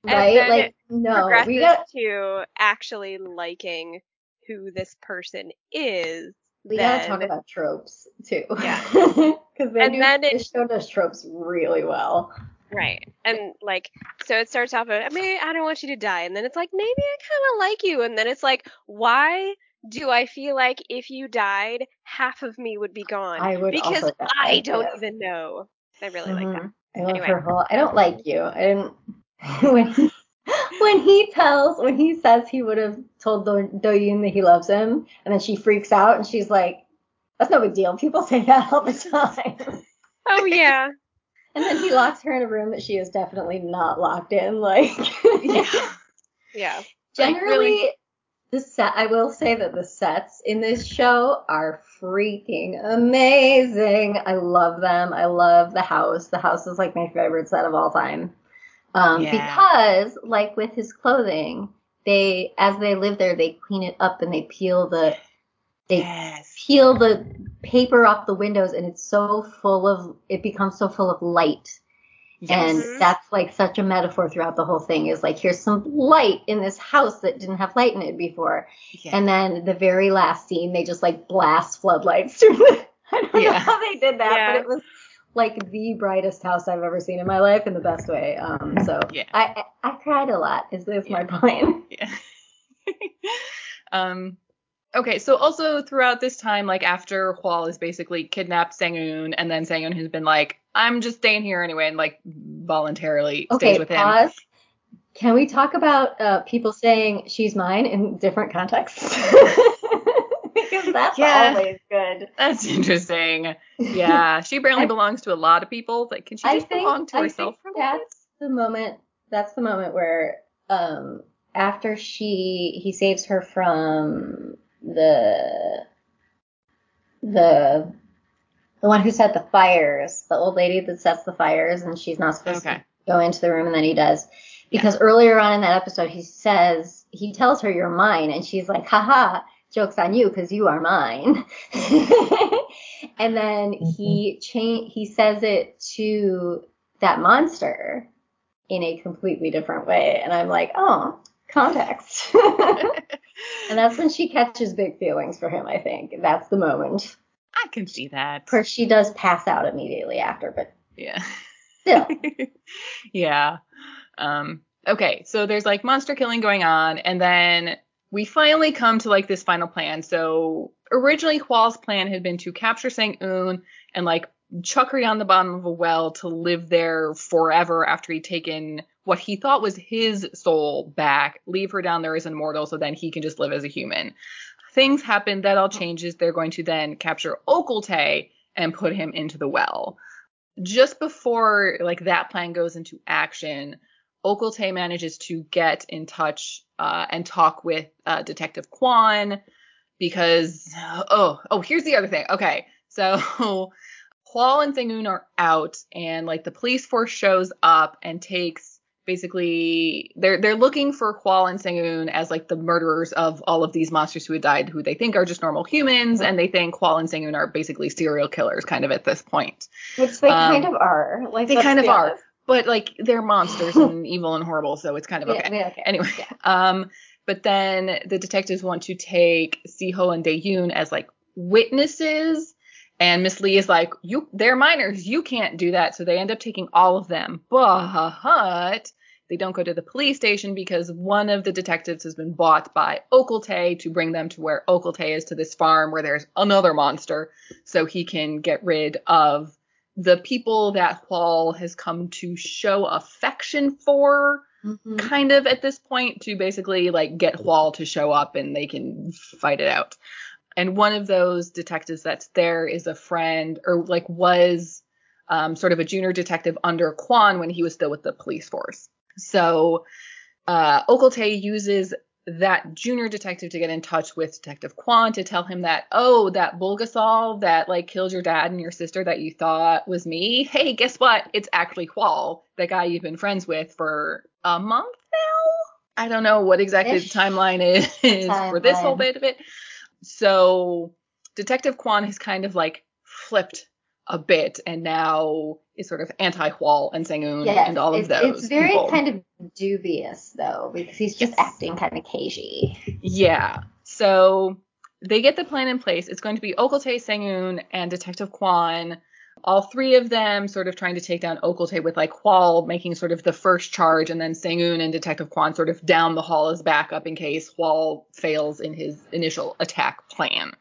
[SPEAKER 1] right? Like, no,
[SPEAKER 2] we got to actually liking who this person is.
[SPEAKER 1] We then... gotta talk about tropes too. Yeah. <laughs> Because they do, then it, show us tropes really well.
[SPEAKER 2] Right. And like, so it starts off, I mean, I don't want you to die. And then it's like, maybe I kind of like you. And then it's like, why do I feel like if you died, half of me would be gone?
[SPEAKER 1] I would
[SPEAKER 2] because I don't even know. I really mm-hmm. like that.
[SPEAKER 1] I love anyway. her whole. I don't like you. I didn't. <laughs> when he <laughs> when he tells when he says he would have told Do, Doyoon that he loves him, and then she freaks out and she's like, "That's no big deal. People say that all the time."
[SPEAKER 2] Oh yeah. <laughs>
[SPEAKER 1] and then he locks her in a room that she is definitely not locked in. Like.
[SPEAKER 2] yeah. Yeah.
[SPEAKER 1] Generally, like really, the set I will say that the sets in this show are freaking amazing. I love them. I love the house. The house is like my favorite set of all time. Um, yeah. because like with his clothing, they as they live there, they clean it up and they peel the they yes. peel the paper off the windows and it's so full of it becomes so full of light Yes. And that's like such a metaphor throughout the whole thing is like, here's some light in this house that didn't have light in it before. Yeah. And then the very last scene, they just like blast floodlights <laughs> through the, I don't yeah. know how they did that, yeah. but it was like the brightest house I've ever seen in my life in the best way. Um, so yeah. I, I, I cried a lot is this my <laughs> point.
[SPEAKER 3] Yeah. <laughs> um, Okay, so also throughout this time, like after Hwal is basically kidnapped Sang-eun, and then Sang-eun has been like, I'm just staying here anyway, and like voluntarily okay, stays with him. Pause.
[SPEAKER 1] Can we talk about uh, people saying she's mine in different contexts? <laughs> because that's yeah, always good.
[SPEAKER 3] That's interesting. <laughs> Yeah, she apparently I, belongs to a lot of people. Like, can she just think, belong to I herself?
[SPEAKER 1] Think that's the moment. That's the moment where, um, after she he saves her from the the the one who set the fires, the old lady that sets the fires, and she's not supposed okay. to go into the room, and then he does. Because yeah. earlier on in that episode, he says, he tells her, You're mine. And she's like, Haha, joke's on you because you are mine. <laughs> and then mm-hmm. he cha- he says it to that monster in a completely different way. And I'm like, Oh, context. <laughs> <laughs> and that's when she catches big feelings for him, I think. That's the moment.
[SPEAKER 3] I can see that.
[SPEAKER 1] Of course, she does pass out immediately after, but
[SPEAKER 3] yeah.
[SPEAKER 1] Still. <laughs>
[SPEAKER 3] yeah. Um, okay, so there's like monster killing going on, and then we finally come to like this final plan. So originally, Hwal's plan had been to capture Sang-eun and like chuck her down the bottom of a well to live there forever after he'd taken what he thought was his soul back, leave her down there as immortal so then he can just live as a human. Things happen, that all changes. They're going to then capture Ok Eul-Tae and put him into the well. Just before like that plan goes into action, Ok Eul-Tae manages to get in touch uh, and talk with uh, Detective Kwan because oh oh here's the other thing. Okay, so <laughs> Hwal and Sang-eun are out and like the police force shows up and takes basically they're they're looking for Hwal and Sang-eun as like the murderers of all of these monsters who had died, who they think are just normal humans, and they think Hwal and Sang-eun are basically serial killers, kind of at this point.
[SPEAKER 1] Which they um, kind of are. Like
[SPEAKER 3] they kind of are, but like they're monsters and <laughs> evil and horrible, so it's kind of okay. Yeah, okay. Anyway, yeah. <laughs> um, but then the detectives want to take Siho and Daeyoon as like witnesses. And Miss Lee is like, you, they're minors. You can't do that. So they end up taking all of them. But they don't go to the police station because one of the detectives has been bought by Ok Eul-Tae to bring them to where Ok Eul-Tae is to this farm where there's another monster. So he can get rid of the people that Hwal has come to show affection for. Mm-hmm. Kind of at this point to basically like get Hwal to show up and they can fight it out and one of those detectives that's there is a friend or like was um, sort of a junior detective under Kwon when he was still with the police force. So uh, Ok Eul-Tae uses that junior detective to get in touch with Detective Kwan to tell him that, oh, that Bulgasal that like killed your dad and your sister that you thought was me. Hey, guess what? It's actually Hwal, the guy you've been friends with for a month now. I don't know what exactly Ish. the timeline is timeline. <laughs> for this whole bit of it. So Detective Kwan has kind of like flipped a bit and now is sort of anti-Hwal and Sang-eun yes, and all of those.
[SPEAKER 1] It's very
[SPEAKER 3] people.
[SPEAKER 1] kind of dubious though because he's just yes. acting kind of cagey.
[SPEAKER 3] Yeah. So they get the plan in place. It's going to be Ok Eul-Tae, Sang-eun, and Detective Kwan. All three of them sort of trying to take down Ok Eul-Tae with like Hwal making sort of the first charge, and then Sang-eun and Detective Kwan sort of down the hall as backup in case Hwal fails in his initial attack plan.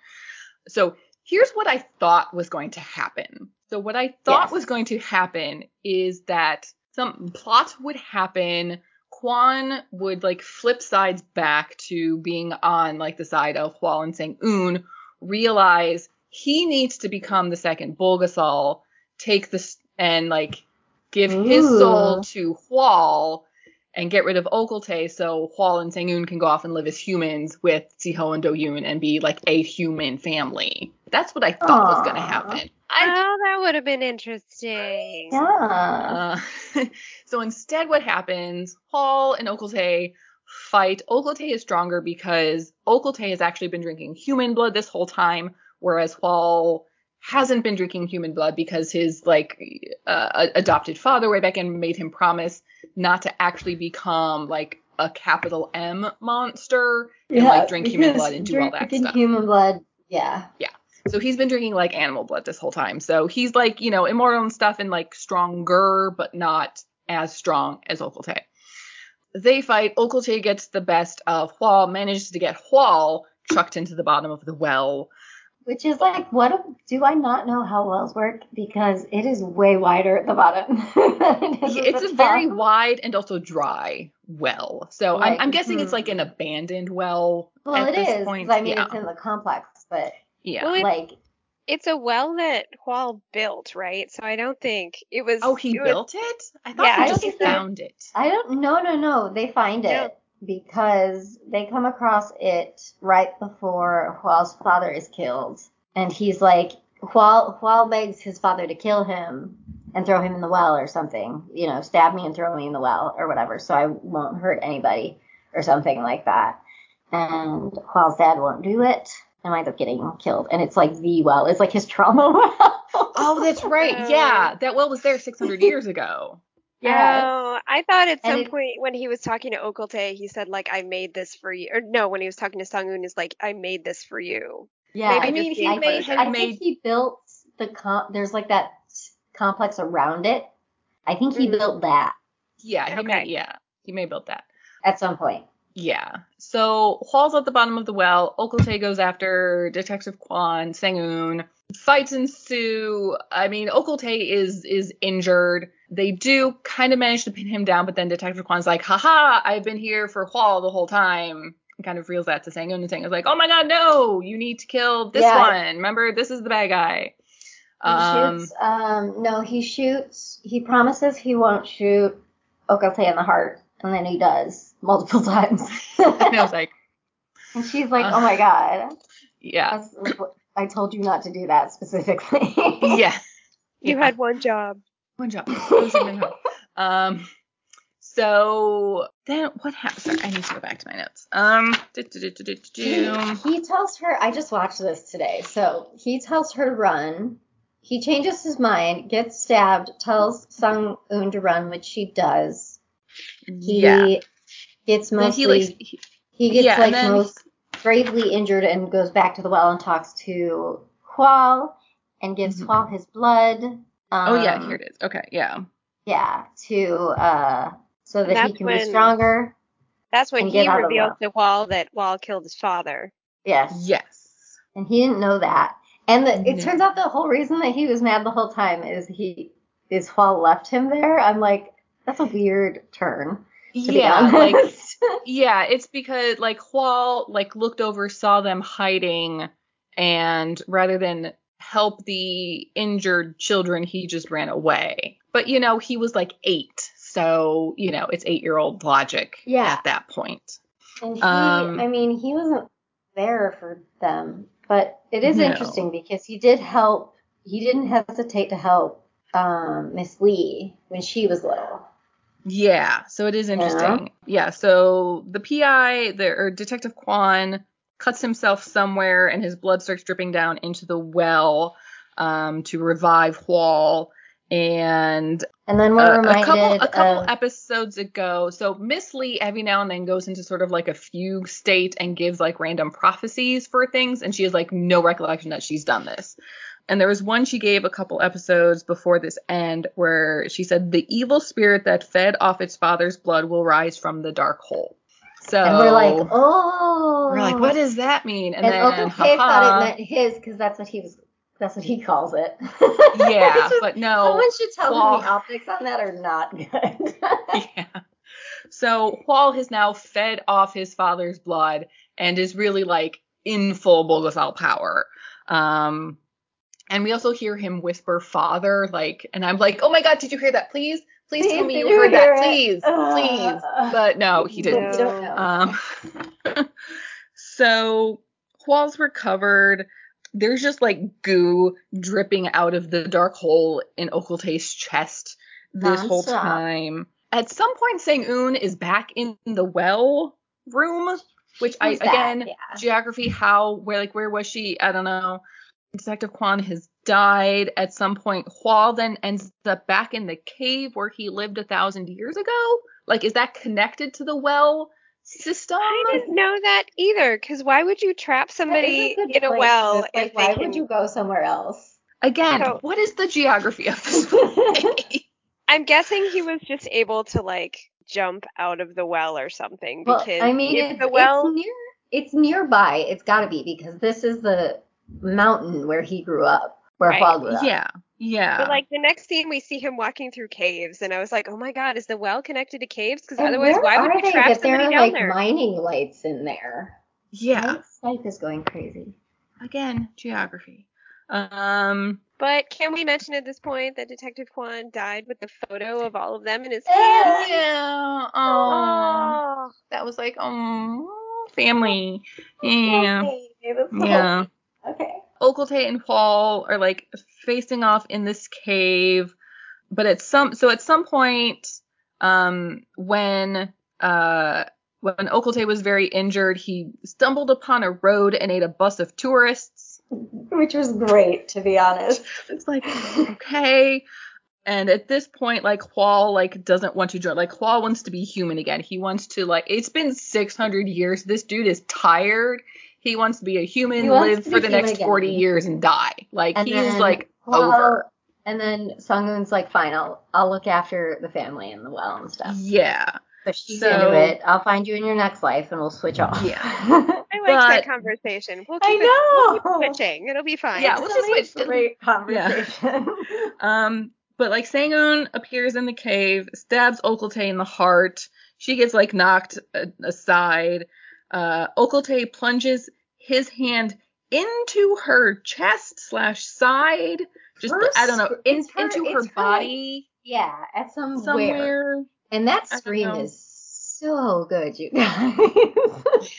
[SPEAKER 3] So here's what I thought was going to happen. So what I thought yes. was going to happen is that some plot would happen. Kwan would like flip sides back to being on like the side of Hwal and Sang-eun, realize he needs to become the second Bulgasal, take this and like give Ooh. his soul to Hwal and get rid of Ok Eul-Tae so Hwal and Sang-eun can go off and live as humans with Siho and Do-yoon and be like a human family. That's what I thought Aww. was going to happen. I,
[SPEAKER 2] oh, that would have been interesting.
[SPEAKER 1] Yeah.
[SPEAKER 3] Uh, <laughs> so instead, what happens? Hwal and Ok Eul-Tae fight. Ok Eul-Tae is stronger because Ok Eul-Tae has actually been drinking human blood this whole time, whereas Hwal hasn't been drinking human blood because his like uh, adopted father way back in made him promise not to actually become like a capital M monster and like drink human blood and do all that stuff.
[SPEAKER 1] Human blood, yeah.
[SPEAKER 3] Yeah. So he's been drinking like animal blood this whole time. So he's like, you know, immortal and stuff and like stronger, but not as strong as Ok Eul-Tae. They fight. Ok Eul-Tae gets the best of Hwal, manages to get Hwal chucked into the bottom of the well.
[SPEAKER 1] Which is like, what do I not know how wells work? Because it is way wider at the bottom. <laughs>
[SPEAKER 3] it it's a top. very wide and also dry well. So like, I'm, I'm, guessing hmm. it's like an abandoned well. Well, it is. Point.
[SPEAKER 1] I mean, yeah. it's in the complex, but
[SPEAKER 3] yeah, well, it,
[SPEAKER 1] like
[SPEAKER 2] it's a well that Hwal built, right? So I don't think it was.
[SPEAKER 3] Oh, he
[SPEAKER 2] it
[SPEAKER 3] built was, it? I thought yeah, he just found it.
[SPEAKER 1] I don't. No, no, no. They find it because they come across it right before Hwal's father is killed. And he's like, Hwal, Hwal begs his father to kill him and throw him in the well or something. You know, stab me and throw me in the well or whatever so I won't hurt anybody or something like that. And Hwal's dad won't do it and winds up getting killed. And it's like the well. It's like his trauma <laughs> well.
[SPEAKER 3] oh, that's right. Yeah. That well was there 600 years ago.
[SPEAKER 2] Yeah. Oh, I thought at some it, point when he was talking to Ok Eul-Tae, he said like, "I made this for you." Or no, when he was talking to Sang-eun, is like, "I made this for you."
[SPEAKER 1] Yeah, Maybe I mean, he may have I made. think he built the com- There's like that complex around it. I think he mm-hmm. built that.
[SPEAKER 3] Yeah, he okay. may. Yeah, he may build that
[SPEAKER 1] at some point.
[SPEAKER 3] Yeah. So Hwal's at the bottom of the well. Ok Eul-Tae goes after Detective Kwan, Sang-eun. Fights ensue. I mean, Ok Eul-Tae is is injured. They do kind of manage to pin him down, but then Detective Kwan's like, haha, I've been here for Hwal the whole time. And kind of reels that to Sang-eun, and Sang-eun's like, oh my god, no, you need to kill this yeah. one. Remember, this is the bad guy.
[SPEAKER 1] He um, shoots, um, no, he shoots, he promises he won't shoot Ok Eul-Tae in the heart, and then he does multiple <laughs> times.
[SPEAKER 3] and I was like, <laughs>
[SPEAKER 1] and she's like, uh, oh my god.
[SPEAKER 3] Yeah.
[SPEAKER 1] I told you not to do that specifically. <laughs>
[SPEAKER 3] yeah.
[SPEAKER 2] You yeah. had one job.
[SPEAKER 3] Job. <laughs> um. So then what happens? Sorry, I need to go back to my notes. Um.
[SPEAKER 1] He, he tells her. I just watched this today. So he tells her to run. He changes his mind, gets stabbed, tells Sung Un to run, which she does. He yeah. gets mostly. He, like, he, he gets yeah, like most gravely injured and goes back to the well and talks to Hwal and gives mm-hmm. Hwal his blood. Um,
[SPEAKER 3] oh yeah, um, here it is. Okay, yeah.
[SPEAKER 1] Yeah, to uh so that he can when, be stronger.
[SPEAKER 2] That's when he revealed to Hwal that Hwal killed his father.
[SPEAKER 1] Yes.
[SPEAKER 3] Yes.
[SPEAKER 1] And he didn't know that. And the, it no. turns out the whole reason that he was mad the whole time is he is Hwal left him there. I'm like, that's a weird turn.
[SPEAKER 3] yeah, like <laughs> yeah, it's because like Hwal like looked over, saw them hiding, and rather than help the injured children, he just ran away. But you know, he was like eight, so you know, it's eight year old logic
[SPEAKER 1] yeah.
[SPEAKER 3] at that point.
[SPEAKER 1] And he, um, I mean, he wasn't there for them, but it is no. interesting because he did help. He didn't hesitate to help um, Miss Lee when she was little.
[SPEAKER 3] Yeah, so it is interesting. Yeah, yeah so the PI, the or Detective Kwan, cuts himself somewhere, and his blood starts dripping down into the well um, to revive Hwal. And
[SPEAKER 1] and then we're uh, reminded
[SPEAKER 3] a couple a couple
[SPEAKER 1] of...
[SPEAKER 3] episodes ago. So Miss Lee every now and then goes into sort of like a fugue state and gives like random prophecies for things, and she has like no recollection that she's done this. And there was one she gave a couple episodes before this end where she said, The evil spirit that fed off its father's blood will rise from the dark hole. So
[SPEAKER 1] and we're like, oh,
[SPEAKER 3] what does that mean?
[SPEAKER 1] And, and then Uncle Kay thought it meant his because that's what he was. That's what he calls it.
[SPEAKER 3] Yeah, <laughs> just, but no.
[SPEAKER 1] Someone should tell Hwal, him the optics on that are not good. <laughs>
[SPEAKER 3] yeah. So Hwal has now fed off his father's blood and is really like in full Bulgasal power. Um, and we also hear him whisper father, like, and I'm like, oh my god, did you hear that? Please, please, please tell me you heard that, it? please, uh, please. But no, he didn't. No. Um, <laughs> so Hwal's recovered. There's just like goo dripping out of the dark hole in Ok Eul-Tae's chest this whole time. At some point, Sang-eun is back in the well room, which Who's I again yeah. geography how where like where was she? I don't know. Detective Kwan has died at some point. Hwal then ends up back in the cave where he lived a thousand years ago. Like, is that connected to the well system?
[SPEAKER 2] I didn't know that either. Because why would you trap somebody a in a well?
[SPEAKER 1] Like, why can... would you go somewhere else?
[SPEAKER 3] Again, so, what is the geography of this <laughs> place? <laughs>
[SPEAKER 2] I'm guessing he was just able to like jump out of the well or something. Well, because
[SPEAKER 1] I mean, it's, the well. It's, near, it's nearby. It's got to be because this is the mountain where he grew up, where right. grew up.
[SPEAKER 3] Yeah, yeah.
[SPEAKER 2] But like the next scene, we see him walking through caves, and I was like, oh my god, is the well connected to caves? Because otherwise, why would you trap somebody
[SPEAKER 1] there are,
[SPEAKER 2] down
[SPEAKER 1] like,
[SPEAKER 2] there?
[SPEAKER 1] mining lights in there.
[SPEAKER 3] Yeah.
[SPEAKER 1] Skype is going crazy.
[SPEAKER 3] Again, geography. Um.
[SPEAKER 2] But can we mention at this point that Detective Kwan died with the photo of all of them in his hand?
[SPEAKER 3] Yeah. Oh. That was like, oh, family. Yeah.
[SPEAKER 1] Yeah. <laughs> Okay.
[SPEAKER 3] Ok Eul-Tae and Hwal are like facing off in this cave, but at some so at some point, um, when uh when Ok Eul-Tae was very injured, he stumbled upon a road and ate a bus of tourists.
[SPEAKER 1] Which was great, to be honest.
[SPEAKER 3] It's like, okay. And at this point, like Hwal like doesn't want to join. Like Hwal wants to be human again. He wants to like. It's been 600 years. This dude is tired. He wants to be a human, live for the next again. 40 years and die. Like and he's like well, over.
[SPEAKER 1] And then Sang-eun's like, fine, I'll I'll look after the family and the well and stuff.
[SPEAKER 3] Yeah.
[SPEAKER 1] So she's so, into it. I'll find you in your next life and we'll switch off.
[SPEAKER 3] Yeah. <laughs>
[SPEAKER 2] I like that conversation. We'll keep I know. It, we'll keep switching. It'll be fine.
[SPEAKER 3] Yeah, we'll just switch.
[SPEAKER 1] Great <laughs> conversation.
[SPEAKER 3] Yeah. <laughs> um, but like Sang-eun appears in the cave, stabs Ok Eul-Tae in the heart. She gets like knocked aside uh, Ok Eul-Tae plunges his hand into her chest slash side, just her, I don't know, in, her, into her body.
[SPEAKER 1] Her, yeah, at somewhere. somewhere. And that scream is so good, you guys. <laughs>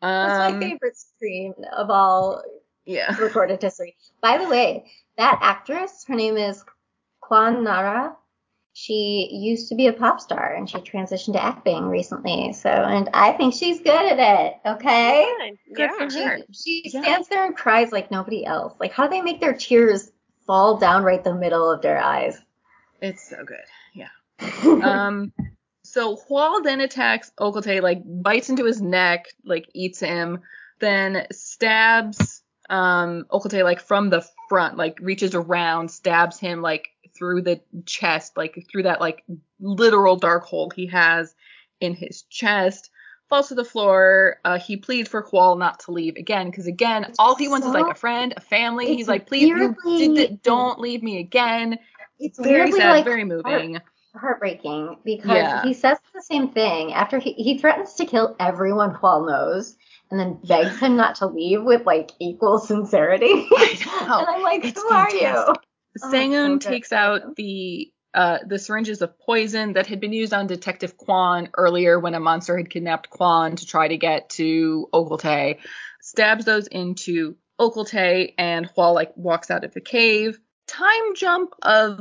[SPEAKER 1] That's my um, favorite scream of all
[SPEAKER 3] yeah.
[SPEAKER 1] recorded history. By the way, that actress, her name is Kwon Nara she used to be a pop star and she transitioned to acting recently. So, and I think she's good at it. Okay.
[SPEAKER 2] Yeah, yeah.
[SPEAKER 1] She, her. she yeah. stands there and cries like nobody else. Like, how do they make their tears fall down right the middle of their eyes?
[SPEAKER 3] It's so good. Yeah. <laughs> um, so Hwal then attacks Ok Eul-Tae, like bites into his neck, like eats him, then stabs um Ok Eul-Tae like from the front, like reaches around, stabs him like through the chest, like through that like literal dark hole he has in his chest. Falls to the floor. Uh, he pleads for Hwal not to leave again, because again, all he wants so, is like a friend, a family. He's like, please, you, <laughs> don't leave me again. It's very sad, like very moving.
[SPEAKER 1] Heart, heartbreaking because yeah. he says the same thing after he, he threatens to kill everyone Hwal knows and then begs him not to leave with like equal <laughs> sincerity. and I'm like, it's who fantastic. are you?
[SPEAKER 3] Sang-eun oh, so takes out the uh, the syringes of poison that had been used on Detective Kwan earlier when a monster had kidnapped Kwan to try to get to Ok Eul-Tae, Stabs those into Ok Eul-Tae, and Hwal like walks out of the cave. Time jump of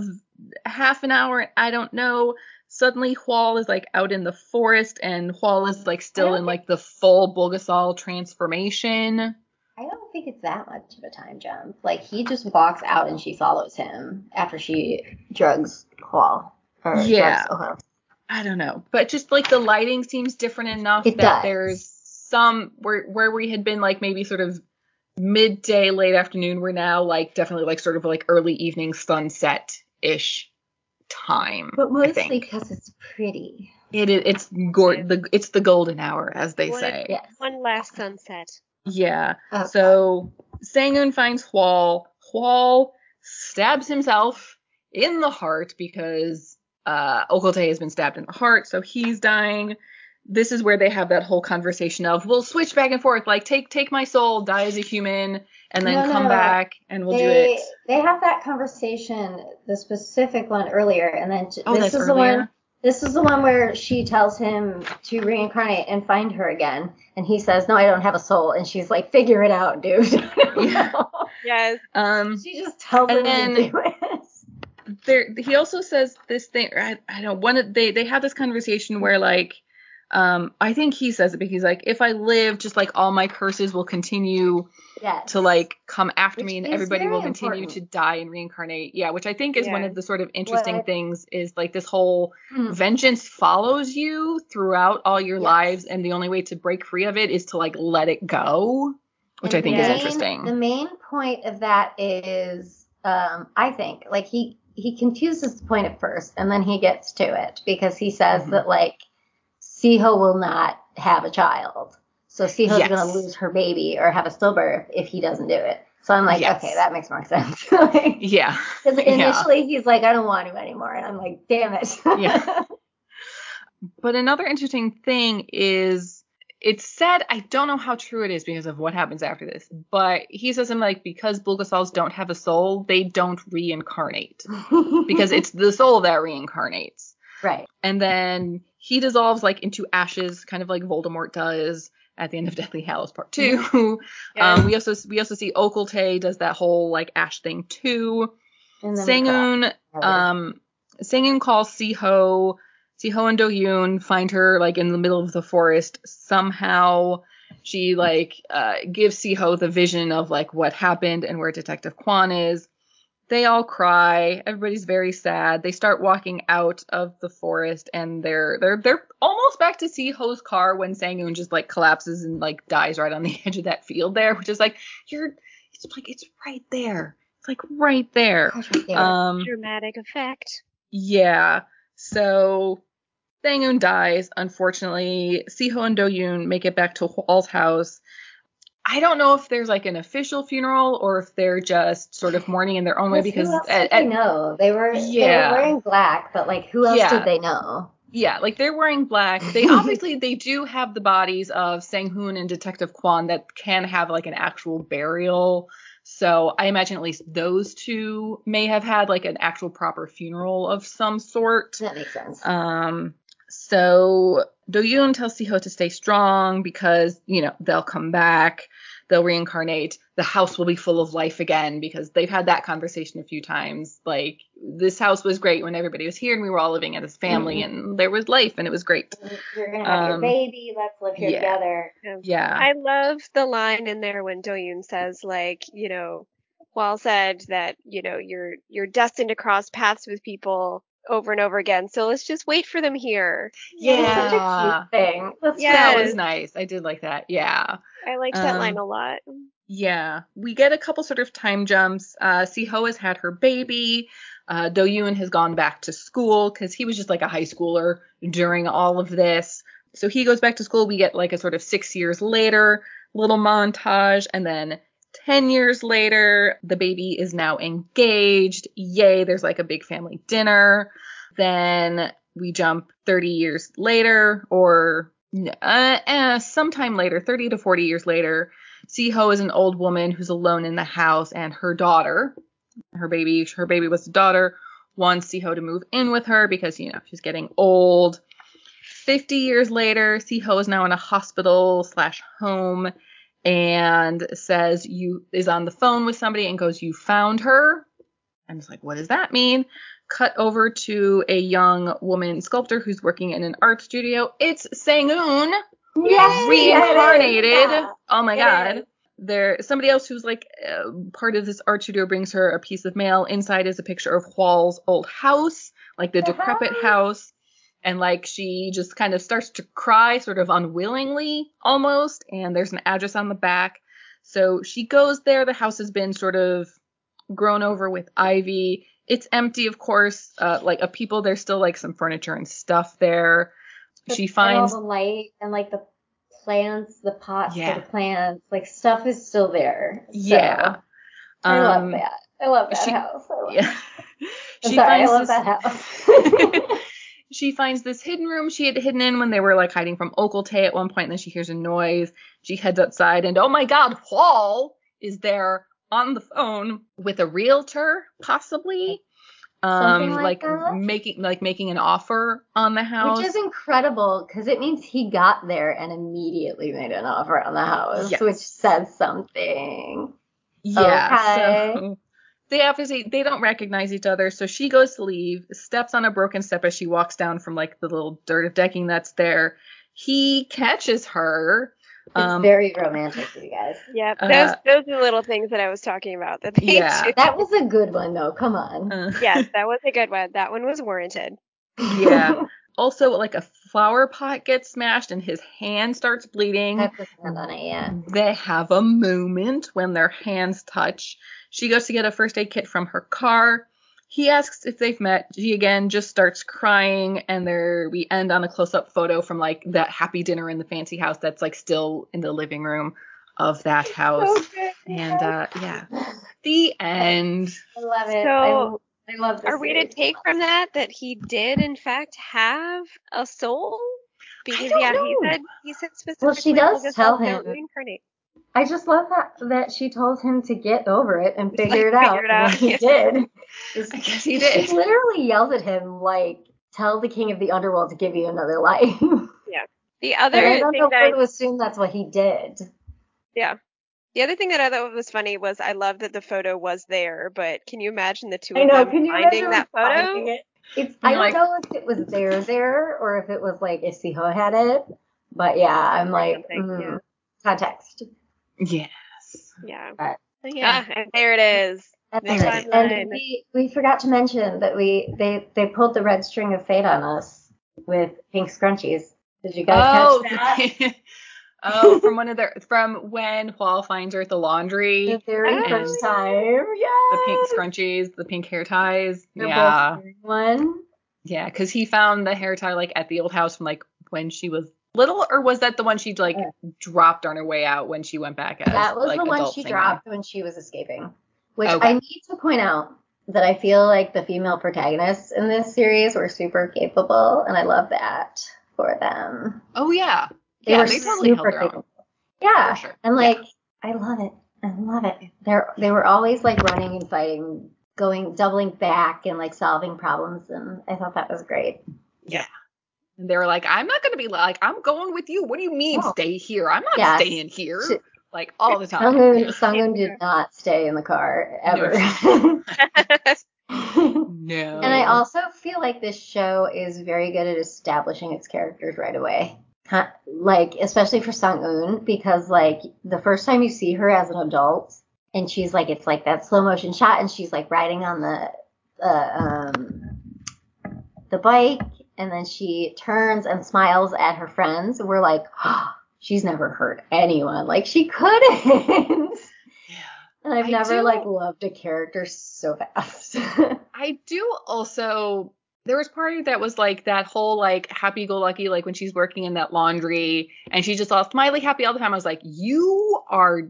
[SPEAKER 3] half an hour, I don't know. Suddenly Hwal is like out in the forest and Hwal is like still in like the full Bulgasal transformation.
[SPEAKER 1] I don't think it's that much of a time jump. Like he just walks out and she follows him after she drugs Hwal.
[SPEAKER 3] yeah. I don't know, but just like the lighting seems different enough it that does. there's some where where we had been like maybe sort of midday, late afternoon. We're now like definitely like sort of like early evening sunset ish time.
[SPEAKER 1] But mostly because it's pretty.
[SPEAKER 3] It is. It's go- the it's the golden hour, as they
[SPEAKER 2] one,
[SPEAKER 3] say.
[SPEAKER 2] Yes. One last sunset.
[SPEAKER 3] Yeah. Oh, so Sang-eun finds Hwal. Hwal stabs himself in the heart because uh, Ok Eul-Tae has been stabbed in the heart, so he's dying. This is where they have that whole conversation of we'll switch back and forth, like take take my soul, die as a human, and then no, come no, back and we'll
[SPEAKER 1] they,
[SPEAKER 3] do it.
[SPEAKER 1] They have that conversation, the specific one earlier, and then oh, this is earlier? the one this is the one where she tells him to reincarnate and find her again. And he says, No, I don't have a soul. And she's like, Figure it out, dude. <laughs>
[SPEAKER 2] yeah. Yes.
[SPEAKER 1] Um, she just tells him then, to do it.
[SPEAKER 3] There, he also says this thing. I, I don't. One, they they have this conversation where like um, I think he says it because he's like, if I live, just like all my curses will continue yes. to like come after which me, and everybody will continue important. to die and reincarnate. Yeah, which I think is yeah. one of the sort of interesting things is like this whole hmm. vengeance follows you throughout all your yes. lives, and the only way to break free of it is to like let it go, which and I think main, is interesting.
[SPEAKER 1] The main point of that is, um, I think, like he he confuses the point at first, and then he gets to it because he says mm-hmm. that like Siho will not have a child. So Siho's yes. going to lose her baby or have a stillbirth if he doesn't do it. So I'm like, yes. okay, that makes more sense. <laughs>
[SPEAKER 3] like, yeah.
[SPEAKER 1] Because initially yeah. he's like, I don't want him anymore. And I'm like, damn it.
[SPEAKER 3] yeah. <laughs> But another interesting thing is it's said, I don't know how true it is because of what happens after this, but he says something like, because Bulgasals don't have a soul, they don't reincarnate. <laughs> because it's the soul that reincarnates.
[SPEAKER 1] Right.
[SPEAKER 3] And then he dissolves like into ashes, kind of like Voldemort does at the end of Deathly Hallows Part Two. Mm-hmm. <laughs> Yeah. Um, we also we also see Ok Eul-Tae does that whole like ash thing too. Sang-eun um Sang-eun calls Siho. Siho and Do-yoon find her like in the middle of the forest. Somehow she like uh, gives Siho the vision of like what happened and where Detective Kwan is. They all cry. Everybody's very sad. They start walking out of the forest and they're they're they're almost back to Siho's car when Sang-eun just like collapses and like dies right on the <laughs> edge of that field there, which is like you're it's like it's right there. It's like right there.
[SPEAKER 2] Um dramatic effect.
[SPEAKER 3] Yeah. So Sang-eun dies, unfortunately. Siho and Do-yoon make it back to Hwal's house. I don't know if there's like an official funeral or if they're just sort of mourning in their own way because
[SPEAKER 1] who else at, they know they were yeah. they were wearing black, but like who else yeah. did they know?
[SPEAKER 3] Yeah, like they're wearing black. They <laughs> obviously they do have the bodies of Sang-hoon and Detective Kwan that can have like an actual burial. So I imagine at least those two may have had like an actual proper funeral of some sort.
[SPEAKER 1] That makes sense.
[SPEAKER 3] Um, so Do-yoon tells Siho to stay strong because, you know, they'll come back, they'll reincarnate, the house will be full of life again because they've had that conversation a few times. Like, this house was great when everybody was here and we were all living as family mm-hmm. and there was life and it was great.
[SPEAKER 1] You're gonna have um, your baby, let's live here yeah. together.
[SPEAKER 3] Yeah.
[SPEAKER 2] I love the line in there when Do-yoon says, like, you know, Hwal said that, you know, you're you're destined to cross paths with people over and over again. So let's just wait for them here.
[SPEAKER 3] Yeah, such a cute thing. That's yes. That was nice. I did like that. Yeah.
[SPEAKER 2] I liked that um, line a lot.
[SPEAKER 3] Yeah, we get a couple sort of time jumps. Uh, Siho has had her baby. Uh, Do-yoon has gone back to school because he was just like a high schooler during all of this. So he goes back to school. We get like a sort of six years later little montage, and then 10 years later, the baby is now engaged. Yay, there's like a big family dinner. Then we jump 30 years later, or uh, eh, sometime later, 30 to 40 years later. Siho is an old woman who's alone in the house, and her daughter, her baby, her baby was a daughter, wants Siho to move in with her because, you know, she's getting old. 50 years later, Siho is now in a hospital slash home and says you is on the phone with somebody and goes, You found her. I'm just like, what does that mean? Cut over to a young woman sculptor who's working in an art studio. It's Sang-eun.
[SPEAKER 1] Yes,
[SPEAKER 3] reincarnated. Yeah. Oh my it god. Is. There, somebody else who's like uh, part of this art studio brings her a piece of mail. Inside is a picture of Hwal's old house, like the decrepit house and like she just kind of starts to cry sort of unwillingly almost and there's an address on the back. So she goes there. The house has been sort of grown over with ivy. It's empty of course. Uh, like of people there's still like some furniture and stuff there.
[SPEAKER 1] But,
[SPEAKER 3] she finds
[SPEAKER 1] all the light and like the plants the pots yeah. for the plants like stuff is still there. So
[SPEAKER 3] yeah.
[SPEAKER 1] I love um, that. I love that she, house. I love yeah. <laughs> sorry, I love this, that house. <laughs> <laughs>
[SPEAKER 3] she finds this hidden room she had hidden in when they were like hiding from Ok Eul-Tae at one point, and then she hears a noise. She heads outside, and oh my god, Hwal is there on the phone with a realtor, possibly. Um, like, like making like making an offer on the house,
[SPEAKER 1] which is incredible because it means he got there and immediately made an offer on the house, yes. which says something.
[SPEAKER 3] Yeah. Okay. So they obviously they don't recognize each other so she goes to leave steps on a broken step as she walks down from like the little dirt of decking that's there he catches her
[SPEAKER 1] it's um, very romantic, you guys.
[SPEAKER 2] Yeah, those uh, those are little things that I was talking about. That they
[SPEAKER 1] yeah, do. that was a good one though. Come on.
[SPEAKER 2] Uh, <laughs> yes, that was a good one. That one was warranted.
[SPEAKER 3] Yeah. <laughs> also, like a flower pot gets smashed and his hand starts bleeding.
[SPEAKER 1] I put hand on it. Yeah.
[SPEAKER 3] They have a moment when their hands touch. She goes to get a first aid kit from her car. He asks if they've met. She again just starts crying, and there we end on a close-up photo from like that happy dinner in the fancy house that's like still in the living room of that house. Okay. And uh, yeah, the end.
[SPEAKER 1] I love it. So, I, I love.
[SPEAKER 2] Are we to take from that that he did in fact have a soul?
[SPEAKER 3] Because yeah, know.
[SPEAKER 2] he said he said specifically.
[SPEAKER 1] Well, she does tell him. Reincarnate. I just love that that she told him to get over it and figure it out. Figure it out. <laughs> he did.
[SPEAKER 3] I guess he did.
[SPEAKER 1] She literally yelled at him like, "Tell the king of the underworld to give you another life." <laughs>
[SPEAKER 2] Yeah. The other and
[SPEAKER 1] I don't know that to assume that's what he did.
[SPEAKER 2] Yeah. The other thing that I thought was funny was I love that the photo was there, but can you imagine the two of know, them finding that photo? Finding
[SPEAKER 1] it? It's, I don't know if it was there there or if it was like if Siho had it, but yeah, I'm like mm, yeah. context.
[SPEAKER 3] Yes.
[SPEAKER 2] Yeah. But, yeah, ah, and there it is.
[SPEAKER 1] That's And we, we forgot to mention that we they they pulled the red string of fate on us with pink scrunchies. Did you guys oh, catch that? <laughs>
[SPEAKER 3] oh, from one of their from when Hwal finds her at the laundry.
[SPEAKER 1] The very first time. Yeah.
[SPEAKER 3] The pink scrunchies, the pink hair ties.
[SPEAKER 1] They're
[SPEAKER 3] yeah.
[SPEAKER 1] one.
[SPEAKER 3] Yeah, because he found the hair tie like at the old house from like when she was little, or was that the one she like dropped on her way out when she went back? As,
[SPEAKER 1] that was
[SPEAKER 3] like,
[SPEAKER 1] the one she dropped when she was escaping. Which okay. I need to point out that I feel like the female protagonists in this series were super capable, and I love that for them.
[SPEAKER 3] Oh yeah, they yeah, were they totally super capable.
[SPEAKER 1] Yeah, sure. and like yeah. I love it. I love it. They're they were always like running and fighting, going doubling back and like solving problems, and I thought that was great.
[SPEAKER 3] Yeah. And they were like, I'm not going to be like, I'm going with you. What do you mean oh. stay here? I'm not yes. staying here. She, like all the time.
[SPEAKER 1] Someone, someone did not stay in the car ever.
[SPEAKER 3] No. <laughs> no.
[SPEAKER 1] And I also feel like this show is very good at establishing its characters right away. Like, especially for Sang Eun, because like the first time you see her as an adult, and she's like, it's like that slow motion shot, and she's like riding on the uh, um the bike, and then she turns and smiles at her friends. We're like, oh, she's never hurt anyone. Like she couldn't. <laughs> Yeah. And I've I never do, like loved a character so fast. <laughs>
[SPEAKER 3] I do also there was part of that was like that whole like happy go lucky like when she's working in that laundry and she's just all smiley happy all the time. I was like, you are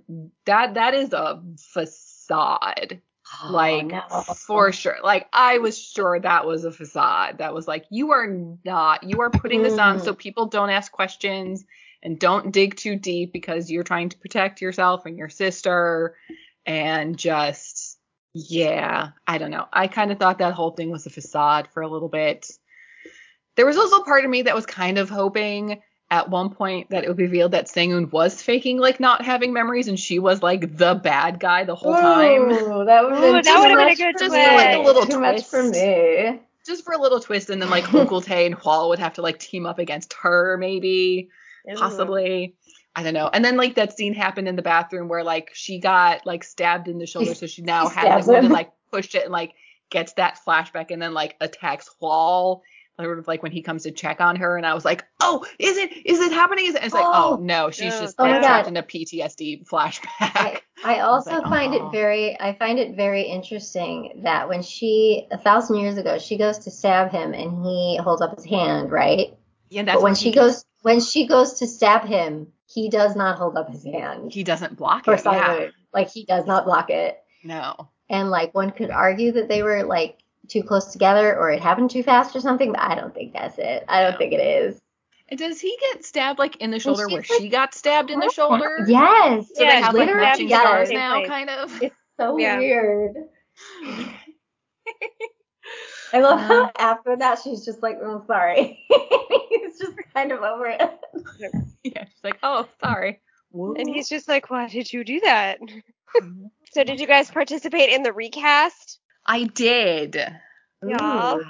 [SPEAKER 3] that that is a facade. Oh, like no. for sure. Like I was sure that was a facade. That was like you are not. You are putting this on so mm. people don't ask questions and don't dig too deep because you're trying to protect yourself and your sister and just Yeah, I don't know. I kind of thought that whole thing was a facade for a little bit. There was also part of me that was kind of hoping at one point that it was revealed that Sang-Eun was faking like not having memories and she was like the bad guy the whole time.
[SPEAKER 1] That would have been,
[SPEAKER 2] been a good
[SPEAKER 1] twist.
[SPEAKER 2] Like
[SPEAKER 3] a little
[SPEAKER 1] too
[SPEAKER 3] twist.
[SPEAKER 1] much for me.
[SPEAKER 3] Just for a little twist, and then like <laughs> Uncle Tay and Hwal would have to like team up against her, maybe, possibly. I don't know. And then like that scene happened in the bathroom where like she got like stabbed in the shoulder, so she now has like
[SPEAKER 1] stabs
[SPEAKER 3] to like push it and like gets that flashback and then like attacks Hwal. Sort of like when he comes to check on her, and I was like, "Oh, is it? Is it happening?" Is it? It's like, "Oh,
[SPEAKER 1] Oh.
[SPEAKER 3] no, she's
[SPEAKER 2] Oh,
[SPEAKER 3] just
[SPEAKER 2] oh
[SPEAKER 3] trapped in a PTSD flashback."
[SPEAKER 1] I, <laughs> I also
[SPEAKER 3] like,
[SPEAKER 1] find
[SPEAKER 3] oh.
[SPEAKER 1] it very I find it very interesting that when she a thousand years ago she goes to stab him and he holds up his hand, right?
[SPEAKER 3] yeah, that's
[SPEAKER 1] but when she
[SPEAKER 3] he,
[SPEAKER 1] goes when she goes to stab him, he does not hold up his hand.
[SPEAKER 3] he doesn't block it. Yeah.
[SPEAKER 1] Like he does not block it.
[SPEAKER 3] no.
[SPEAKER 1] And like one could argue that they were like too close together or it happened too fast or something, but I don't think that's it. I don't
[SPEAKER 3] No.
[SPEAKER 1] think it is.
[SPEAKER 3] And does he get stabbed like in the shoulder
[SPEAKER 1] she's
[SPEAKER 3] where
[SPEAKER 1] like,
[SPEAKER 3] she got stabbed in the shoulder?
[SPEAKER 1] Yes.
[SPEAKER 3] So
[SPEAKER 2] Yeah,
[SPEAKER 3] they have like
[SPEAKER 1] literally,
[SPEAKER 3] matching
[SPEAKER 1] yes.
[SPEAKER 3] scars now,
[SPEAKER 2] place.
[SPEAKER 3] kind of.
[SPEAKER 1] It's so
[SPEAKER 2] Yeah.
[SPEAKER 1] weird. <laughs> I love
[SPEAKER 3] Uh.
[SPEAKER 1] how after that she's just like, oh, sorry. <laughs> He's just kind of over it. <laughs>
[SPEAKER 3] yeah, she's like, "Oh, sorry."
[SPEAKER 2] And he's just like, why did you do that? So did you guys participate in the recast?
[SPEAKER 3] I did.
[SPEAKER 2] Yeah.
[SPEAKER 1] Ooh.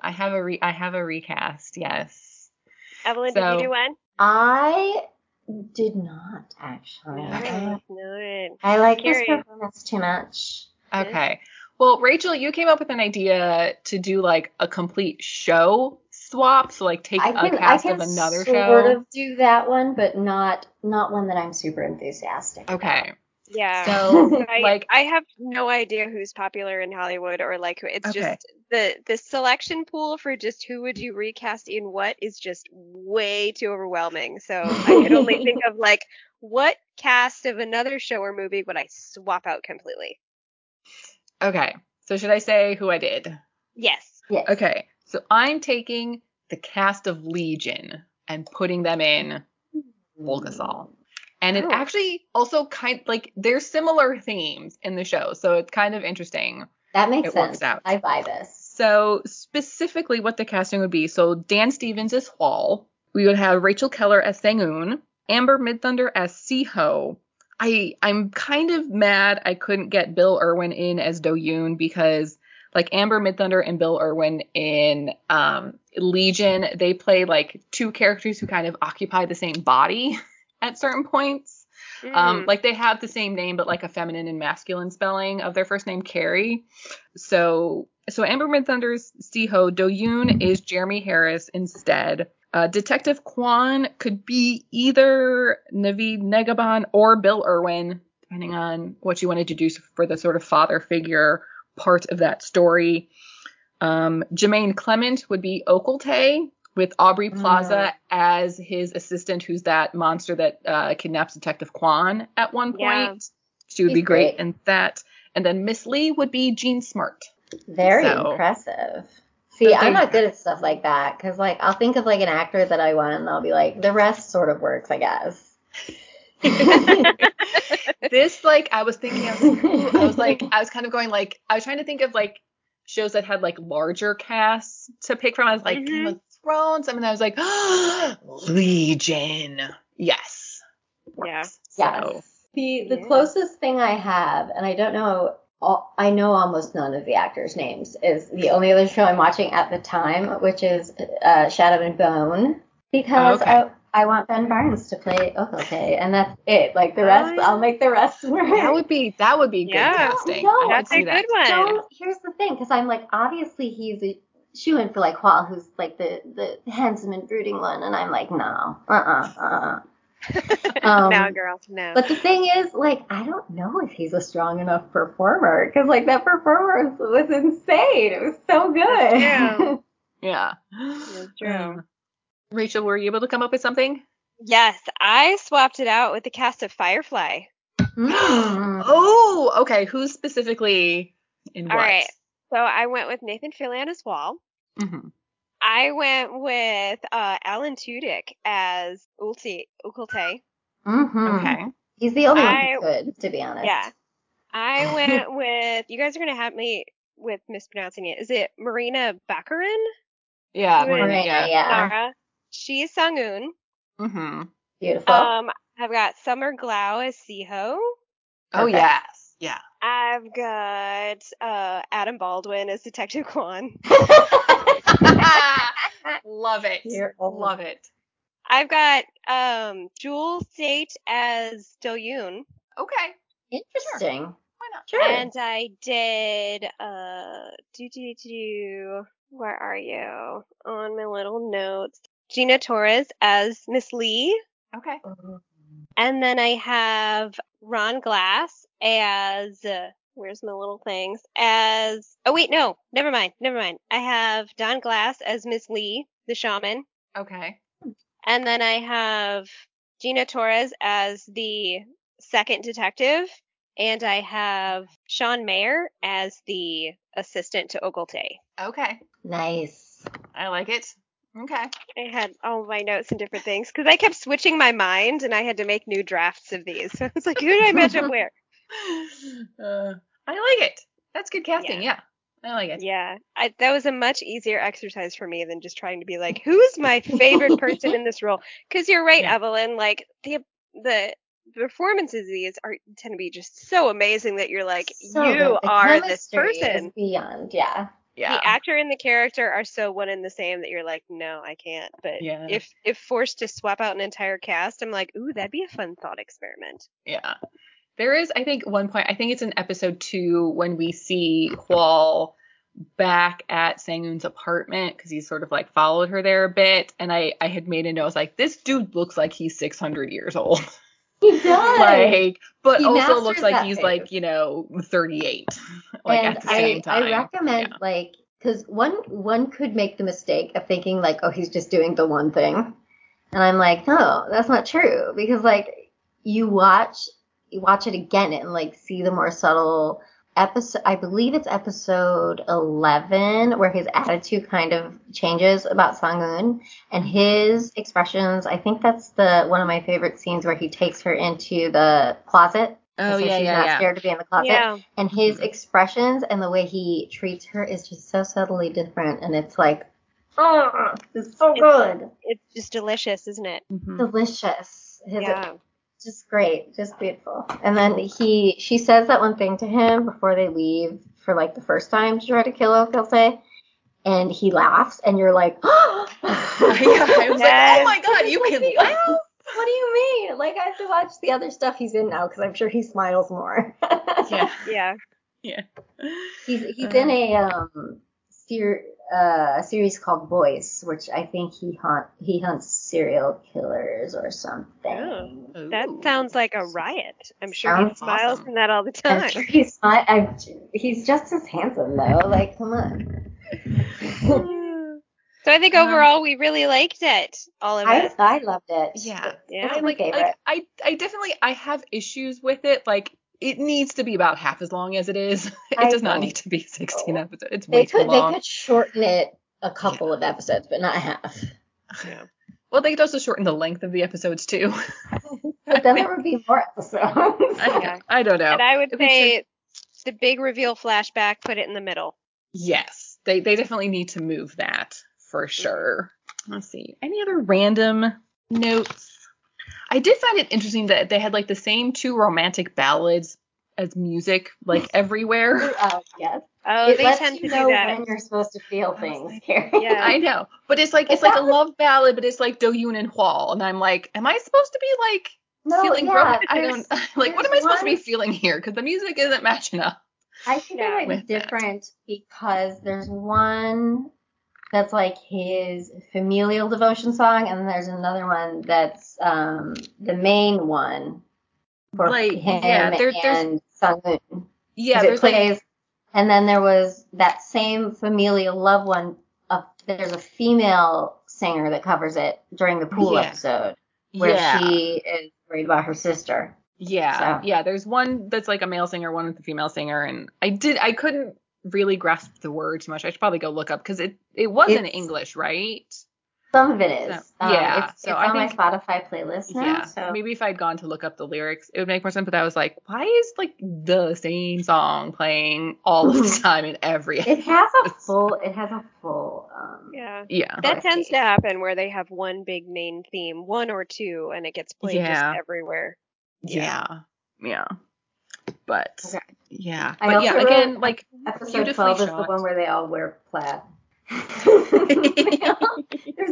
[SPEAKER 3] I have a re- I have a recast. Yes.
[SPEAKER 2] Evelyn, did you do one?
[SPEAKER 1] I did not actually.
[SPEAKER 2] Nice, nice.
[SPEAKER 1] I like his
[SPEAKER 2] Carrie.
[SPEAKER 1] performance too much.
[SPEAKER 3] Okay. Well, Rachel, you came up with an idea to do like a complete show swap, so like take
[SPEAKER 1] I
[SPEAKER 3] a
[SPEAKER 1] can, I
[SPEAKER 3] cast
[SPEAKER 1] can
[SPEAKER 3] of another
[SPEAKER 1] sort
[SPEAKER 3] show.
[SPEAKER 1] of do that one, but not not one that I'm super enthusiastic.
[SPEAKER 3] Okay.
[SPEAKER 2] Yeah.
[SPEAKER 3] So <laughs>
[SPEAKER 2] I,
[SPEAKER 3] like
[SPEAKER 2] I have no idea who's popular in Hollywood or like who. It's
[SPEAKER 3] Okay.
[SPEAKER 2] just the the selection pool for just who would you recast in what is just way too overwhelming. So I could only <laughs> think of like what cast of another show or movie would I swap out completely?
[SPEAKER 3] okay. So should I say who I did?
[SPEAKER 2] Yes.
[SPEAKER 1] Yes.
[SPEAKER 3] Okay. So I'm taking the cast of Legion and putting them in hmm. Bulgasal. And it
[SPEAKER 1] Oh.
[SPEAKER 3] actually also kind like there's similar themes in the show, so it's kind of interesting.
[SPEAKER 1] That makes
[SPEAKER 3] It
[SPEAKER 1] sense.
[SPEAKER 3] works out.
[SPEAKER 1] I buy this.
[SPEAKER 3] So specifically what the casting would be, so Dan Stevens as Hwal, we would have Rachel Keller as Sang-Eun, Amber Midthunder as Siho. I I'm kind of mad I couldn't get Bill Irwin in as Do Yoon because like Amber Midthunder and Bill Irwin in um, Legion, they play like two characters who kind of occupy the same body <laughs> at certain points. Um,
[SPEAKER 2] Mm.
[SPEAKER 3] like they have the same name, but like a feminine and masculine spelling of their first name, Carrie. So, so Amber Midthunder's Siho, Do Yoon is Jeremy Harris instead. Uh, Detective Kwan could be either Navid Negahban or Bill Irwin, depending on what you wanted to do for the sort of father figure part of that story. Um, Jermaine Clement would be Ok Eul-Tae, with Aubrey Plaza as his assistant, who's that monster that uh, kidnaps Detective Kwan at one point.
[SPEAKER 2] Yeah.
[SPEAKER 3] She would
[SPEAKER 1] He's
[SPEAKER 3] be great
[SPEAKER 1] great.
[SPEAKER 3] in that. And then Miss Lee would be Jean Smart.
[SPEAKER 1] Very
[SPEAKER 3] So-
[SPEAKER 1] impressive. See,
[SPEAKER 3] So
[SPEAKER 1] I'm not good at stuff like that because, like, I'll think of like an actor that I want, and I'll be like, the rest sort of works, I guess. <laughs>
[SPEAKER 3] this, like, I was thinking, I was like, ooh, I was like, <laughs> I was kind of going like, I was trying to think of like shows that had like larger casts to pick from. I was like, Game
[SPEAKER 2] Mhm.
[SPEAKER 3] of Thrones. I mean, I was like, <gasps> Legion. Yes.
[SPEAKER 2] Yeah.
[SPEAKER 1] Yes.
[SPEAKER 3] So,
[SPEAKER 1] The the
[SPEAKER 2] Yeah.
[SPEAKER 1] closest thing I have, and I don't know, all, I know almost none of the actors' names, is the only other show I'm watching at the time, which is uh, Shadow and Bone, because
[SPEAKER 3] Oh, okay.
[SPEAKER 1] I I want Ben Barnes to play okay, and that's it. Like the rest,
[SPEAKER 2] Oh, yeah.
[SPEAKER 1] I'll make the rest <laughs> work.
[SPEAKER 3] that would be that would be good
[SPEAKER 2] Yeah.
[SPEAKER 3] casting.
[SPEAKER 1] No,
[SPEAKER 3] I would
[SPEAKER 2] That's
[SPEAKER 3] see
[SPEAKER 2] a
[SPEAKER 3] that.
[SPEAKER 2] good one.
[SPEAKER 1] Don't. Here's the thing, because I'm like, obviously he's a shoe in for like Hwal, who's like the the handsome and brooding one, and I'm like, no, uh, uh-uh, uh, <laughs> um,
[SPEAKER 2] no, girl, no.
[SPEAKER 1] But the thing is, like, I don't know if he's a strong enough performer, because like that performance was insane. It was so good.
[SPEAKER 2] That's true. <laughs>
[SPEAKER 3] Yeah.
[SPEAKER 2] That's true.
[SPEAKER 3] Um, Rachel, were you able to come up with something?
[SPEAKER 2] yes, I swapped it out with the cast of Firefly.
[SPEAKER 1] Mm. <gasps>
[SPEAKER 3] Oh, okay. Who's specifically in what?
[SPEAKER 2] All right. So I went with Nathan Fillion as Hwal.
[SPEAKER 3] Mhm.
[SPEAKER 2] I went with uh, Alan Tudyk as Ulti Ukulte.
[SPEAKER 1] Mhm.
[SPEAKER 3] Okay.
[SPEAKER 1] He's the only one
[SPEAKER 2] I-
[SPEAKER 1] who could, to be honest.
[SPEAKER 2] Yeah. I <laughs> went with you guys are gonna have me with mispronouncing it. Is it Marina Baccarin?
[SPEAKER 3] Yeah,
[SPEAKER 1] Marina, yeah. yeah.
[SPEAKER 2] Nara. She's Sangun.
[SPEAKER 3] Mm-hmm.
[SPEAKER 1] Beautiful.
[SPEAKER 2] Um, I've got Summer Glau as Siho.
[SPEAKER 3] Oh yes, yeah.
[SPEAKER 2] I've got uh Adam Baldwin as Detective Kwan. <laughs> <laughs>
[SPEAKER 3] Love it.
[SPEAKER 1] You're old.
[SPEAKER 3] Love it.
[SPEAKER 2] I've got um Jewel Staite as Do Yoon.
[SPEAKER 3] Okay.
[SPEAKER 1] Interesting.
[SPEAKER 3] Why not?
[SPEAKER 1] Sure.
[SPEAKER 2] And I did uh do do do do where are you? On my little notes. Gina Torres as Miss Lee.
[SPEAKER 3] Okay.
[SPEAKER 2] And then I have Ron Glass as uh, where's my little things? As oh wait, no, never mind, never mind. I have Don Glass as Miss Lee, the shaman.
[SPEAKER 3] Okay.
[SPEAKER 2] And then I have Gina Torres as the second detective. And I have Sean Maher as the assistant to Ok Eul-Tae.
[SPEAKER 3] Okay.
[SPEAKER 1] Nice.
[SPEAKER 3] I like it. Okay.
[SPEAKER 2] I had all of my notes and different things because I kept switching my mind and I had to make new drafts of these. <laughs> So I was like, who did I match up <laughs> where?
[SPEAKER 3] Uh, I like it. That's good casting. Yeah. I like it.
[SPEAKER 2] Yeah, I, that was a much easier exercise for me than just trying to be like, who's my favorite person in this role? Because you're right, <laughs>
[SPEAKER 3] Yeah.
[SPEAKER 2] Evelyn. Like the the performances of these are tend to be just so amazing that you're like,
[SPEAKER 1] So
[SPEAKER 2] you. Are this person.
[SPEAKER 1] Beyond, yeah.
[SPEAKER 3] Yeah.
[SPEAKER 2] The actor and the character are so one and the same that you're like, no, I can't. But
[SPEAKER 3] Yeah.
[SPEAKER 2] if if forced to swap out an entire cast, I'm like, ooh, that'd be a fun thought experiment.
[SPEAKER 3] Yeah. There is, I think, one point, I think it's in episode two when we see Hwal back at Sangun's apartment because he's sort of like followed her there a bit. And I, I had made a note, I was like, this dude looks like he's 600 years old. <laughs>
[SPEAKER 1] He does.
[SPEAKER 3] like, but
[SPEAKER 1] He
[SPEAKER 3] also looks like he's like, you know, 38. <laughs> like
[SPEAKER 1] and
[SPEAKER 3] at the same
[SPEAKER 1] I,
[SPEAKER 3] time.
[SPEAKER 1] I recommend
[SPEAKER 3] Yeah.
[SPEAKER 1] like because one one could make the mistake of thinking like oh he's just doing the one thing and i'm like no that's not true because like you watch watch it again and like see the more subtle episode i believe it's episode 11 where his attitude kind of changes about sangun and his expressions i think that's the one of my favorite scenes where he takes her into the closet
[SPEAKER 3] Oh,
[SPEAKER 1] so
[SPEAKER 3] yeah,
[SPEAKER 1] she's
[SPEAKER 3] yeah,
[SPEAKER 1] not
[SPEAKER 3] yeah.
[SPEAKER 1] scared to be in the closet
[SPEAKER 2] Yeah.
[SPEAKER 1] and his expressions and the way he treats her is just so subtly different and it's like oh it's so good
[SPEAKER 2] It's just delicious, isn't it?
[SPEAKER 3] Mhm.
[SPEAKER 1] delicious his
[SPEAKER 2] Yeah.
[SPEAKER 1] Just great just beautiful and then he she says that one thing to him before they leave for like the first time to try to kill Ok Eul-Tae and he laughs and you're like oh <laughs>
[SPEAKER 3] yeah, I was like, oh my god, you can <laughs> laugh.
[SPEAKER 1] what do you mean like i have to watch the other stuff he's in now because i'm sure he smiles more
[SPEAKER 3] Yeah.
[SPEAKER 2] Yeah.
[SPEAKER 3] Yeah. <laughs>
[SPEAKER 1] He's he's
[SPEAKER 3] Uh,
[SPEAKER 1] in a um ser- uh, a series called Voice, which I think he hunt he hunts serial killers or something.
[SPEAKER 2] Oh, That
[SPEAKER 3] Ooh.
[SPEAKER 2] sounds like a riot. I'm sure he smiles
[SPEAKER 3] awesome.
[SPEAKER 2] from that all the
[SPEAKER 1] I'm
[SPEAKER 2] time.
[SPEAKER 1] sure he's not. I, he's just as handsome though. Like, come on. <laughs>
[SPEAKER 2] so I think
[SPEAKER 3] Um,
[SPEAKER 2] overall we really liked it. All of
[SPEAKER 1] I
[SPEAKER 2] us.
[SPEAKER 1] I loved it.
[SPEAKER 3] Yeah.
[SPEAKER 2] Yeah.
[SPEAKER 1] It's
[SPEAKER 3] like, like I, I definitely I have issues with it. Like it needs to be about half as long as it is. <laughs> It
[SPEAKER 1] I
[SPEAKER 3] does not need to be 16
[SPEAKER 1] so.
[SPEAKER 3] episodes. It's way
[SPEAKER 1] they
[SPEAKER 3] too
[SPEAKER 1] could they could shorten it a couple of episodes, but not half.
[SPEAKER 2] Yeah.
[SPEAKER 3] Well, they could also shorten the length of the episodes too. <laughs>
[SPEAKER 1] But then there would be more episodes.
[SPEAKER 3] I, I don't know.
[SPEAKER 2] And I would
[SPEAKER 3] If we
[SPEAKER 2] say the big reveal flashback, put it in the middle.
[SPEAKER 3] Yes, they they definitely need to move that
[SPEAKER 1] Mm-hmm.
[SPEAKER 3] for sure. Let's see. Any other random notes? I did find it interesting that they had like the same two romantic ballads as music like <laughs> everywhere.
[SPEAKER 1] uh, yes.
[SPEAKER 2] Oh,
[SPEAKER 1] it
[SPEAKER 2] they
[SPEAKER 1] lets
[SPEAKER 2] tend
[SPEAKER 1] you
[SPEAKER 2] to
[SPEAKER 1] know
[SPEAKER 2] do that.
[SPEAKER 1] when you're supposed to feel things.
[SPEAKER 3] like, <laughs>
[SPEAKER 1] Carrie.
[SPEAKER 2] Yeah.
[SPEAKER 3] I know, but it's like it's like a <laughs> love ballad, but it's like Doyun and Hwal, and I'm like, am I supposed to be like
[SPEAKER 1] No,
[SPEAKER 3] feeling
[SPEAKER 1] yeah,
[SPEAKER 3] broken? I don't like. What am I
[SPEAKER 1] there's
[SPEAKER 3] supposed to be feeling here? Because the music isn't matching up.
[SPEAKER 1] I think
[SPEAKER 2] Yeah.
[SPEAKER 1] it might be
[SPEAKER 3] that.
[SPEAKER 1] different because there's one that's like his familial devotion song, and then there's another one that's um, the main one for
[SPEAKER 3] Like,
[SPEAKER 1] him
[SPEAKER 3] yeah, there- there's-
[SPEAKER 1] and Sangun.
[SPEAKER 3] Yeah,
[SPEAKER 1] it
[SPEAKER 3] there's like
[SPEAKER 1] plays, and then there was that same familial love one. Of, there's a female singer that covers it during the pool
[SPEAKER 3] Yeah.
[SPEAKER 1] episode where
[SPEAKER 3] yeah.
[SPEAKER 1] she is worried about her sister.
[SPEAKER 3] Yeah,
[SPEAKER 1] So-
[SPEAKER 3] yeah. There's one that's like a male singer, one with a female singer, and I did I couldn't really grasp the words much. I should probably go look up because it it was in English, right?
[SPEAKER 1] Some of it is. So,
[SPEAKER 3] um, yeah.
[SPEAKER 1] It's, so it's I on think, my Spotify playlist now. Yeah. So.
[SPEAKER 3] Maybe if I'd gone to look up the lyrics, it would make more sense. But I was like, why is like the same song playing all of the <laughs> time in every?
[SPEAKER 1] It has a full. It has a full. Um,
[SPEAKER 2] yeah.
[SPEAKER 3] Yeah.
[SPEAKER 2] That tends to happen where they have one big main theme, one or two, and it gets played yeah. just everywhere.
[SPEAKER 3] Yeah. Yeah. But okay. yeah. But yeah, again, like
[SPEAKER 1] episode twelve shot. is the one where they all wear plaid. <laughs> There's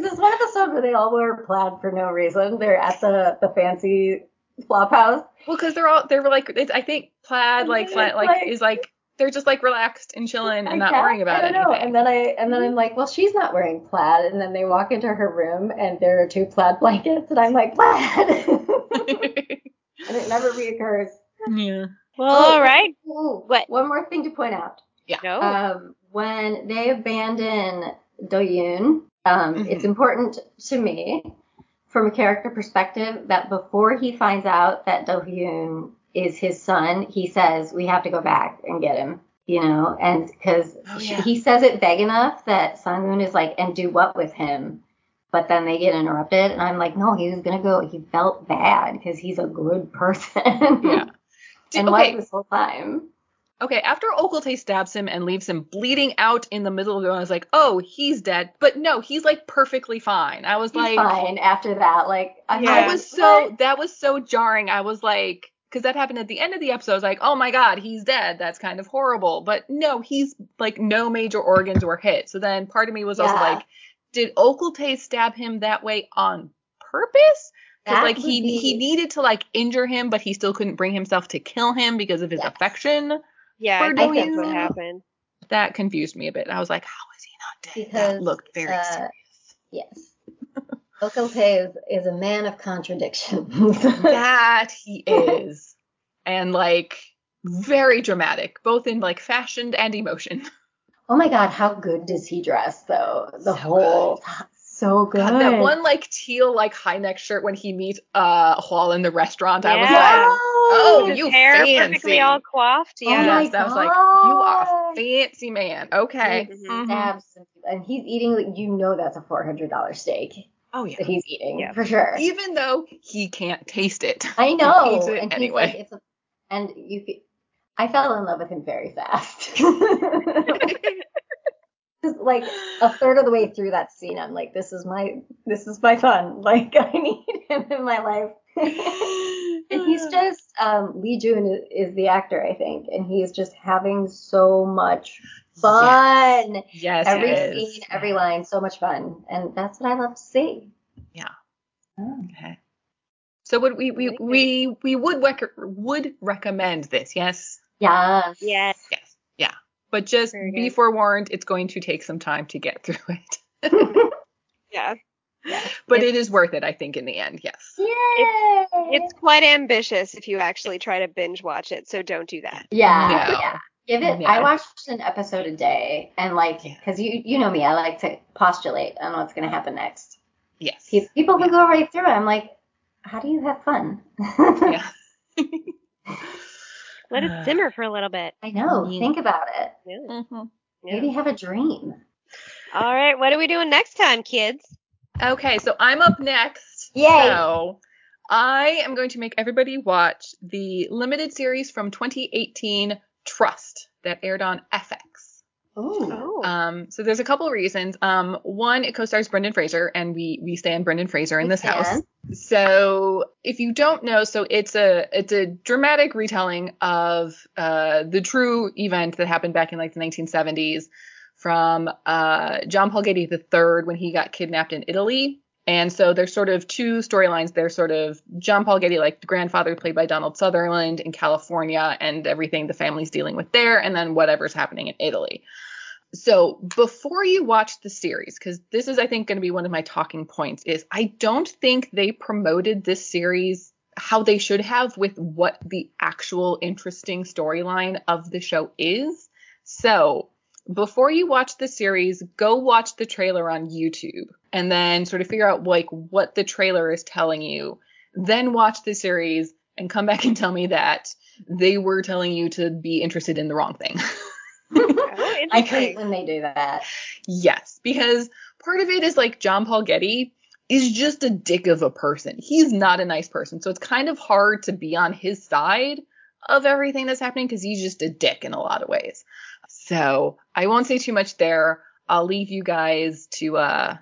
[SPEAKER 1] this one episode where they all wear plaid for no reason. They're at the the fancy flop house.
[SPEAKER 3] Well, because they're all they're like it's, I think plaid like flat, like, like, is like they're just like relaxed and chilling and not worrying about
[SPEAKER 1] I don't
[SPEAKER 3] anything.
[SPEAKER 1] And then I and then I'm like, well, she's not wearing plaid. And then they walk into her room and there are two plaid blankets, and I'm like, plaid. <laughs> <laughs> and it never reoccurs.
[SPEAKER 3] Yeah.
[SPEAKER 2] Well, oh, all right.
[SPEAKER 1] Ooh, what? One more thing to point out.
[SPEAKER 3] Yeah.
[SPEAKER 2] No.
[SPEAKER 1] Um, when they abandon Doyun, um, mm-hmm. it's important to me from a character perspective that before he finds out that Doyun is his son, he says, we have to go back and get him. You know, and because oh, yeah. he says it vague enough that Sangun is like, and do what with him? But then they get interrupted, and I'm like, no, he was gonna go. He felt bad because he's a good person.
[SPEAKER 3] yeah. <laughs>
[SPEAKER 1] and okay. this whole time.
[SPEAKER 3] Okay, after Ok Eul-Tae stabs him and leaves him bleeding out in the middle of the room, I was like, oh, he's dead. But no, he's like perfectly fine. I was
[SPEAKER 1] he's
[SPEAKER 3] like,
[SPEAKER 1] fine after that. Like,
[SPEAKER 3] yeah. I was so that was so jarring. I was like, because that happened at the end of the episode. I was like, oh my god, he's dead. That's kind of horrible. But no, he's like no major organs were hit. So then part of me was yeah. also like, did Ok Eul-Tae stab him that way on purpose? Because like he be... he needed to like injure him, but he still couldn't bring himself to kill him because of his yes. affection.
[SPEAKER 2] Yeah, I think that's what happened.
[SPEAKER 3] That confused me a bit. I was like, how is he not dead? Because that looked very uh, serious.
[SPEAKER 1] Yes. <laughs> Ok Eul-Tae is, is a man of contradictions. <laughs>
[SPEAKER 3] that he is. And like very dramatic, both in like fashion and emotion.
[SPEAKER 1] Oh my god, how good does he dress though? The so whole good so good. God,
[SPEAKER 3] that one like teal like high neck shirt when he meets uh Hwal in the restaurant. Yeah. I was like, oh, His you hair fancy. perfectly
[SPEAKER 2] all coiffed.
[SPEAKER 1] Yeah. Oh my God.
[SPEAKER 3] I was like, you are a fancy man. Okay.
[SPEAKER 1] Mm-hmm. Absolutely. And he's eating. Like you know that's a four hundred dollar steak.
[SPEAKER 3] Oh yeah.
[SPEAKER 1] That he's eating yeah. for sure.
[SPEAKER 3] Even though he can't taste it.
[SPEAKER 1] I <laughs> know.
[SPEAKER 3] He eats it
[SPEAKER 1] and
[SPEAKER 3] anyway.
[SPEAKER 1] Like, a, and you. I fell in love with him very fast. <laughs> <laughs> like a third of the way through that scene, I'm like, this is my this is my fun. <laughs> Like I need him in my life. <laughs> and he's just um, Lee Joon is, is, the actor, I think, and he's just having so much fun.
[SPEAKER 3] Yes, yes
[SPEAKER 1] every scene, every line, so much fun, and that's what I love to see.
[SPEAKER 3] Yeah. Oh. Okay. So would we we we we would rec- would recommend this? Yes.
[SPEAKER 1] Yes.
[SPEAKER 2] Yes.
[SPEAKER 3] Yes. But just be forewarned, it's going to take some time to get <laughs> through it. <laughs>
[SPEAKER 2] yeah.
[SPEAKER 3] Yeah. But it's, it is worth it, I think, in the end. Yes.
[SPEAKER 1] Yeah.
[SPEAKER 2] It's, it's, quite ambitious if you actually try to binge watch it, so don't do that.
[SPEAKER 1] Yeah. No. Yeah. Give it. Yeah. I watched an episode a day, and like, because you you know me, I like to postulate on what's going to happen next.
[SPEAKER 3] Yes.
[SPEAKER 1] People who yeah. go right through it, I'm like, how do you have fun? <laughs>
[SPEAKER 3] yeah.
[SPEAKER 2] Let it simmer for a little bit.
[SPEAKER 1] I know. Mm-hmm. Think about it. Yeah. Mm-hmm. Maybe have a dream.
[SPEAKER 2] All right. What are we doing next time, kids?
[SPEAKER 3] Okay. So I'm up next.
[SPEAKER 1] Yay.
[SPEAKER 3] So I am going to make everybody watch the limited series from 2018, Trust, that aired on FX.
[SPEAKER 1] Ooh.
[SPEAKER 3] Um, so there's a couple of reasons. Um, one, it co-stars Brendan Fraser, and we we stand Brendan Fraser in we this can. house. So if you don't know, so it's a it's a dramatic retelling of uh, the true event that happened back in like the 1970s from uh, John Paul Getty III when he got kidnapped in Italy. And so there's sort of two storylines. There's sort of John Paul Getty, like the grandfather played by Donald Sutherland in California, and everything the family's dealing with there, and then whatever's happening in Italy. So before you watch the series, because this is, I think, going to be one of my talking points, is I don't think they promoted this series how they should have with what the actual interesting storyline of the show is. So before you watch the series, go watch the trailer on YouTube and then sort of figure out like what the trailer is telling you. Then watch the series and come back <laughs> and tell me that they were telling you to be interested in the wrong thing. <laughs>
[SPEAKER 2] oh,
[SPEAKER 1] I hate when they do that.
[SPEAKER 3] Yes, because part of it is like John Paul Getty is just a dick of a person. He's not a nice person. So it's kind of hard to be on his side of everything that's happening because he's just a dick in a lot of ways. So I won't say too much there. I'll leave you guys to uh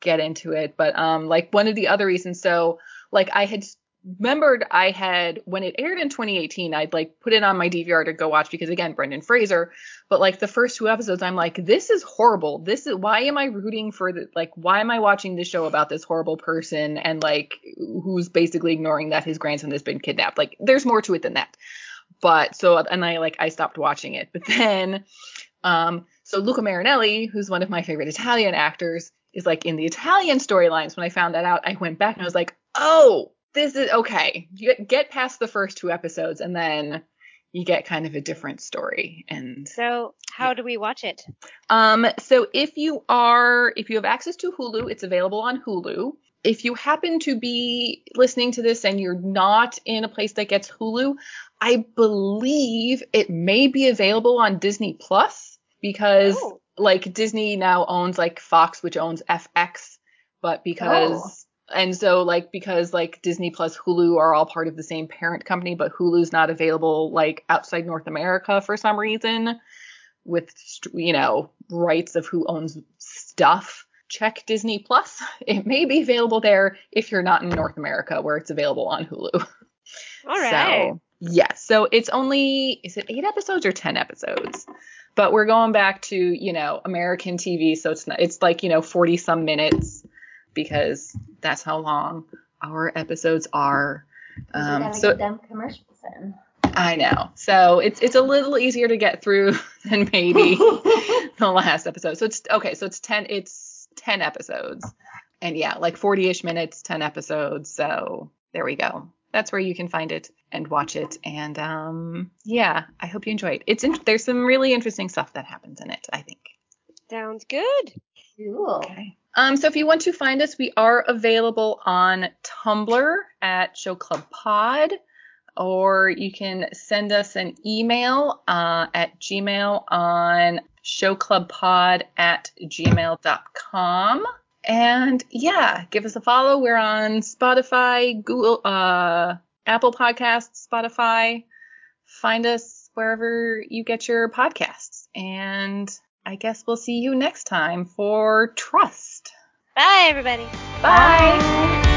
[SPEAKER 3] get into it. But um like one of the other reasons so like I had remembered I had when it aired in 2018, I'd like put it on my DVR to go watch because again, Brendan Fraser. But like the first two episodes, I'm like, this is horrible. This is why am I rooting for the like why am I watching this show about this horrible person and like who's basically ignoring that his grandson has been kidnapped? Like there's more to it than that. But so and I like I stopped watching it. But then um so Luca Marinelli, who's one of my favorite Italian actors, is like in the Italian storylines. When I found that out, I went back and I was like, oh, this is okay. You get past the first two episodes and then you get kind of a different story. And
[SPEAKER 2] so, how yeah. do we watch it?
[SPEAKER 3] Um, so if you are, if you have access to Hulu, it's available on Hulu. If you happen to be listening to this and you're not in a place that gets Hulu, I believe it may be available on Disney Plus because oh. like Disney now owns like Fox, which owns FX, but because oh and so like because like Disney plus Hulu are all part of the same parent company, but Hulu's not available like outside North America for some reason with you know rights of who owns stuff. Check Disney Plus. <laughs> It may be available there if you're not in North America where it's available on Hulu. <laughs>
[SPEAKER 2] All right.
[SPEAKER 3] So, yes. Yeah, so it's only is it 8 episodes or 10 episodes? But we're going back to, you know, American TV, so it's not it's like, you know, 40 some minutes because that's how long our episodes are.
[SPEAKER 1] Um, so them commercials in.
[SPEAKER 3] I know. So it's it's a little easier to get through <laughs> than maybe the last episode. So it's okay. So it's ten. It's ten episodes, and yeah, like forty-ish minutes, ten episodes. So there we go. That's where you can find it and watch it. And um, yeah, I hope you enjoy it. It's in, there's some really interesting stuff that happens in it. I think.
[SPEAKER 2] Sounds good.
[SPEAKER 1] Cool.
[SPEAKER 3] Okay. Um, so if you want to find us, we are available on Tumblr at Show Club Pod, or you can send us an email uh, at Gmail on showclubpod at gmail.com. And yeah, give us a follow. We're on Spotify, Google, uh, Apple Podcasts, Spotify. Find us wherever you get your podcasts. And I guess we'll see you next time for Trust.
[SPEAKER 2] Bye, everybody.
[SPEAKER 3] Bye. Bye.